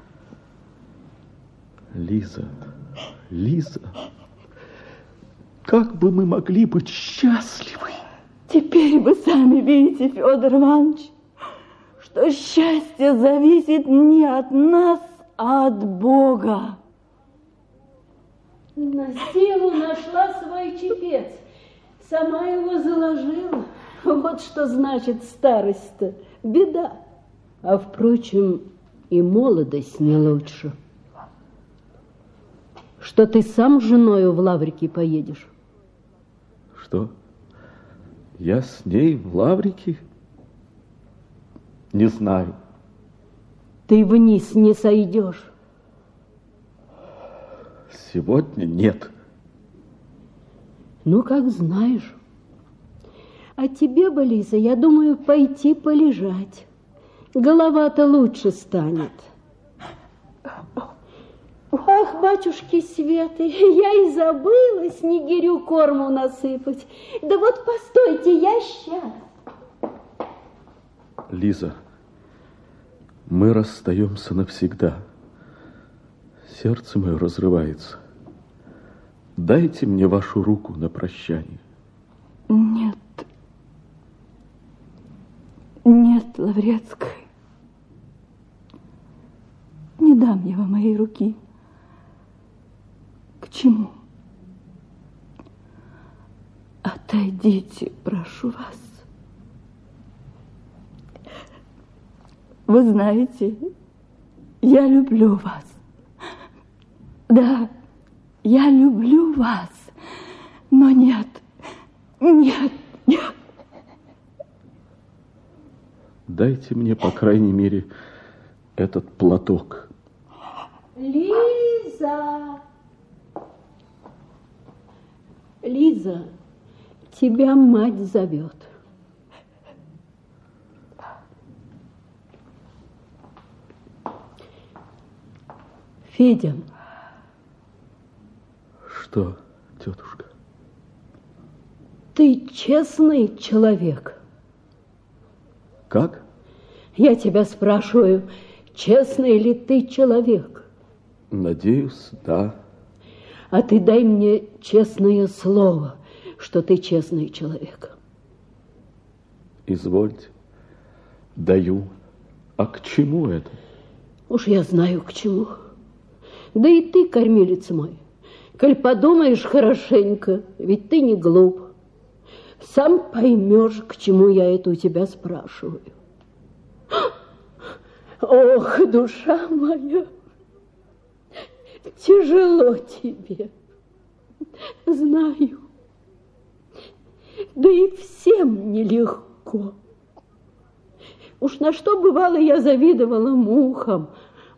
[SPEAKER 12] Лиза, Лиза, как бы мы могли быть счастливы?
[SPEAKER 10] Теперь вы сами видите, Федор Иванович, что счастье зависит не от нас, а от Бога.
[SPEAKER 4] На силу нашла свой чепец. Сама его заложила. Вот что значит старость-то. Беда. А, впрочем, и молодость не лучше. Что ты сам с женою в Лаврики поедешь?
[SPEAKER 12] Что? Я с ней в Лаврике? Не знаю.
[SPEAKER 4] Ты вниз не сойдешь.
[SPEAKER 12] Сегодня нет.
[SPEAKER 4] Ну, как знаешь. А тебе бы, Лиза, я думаю, пойти полежать. Голова-то лучше станет. Ах, батюшки Светы, [LAUGHS] я и забыла снегирю корму насыпать. Да вот постойте, я сейчас.
[SPEAKER 12] Лиза, мы расстаемся навсегда. Сердце мое разрывается. Дайте мне вашу руку на прощание.
[SPEAKER 10] Нет. Нет, Лаврецкая. Не дам я вам моей руки. К чему? Отойдите, прошу вас. Вы знаете, я люблю вас. Да, я люблю вас, но нет, нет, нет.
[SPEAKER 12] Дайте мне, по крайней мере, этот платок.
[SPEAKER 4] Лиза! Лиза, тебя мать зовет. Федя.
[SPEAKER 12] Что, тетушка?
[SPEAKER 4] Ты честный человек.
[SPEAKER 12] Как?
[SPEAKER 4] Я тебя спрашиваю, честный ли ты человек?
[SPEAKER 12] Надеюсь, да.
[SPEAKER 4] А ты дай мне честное слово, что ты честный человек.
[SPEAKER 12] Извольте. Даю. А к чему это?
[SPEAKER 4] Уж я знаю, к чему. Да и ты, кормилец мой, коль подумаешь хорошенько, ведь ты не глуп, сам поймешь, к чему я это у тебя спрашиваю. Ох, душа моя, тяжело тебе, знаю. Да и всем нелегко. Уж на что бывало я завидовала мухам,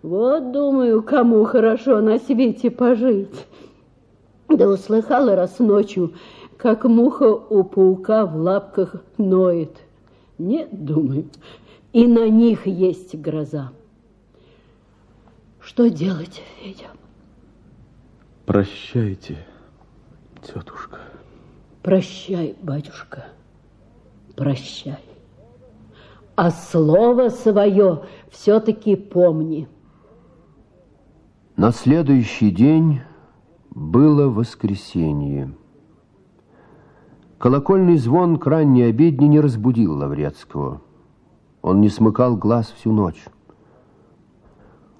[SPEAKER 4] вот, думаю, кому хорошо на свете пожить. Да услыхала раз ночью, как муха у паука в лапках ноет. Нет, думаю, и на них есть гроза. Что делать, Федя?
[SPEAKER 12] Прощайте, тетушка.
[SPEAKER 4] Прощай, батюшка, прощай. А слово свое все-таки помни.
[SPEAKER 3] На следующий день было воскресенье. Колокольный звон к ранней обедне не разбудил Лаврецкого. Он не смыкал глаз всю ночь.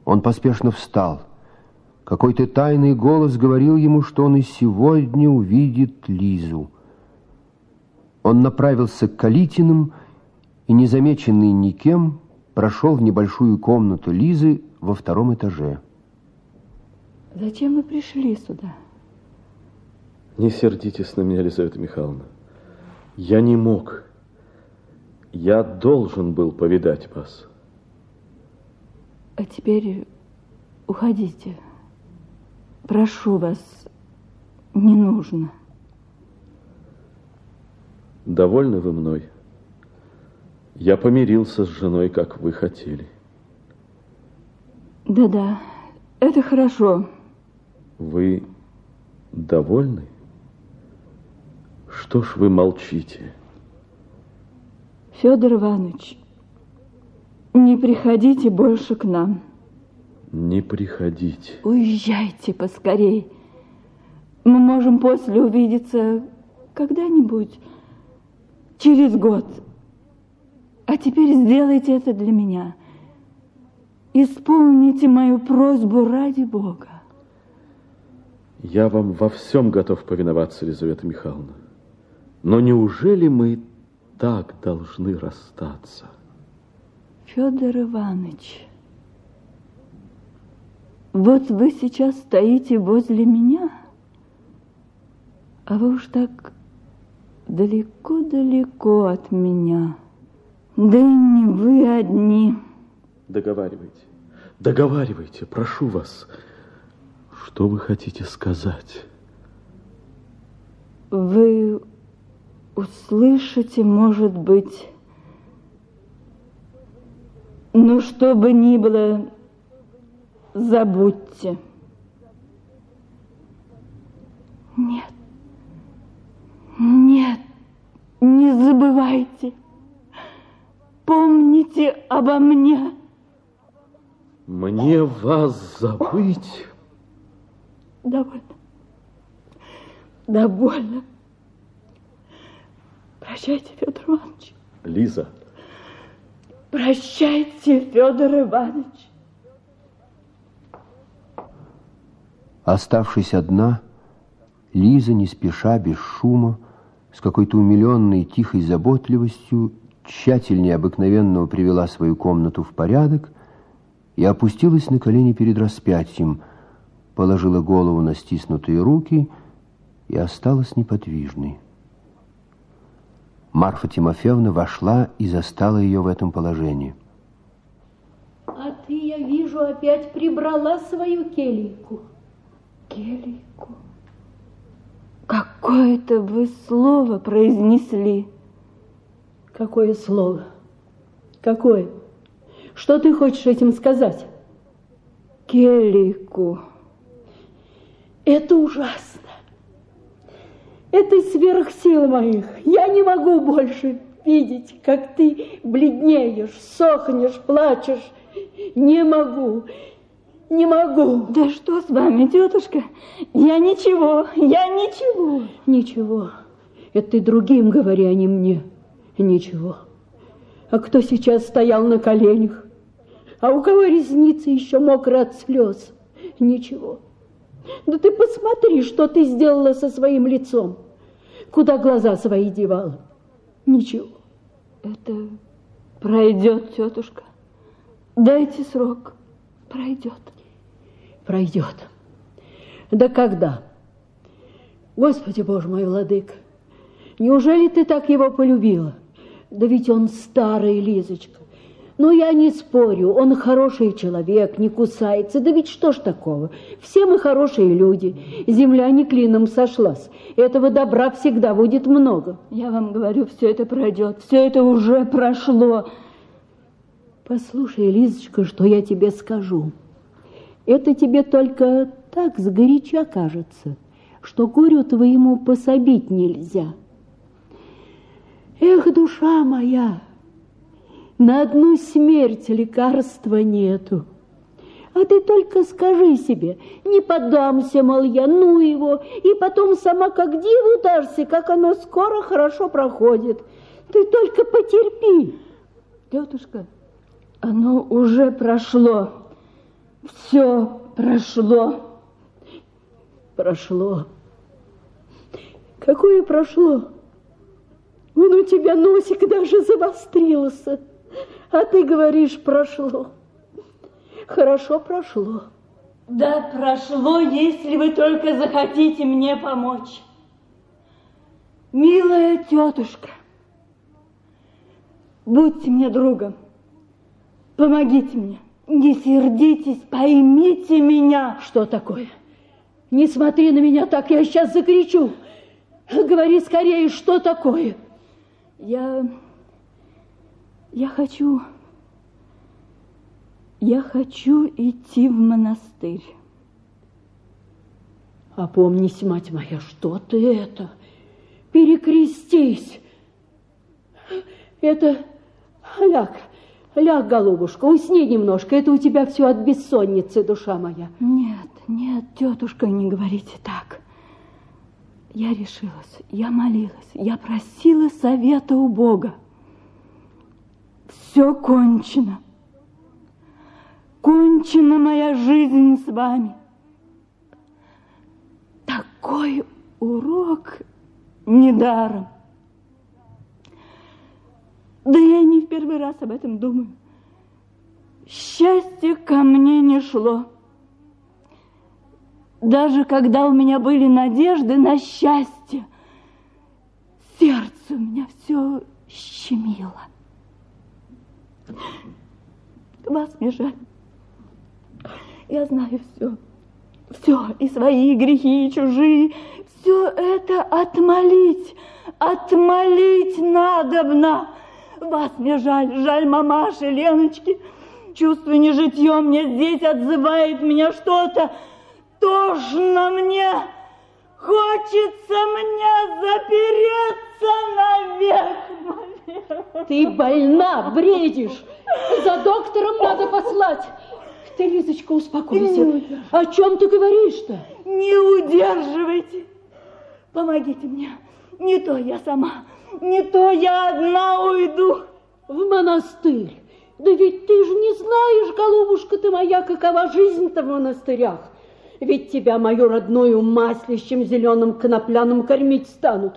[SPEAKER 3] Он поспешно встал. Какой-то тайный голос говорил ему, что он и сегодня увидит Лизу. Он направился к Калитиным и, незамеченный никем, прошел в небольшую комнату Лизы во втором этаже.
[SPEAKER 10] Зачем вы пришли сюда?
[SPEAKER 12] Не сердитесь на меня, Елизавета Михайловна. Я не мог. Я должен был повидать вас.
[SPEAKER 10] А теперь уходите. Прошу вас, не нужно.
[SPEAKER 12] Довольны вы мной? Я помирился с женой, как вы хотели.
[SPEAKER 10] Да-да, это хорошо.
[SPEAKER 12] Вы довольны? Что ж вы молчите?
[SPEAKER 10] Федор Иванович, не приходите больше к нам.
[SPEAKER 12] Не приходите.
[SPEAKER 10] Уезжайте поскорей. Мы можем после увидеться когда-нибудь, через год. А теперь сделайте это для меня. Исполните мою просьбу ради Бога.
[SPEAKER 12] Я вам во всем готов повиноваться, Елизавета Михайловна. Но неужели мы так должны расстаться?
[SPEAKER 10] Федор Иванович, вот вы сейчас стоите возле меня, а вы уж так далеко-далеко от меня. Да и не вы одни.
[SPEAKER 12] Договаривайте, договаривайте, прошу вас. Что вы хотите сказать?
[SPEAKER 10] Вы услышите, может быть, ну, что бы ни было, забудьте. Нет, нет, не забывайте. Помните обо мне.
[SPEAKER 12] Мне вас забыть?
[SPEAKER 10] Довольно. Довольно. Прощайте, Федор Иванович.
[SPEAKER 12] Лиза.
[SPEAKER 10] Прощайте, Федор Иванович.
[SPEAKER 3] Оставшись одна, Лиза, не спеша, без шума, с какой-то умиленной тихой заботливостью, тщательнее обыкновенного привела свою комнату в порядок и опустилась на колени перед распятием, положила голову на стиснутые руки и осталась неподвижной. Марфа Тимофеевна вошла и застала ее в этом положении.
[SPEAKER 4] А ты, я вижу, опять прибрала свою келийку.
[SPEAKER 10] Келийку? Какое-то вы слово произнесли.
[SPEAKER 4] Какое слово? Какое? Что ты хочешь этим сказать?
[SPEAKER 10] Келийку.
[SPEAKER 4] Это ужасно. Это сверх сил моих. Я не могу больше видеть, как ты бледнеешь, сохнешь, плачешь. Не могу. Не могу.
[SPEAKER 10] Да что с вами, тетушка? Я ничего, я ничего.
[SPEAKER 4] Ничего. Это ты другим говори, а не мне. Ничего. А кто сейчас стоял на коленях? А у кого ресницы еще мокрые от слез? Ничего. Да ты посмотри, что ты сделала со своим лицом. Куда глаза свои девала? Ничего.
[SPEAKER 10] Это пройдет, тетушка. Дайте срок. Пройдет.
[SPEAKER 4] Пройдет. Да когда? Господи Боже мой, владыка, неужели ты так его полюбила? Да ведь он старый, Лизочка. Ну, я не спорю, он хороший человек, не кусается. Да ведь что ж такого? Все мы хорошие люди. Земля не клином сошлась. Этого добра всегда будет много.
[SPEAKER 10] Я вам говорю, все это пройдет. Все это уже прошло.
[SPEAKER 4] Послушай, Лизочка, что я тебе скажу. Это тебе только так сгоряча кажется, что горю твоему пособить нельзя. Эх, душа моя, на одну смерть лекарства нету. А ты только скажи себе, не поддамся, мол, я, ну его, и потом сама как диву дашься, как оно скоро хорошо проходит. Ты только потерпи.
[SPEAKER 10] Тетушка, оно уже прошло. Все прошло.
[SPEAKER 4] Прошло. Какое прошло? Вон у тебя носик даже завострился. А ты говоришь, прошло. Хорошо прошло.
[SPEAKER 10] Да, прошло, если вы только захотите мне помочь. Милая тетушка, будьте мне другом. Помогите мне. Не сердитесь, поймите меня.
[SPEAKER 4] Что такое? Не смотри на меня так, я сейчас закричу. Говори скорее, что такое?
[SPEAKER 10] Я... Я хочу... Я хочу идти в монастырь.
[SPEAKER 4] Опомнись, мать моя, что ты это? Перекрестись. Это... Ляг, ляг, голубушка, усни немножко. Это у тебя все от бессонницы, душа моя.
[SPEAKER 10] Нет, нет, тетушка, не говорите так. Я решилась, я молилась, я просила совета у Бога. Все кончено. Кончена моя жизнь с вами. Такой урок недаром. Да я не в первый раз об этом думаю. Счастье ко мне не шло. Даже когда у меня были надежды на счастье, сердце у меня все щемило. Вас мне жаль. Я знаю все. Все, и свои грехи, и чужие. Все это отмолить, отмолить надобно. Вас мне жаль, жаль мамаши, Леночки. Чувство нежитье мне здесь отзывает меня что-то. Тошно мне, хочется мне запереться навек.
[SPEAKER 4] Ты больна, бредишь. За доктором надо послать. Ты, Лизочка, успокойся. О чем ты говоришь-то?
[SPEAKER 10] Не удерживайте. Помогите мне. Не то я сама, не то я одна уйду.
[SPEAKER 4] В монастырь. Да ведь ты же не знаешь, голубушка ты моя, какова жизнь-то в монастырях. Ведь тебя мою родную маслищем зеленым конопляным кормить станут.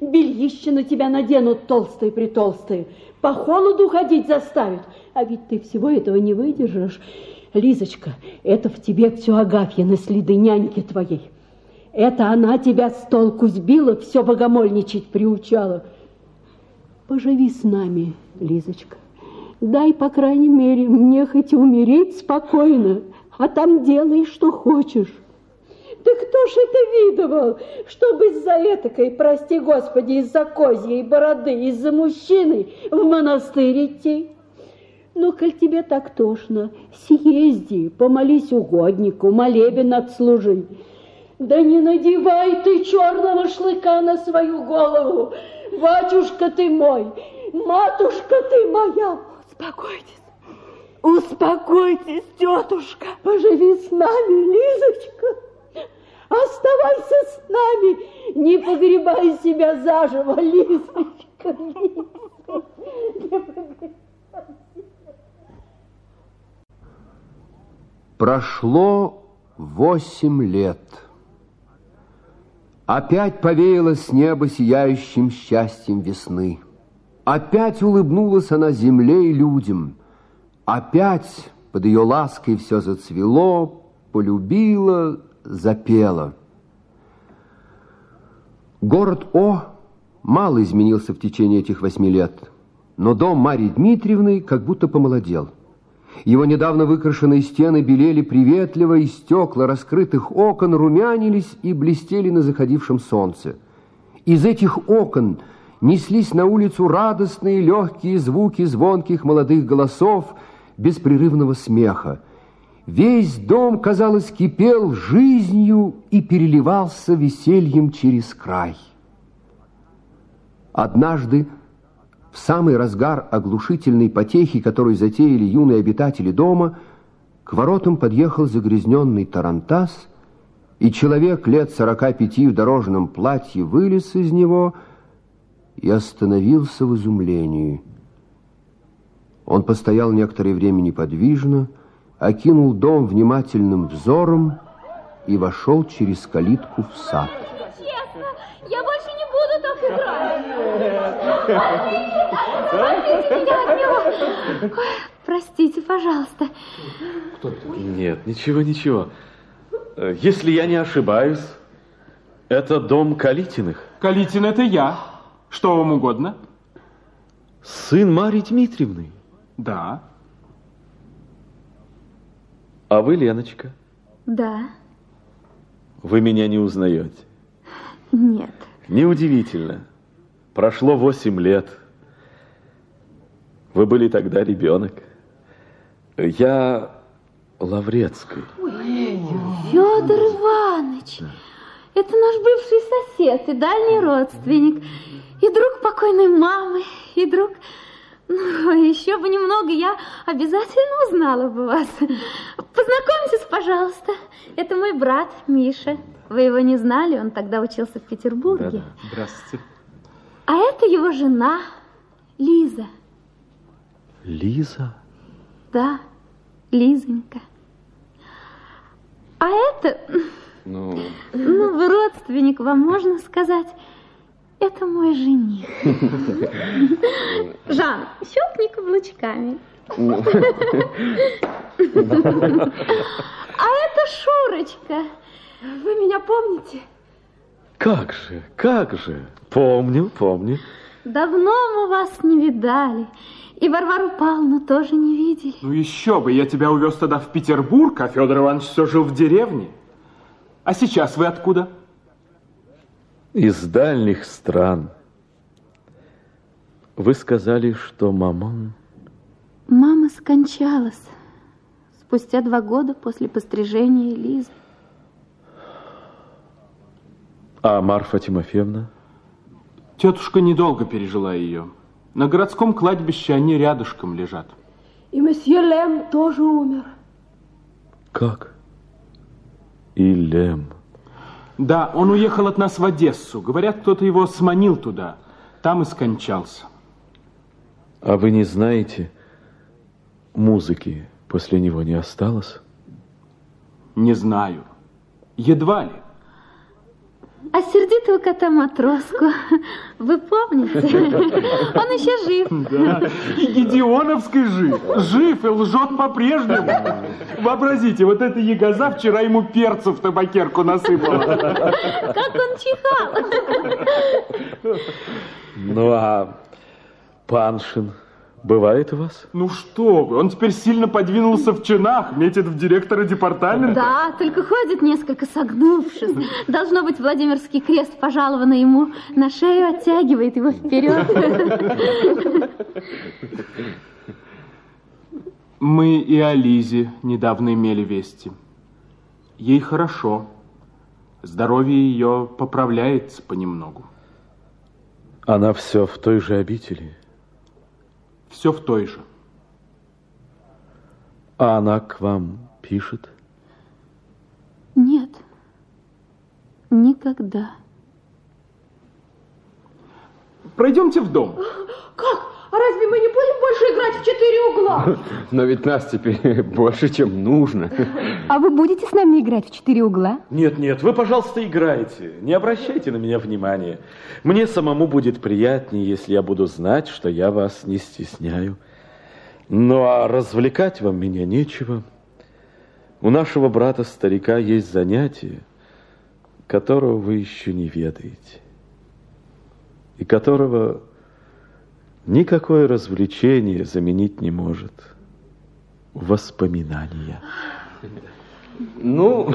[SPEAKER 4] Бельище на тебя наденут толстые-притолстые. По холоду ходить заставят. А ведь ты всего этого не выдержишь. Лизочка, это в тебе все Агафья следы няньки твоей. Это она тебя с толку сбила, все богомольничать приучала. Поживи с нами, Лизочка. Дай, по крайней мере, мне хоть умереть спокойно, а там делай, что хочешь. Да кто ж это видывал, чтобы из-за этакой, прости господи, из-за козьей бороды, из-за мужчины в монастырь идти? Ну, коль тебе так тошно, съезди, помолись угоднику, молебен отслужи. Да не надевай ты черного шлыка на свою голову, батюшка ты мой, матушка ты моя.
[SPEAKER 10] Успокойтесь, успокойтесь, тетушка.
[SPEAKER 4] Поживи с нами, Лизочка. Оставайся с нами, не погребай себя заживо, Лизочка. Лизочка.
[SPEAKER 3] Прошло восемь лет. Опять повеяло с неба сияющим счастьем весны. Опять улыбнулась она земле и людям. Опять под ее лаской все зацвело, полюбило, запело. Город О мало изменился в течение этих восьми лет, но дом Марии Дмитриевны как будто помолодел – его недавно выкрашенные стены белели приветливо, и стекла раскрытых окон румянились и блестели на заходившем солнце. Из этих окон неслись на улицу радостные легкие звуки звонких молодых голосов, беспрерывного смеха. Весь дом, казалось, кипел жизнью и переливался весельем через край. Однажды, в самый разгар оглушительной потехи, которую затеяли юные обитатели дома, к воротам подъехал загрязненный тарантас, и человек лет сорока пяти в дорожном платье вылез из него и остановился в изумлении. Он постоял некоторое время неподвижно, окинул дом внимательным взором и вошел через калитку в сад.
[SPEAKER 8] Честно, я больше не буду так играть. Спасите меня от него. Ой, простите, пожалуйста.
[SPEAKER 12] Кто это? Нет, ничего, ничего. Э, Если я не ошибаюсь, это дом Калитиных.
[SPEAKER 18] Калитин, это я. Что вам угодно?
[SPEAKER 12] Сын Марьи Дмитриевны.
[SPEAKER 18] Да.
[SPEAKER 12] А вы Леночка.
[SPEAKER 8] Да,
[SPEAKER 12] Вы меня не узнаете.
[SPEAKER 8] нет.
[SPEAKER 12] Неудивительно. Прошло восемь лет. Вы были тогда ребенок. Я Лаврецкий.
[SPEAKER 8] Федор Иванович, это наш бывший сосед и дальний родственник, и друг покойной мамы, и друг Ну, еще бы немного, я обязательно узнала бы вас. Познакомьтесь, пожалуйста. Это мой брат Миша. Вы его не знали, он тогда учился в Петербурге.
[SPEAKER 18] Да, здравствуйте.
[SPEAKER 8] А это его жена Лиза.
[SPEAKER 12] Лиза?
[SPEAKER 8] Да, Лизонька. А это,
[SPEAKER 12] Ну,
[SPEAKER 8] ну, вы родственник, вам можно сказать, это мой жених. [LAUGHS] Жан, щелкни каблучками. А это Шурочка. Вы меня помните?
[SPEAKER 12] как же, как же. Помню, помню.
[SPEAKER 8] Давно мы вас не видали. И Варвару Павловну тоже не видели.
[SPEAKER 18] Ну еще бы, я тебя увез тогда в Петербург, а Федор Иванович все жил в деревне. А сейчас вы откуда?
[SPEAKER 12] Из дальних стран. Вы сказали, что мамон...
[SPEAKER 8] Мама скончалась спустя два года после пострижения Лизы.
[SPEAKER 12] А Марфа Тимофеевна?
[SPEAKER 18] Тетушка недолго пережила ее. На городском кладбище они рядышком лежат.
[SPEAKER 16] И месье Лем тоже умер.
[SPEAKER 12] Как? И Лем.
[SPEAKER 18] Да, он уехал от нас в Одессу. Говорят, кто-то его сманил туда. Там и скончался.
[SPEAKER 12] А вы не знаете, музыки после него не осталось?
[SPEAKER 18] Не знаю. Едва ли.
[SPEAKER 8] А сердитого кота Матроску вы помните? Он еще жив.
[SPEAKER 18] Да, и Гедеоновский жив. Жив и лжет по-прежнему. Вообразите, вот эта ягоза вчера ему перцев в табакерку насыпала.
[SPEAKER 8] Как он чихал.
[SPEAKER 12] Ну, а Паншин бывает у вас?
[SPEAKER 18] Ну что вы, он теперь сильно подвинулся в чинах, метит в директора департамента.
[SPEAKER 8] Да, только ходит несколько согнувшись. Должно быть, Владимирский крест, пожалованный ему, на шею оттягивает его вперед.
[SPEAKER 18] Мы и о Лизе недавно имели вести. Ей хорошо. Здоровье ее поправляется понемногу.
[SPEAKER 12] Она все в той же обители?
[SPEAKER 18] Все в той же.
[SPEAKER 12] А она к вам пишет?
[SPEAKER 8] Нет, никогда.
[SPEAKER 18] Пройдемте в дом.
[SPEAKER 16] Как? А разве мы не будем больше играть в четыре угла? [LAUGHS]
[SPEAKER 3] Но ведь нас теперь [LAUGHS] больше, чем нужно.
[SPEAKER 19] А вы будете с нами играть в четыре угла?
[SPEAKER 12] Нет, нет, вы, пожалуйста, играйте. Не обращайте на меня внимания. Мне самому будет приятнее, если я буду знать, что я вас не стесняю. Ну, а развлекать вам меня нечего. У нашего брата-старика есть занятие, которого вы еще не ведаете. И которого никакое развлечение заменить не может. Воспоминания.
[SPEAKER 3] Ну,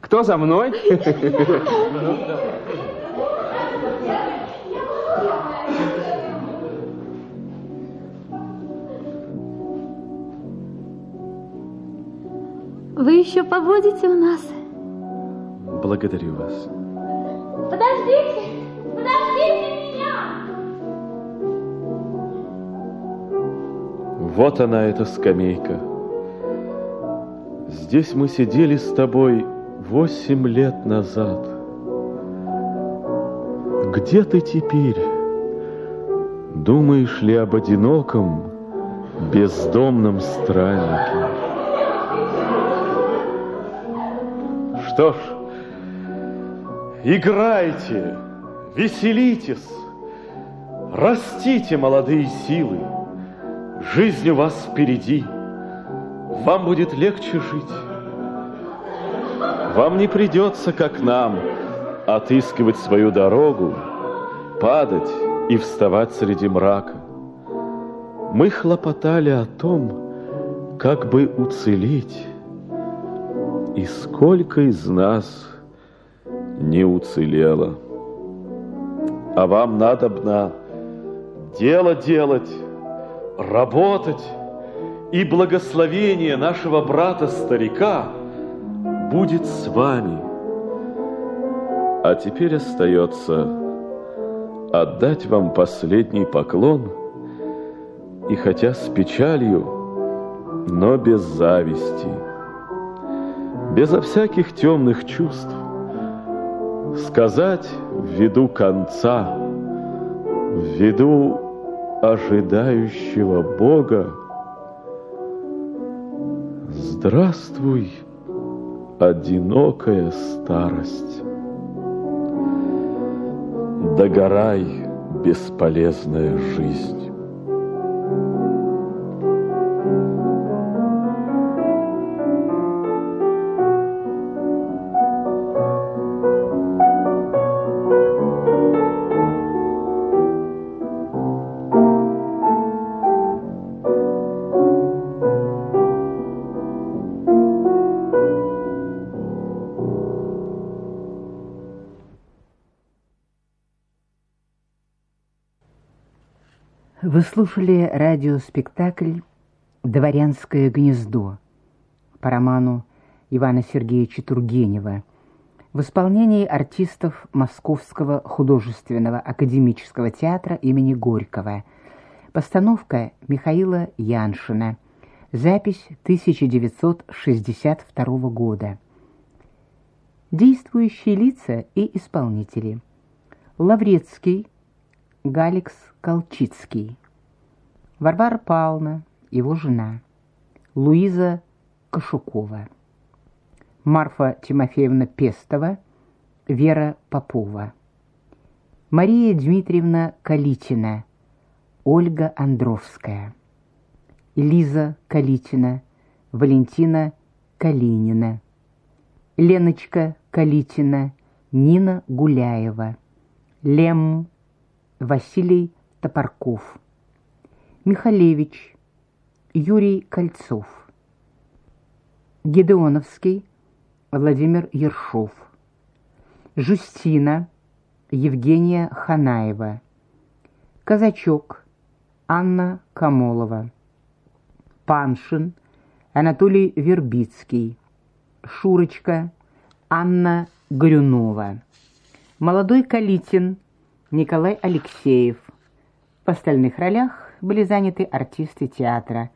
[SPEAKER 3] кто за мной?
[SPEAKER 8] Вы еще побудете у нас?
[SPEAKER 12] Благодарю вас.
[SPEAKER 8] Подождите, подождите
[SPEAKER 12] Вот она, эта скамейка. Здесь мы сидели с тобой восемь лет назад. Где ты теперь? Думаешь ли об одиноком, бездомном страннике? Что ж, играйте, веселитесь, растите молодые силы. Жизнь у вас впереди, вам будет легче жить. Вам не придется, как нам, отыскивать свою дорогу, падать и вставать среди мрака. Мы хлопотали о том, как бы уцелеть, и сколько из нас не уцелело. А вам надобно дело делать, работать, и благословение нашего брата-старика будет с вами. А теперь остается отдать вам последний поклон и хотя с печалью, но без зависти, безо всяких темных чувств, сказать в виду конца, в виду ожидающего Бога, Здравствуй, одинокая старость. Догорай, бесполезная жизнь.
[SPEAKER 2] Слушали радиоспектакль «Дворянское гнездо» по роману Ивана Сергеевича Тургенева в исполнении артистов Московского художественного академического театра имени Горького. Постановка Михаила Яншина. Запись 1962 года. Действующие лица и исполнители. Лаврецкий, Галикс Колчицкий, Варвара Павловна, его жена, Луиза Кашукова, Марфа Тимофеевна Пестова, Вера Попова, Мария Дмитриевна Калитина, Ольга Андровская, Лиза Калитина, Валентина Калинина, Леночка Калитина, Нина Гуляева, Лем Василий Топорков, Михалевич, Юрий Кольцов, Гедеоновский, Владимир Ершов, Жустина, Евгения Ханаева, Казачок, Анна Камолова, Паншин, Анатолий Вербицкий, Шурочка, Анна Горюнова, Молодой Калитин, Николай Алексеев. В остальных ролях были заняты артисты театра.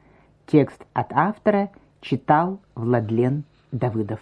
[SPEAKER 2] Текст от автора читал Владлен Давыдов.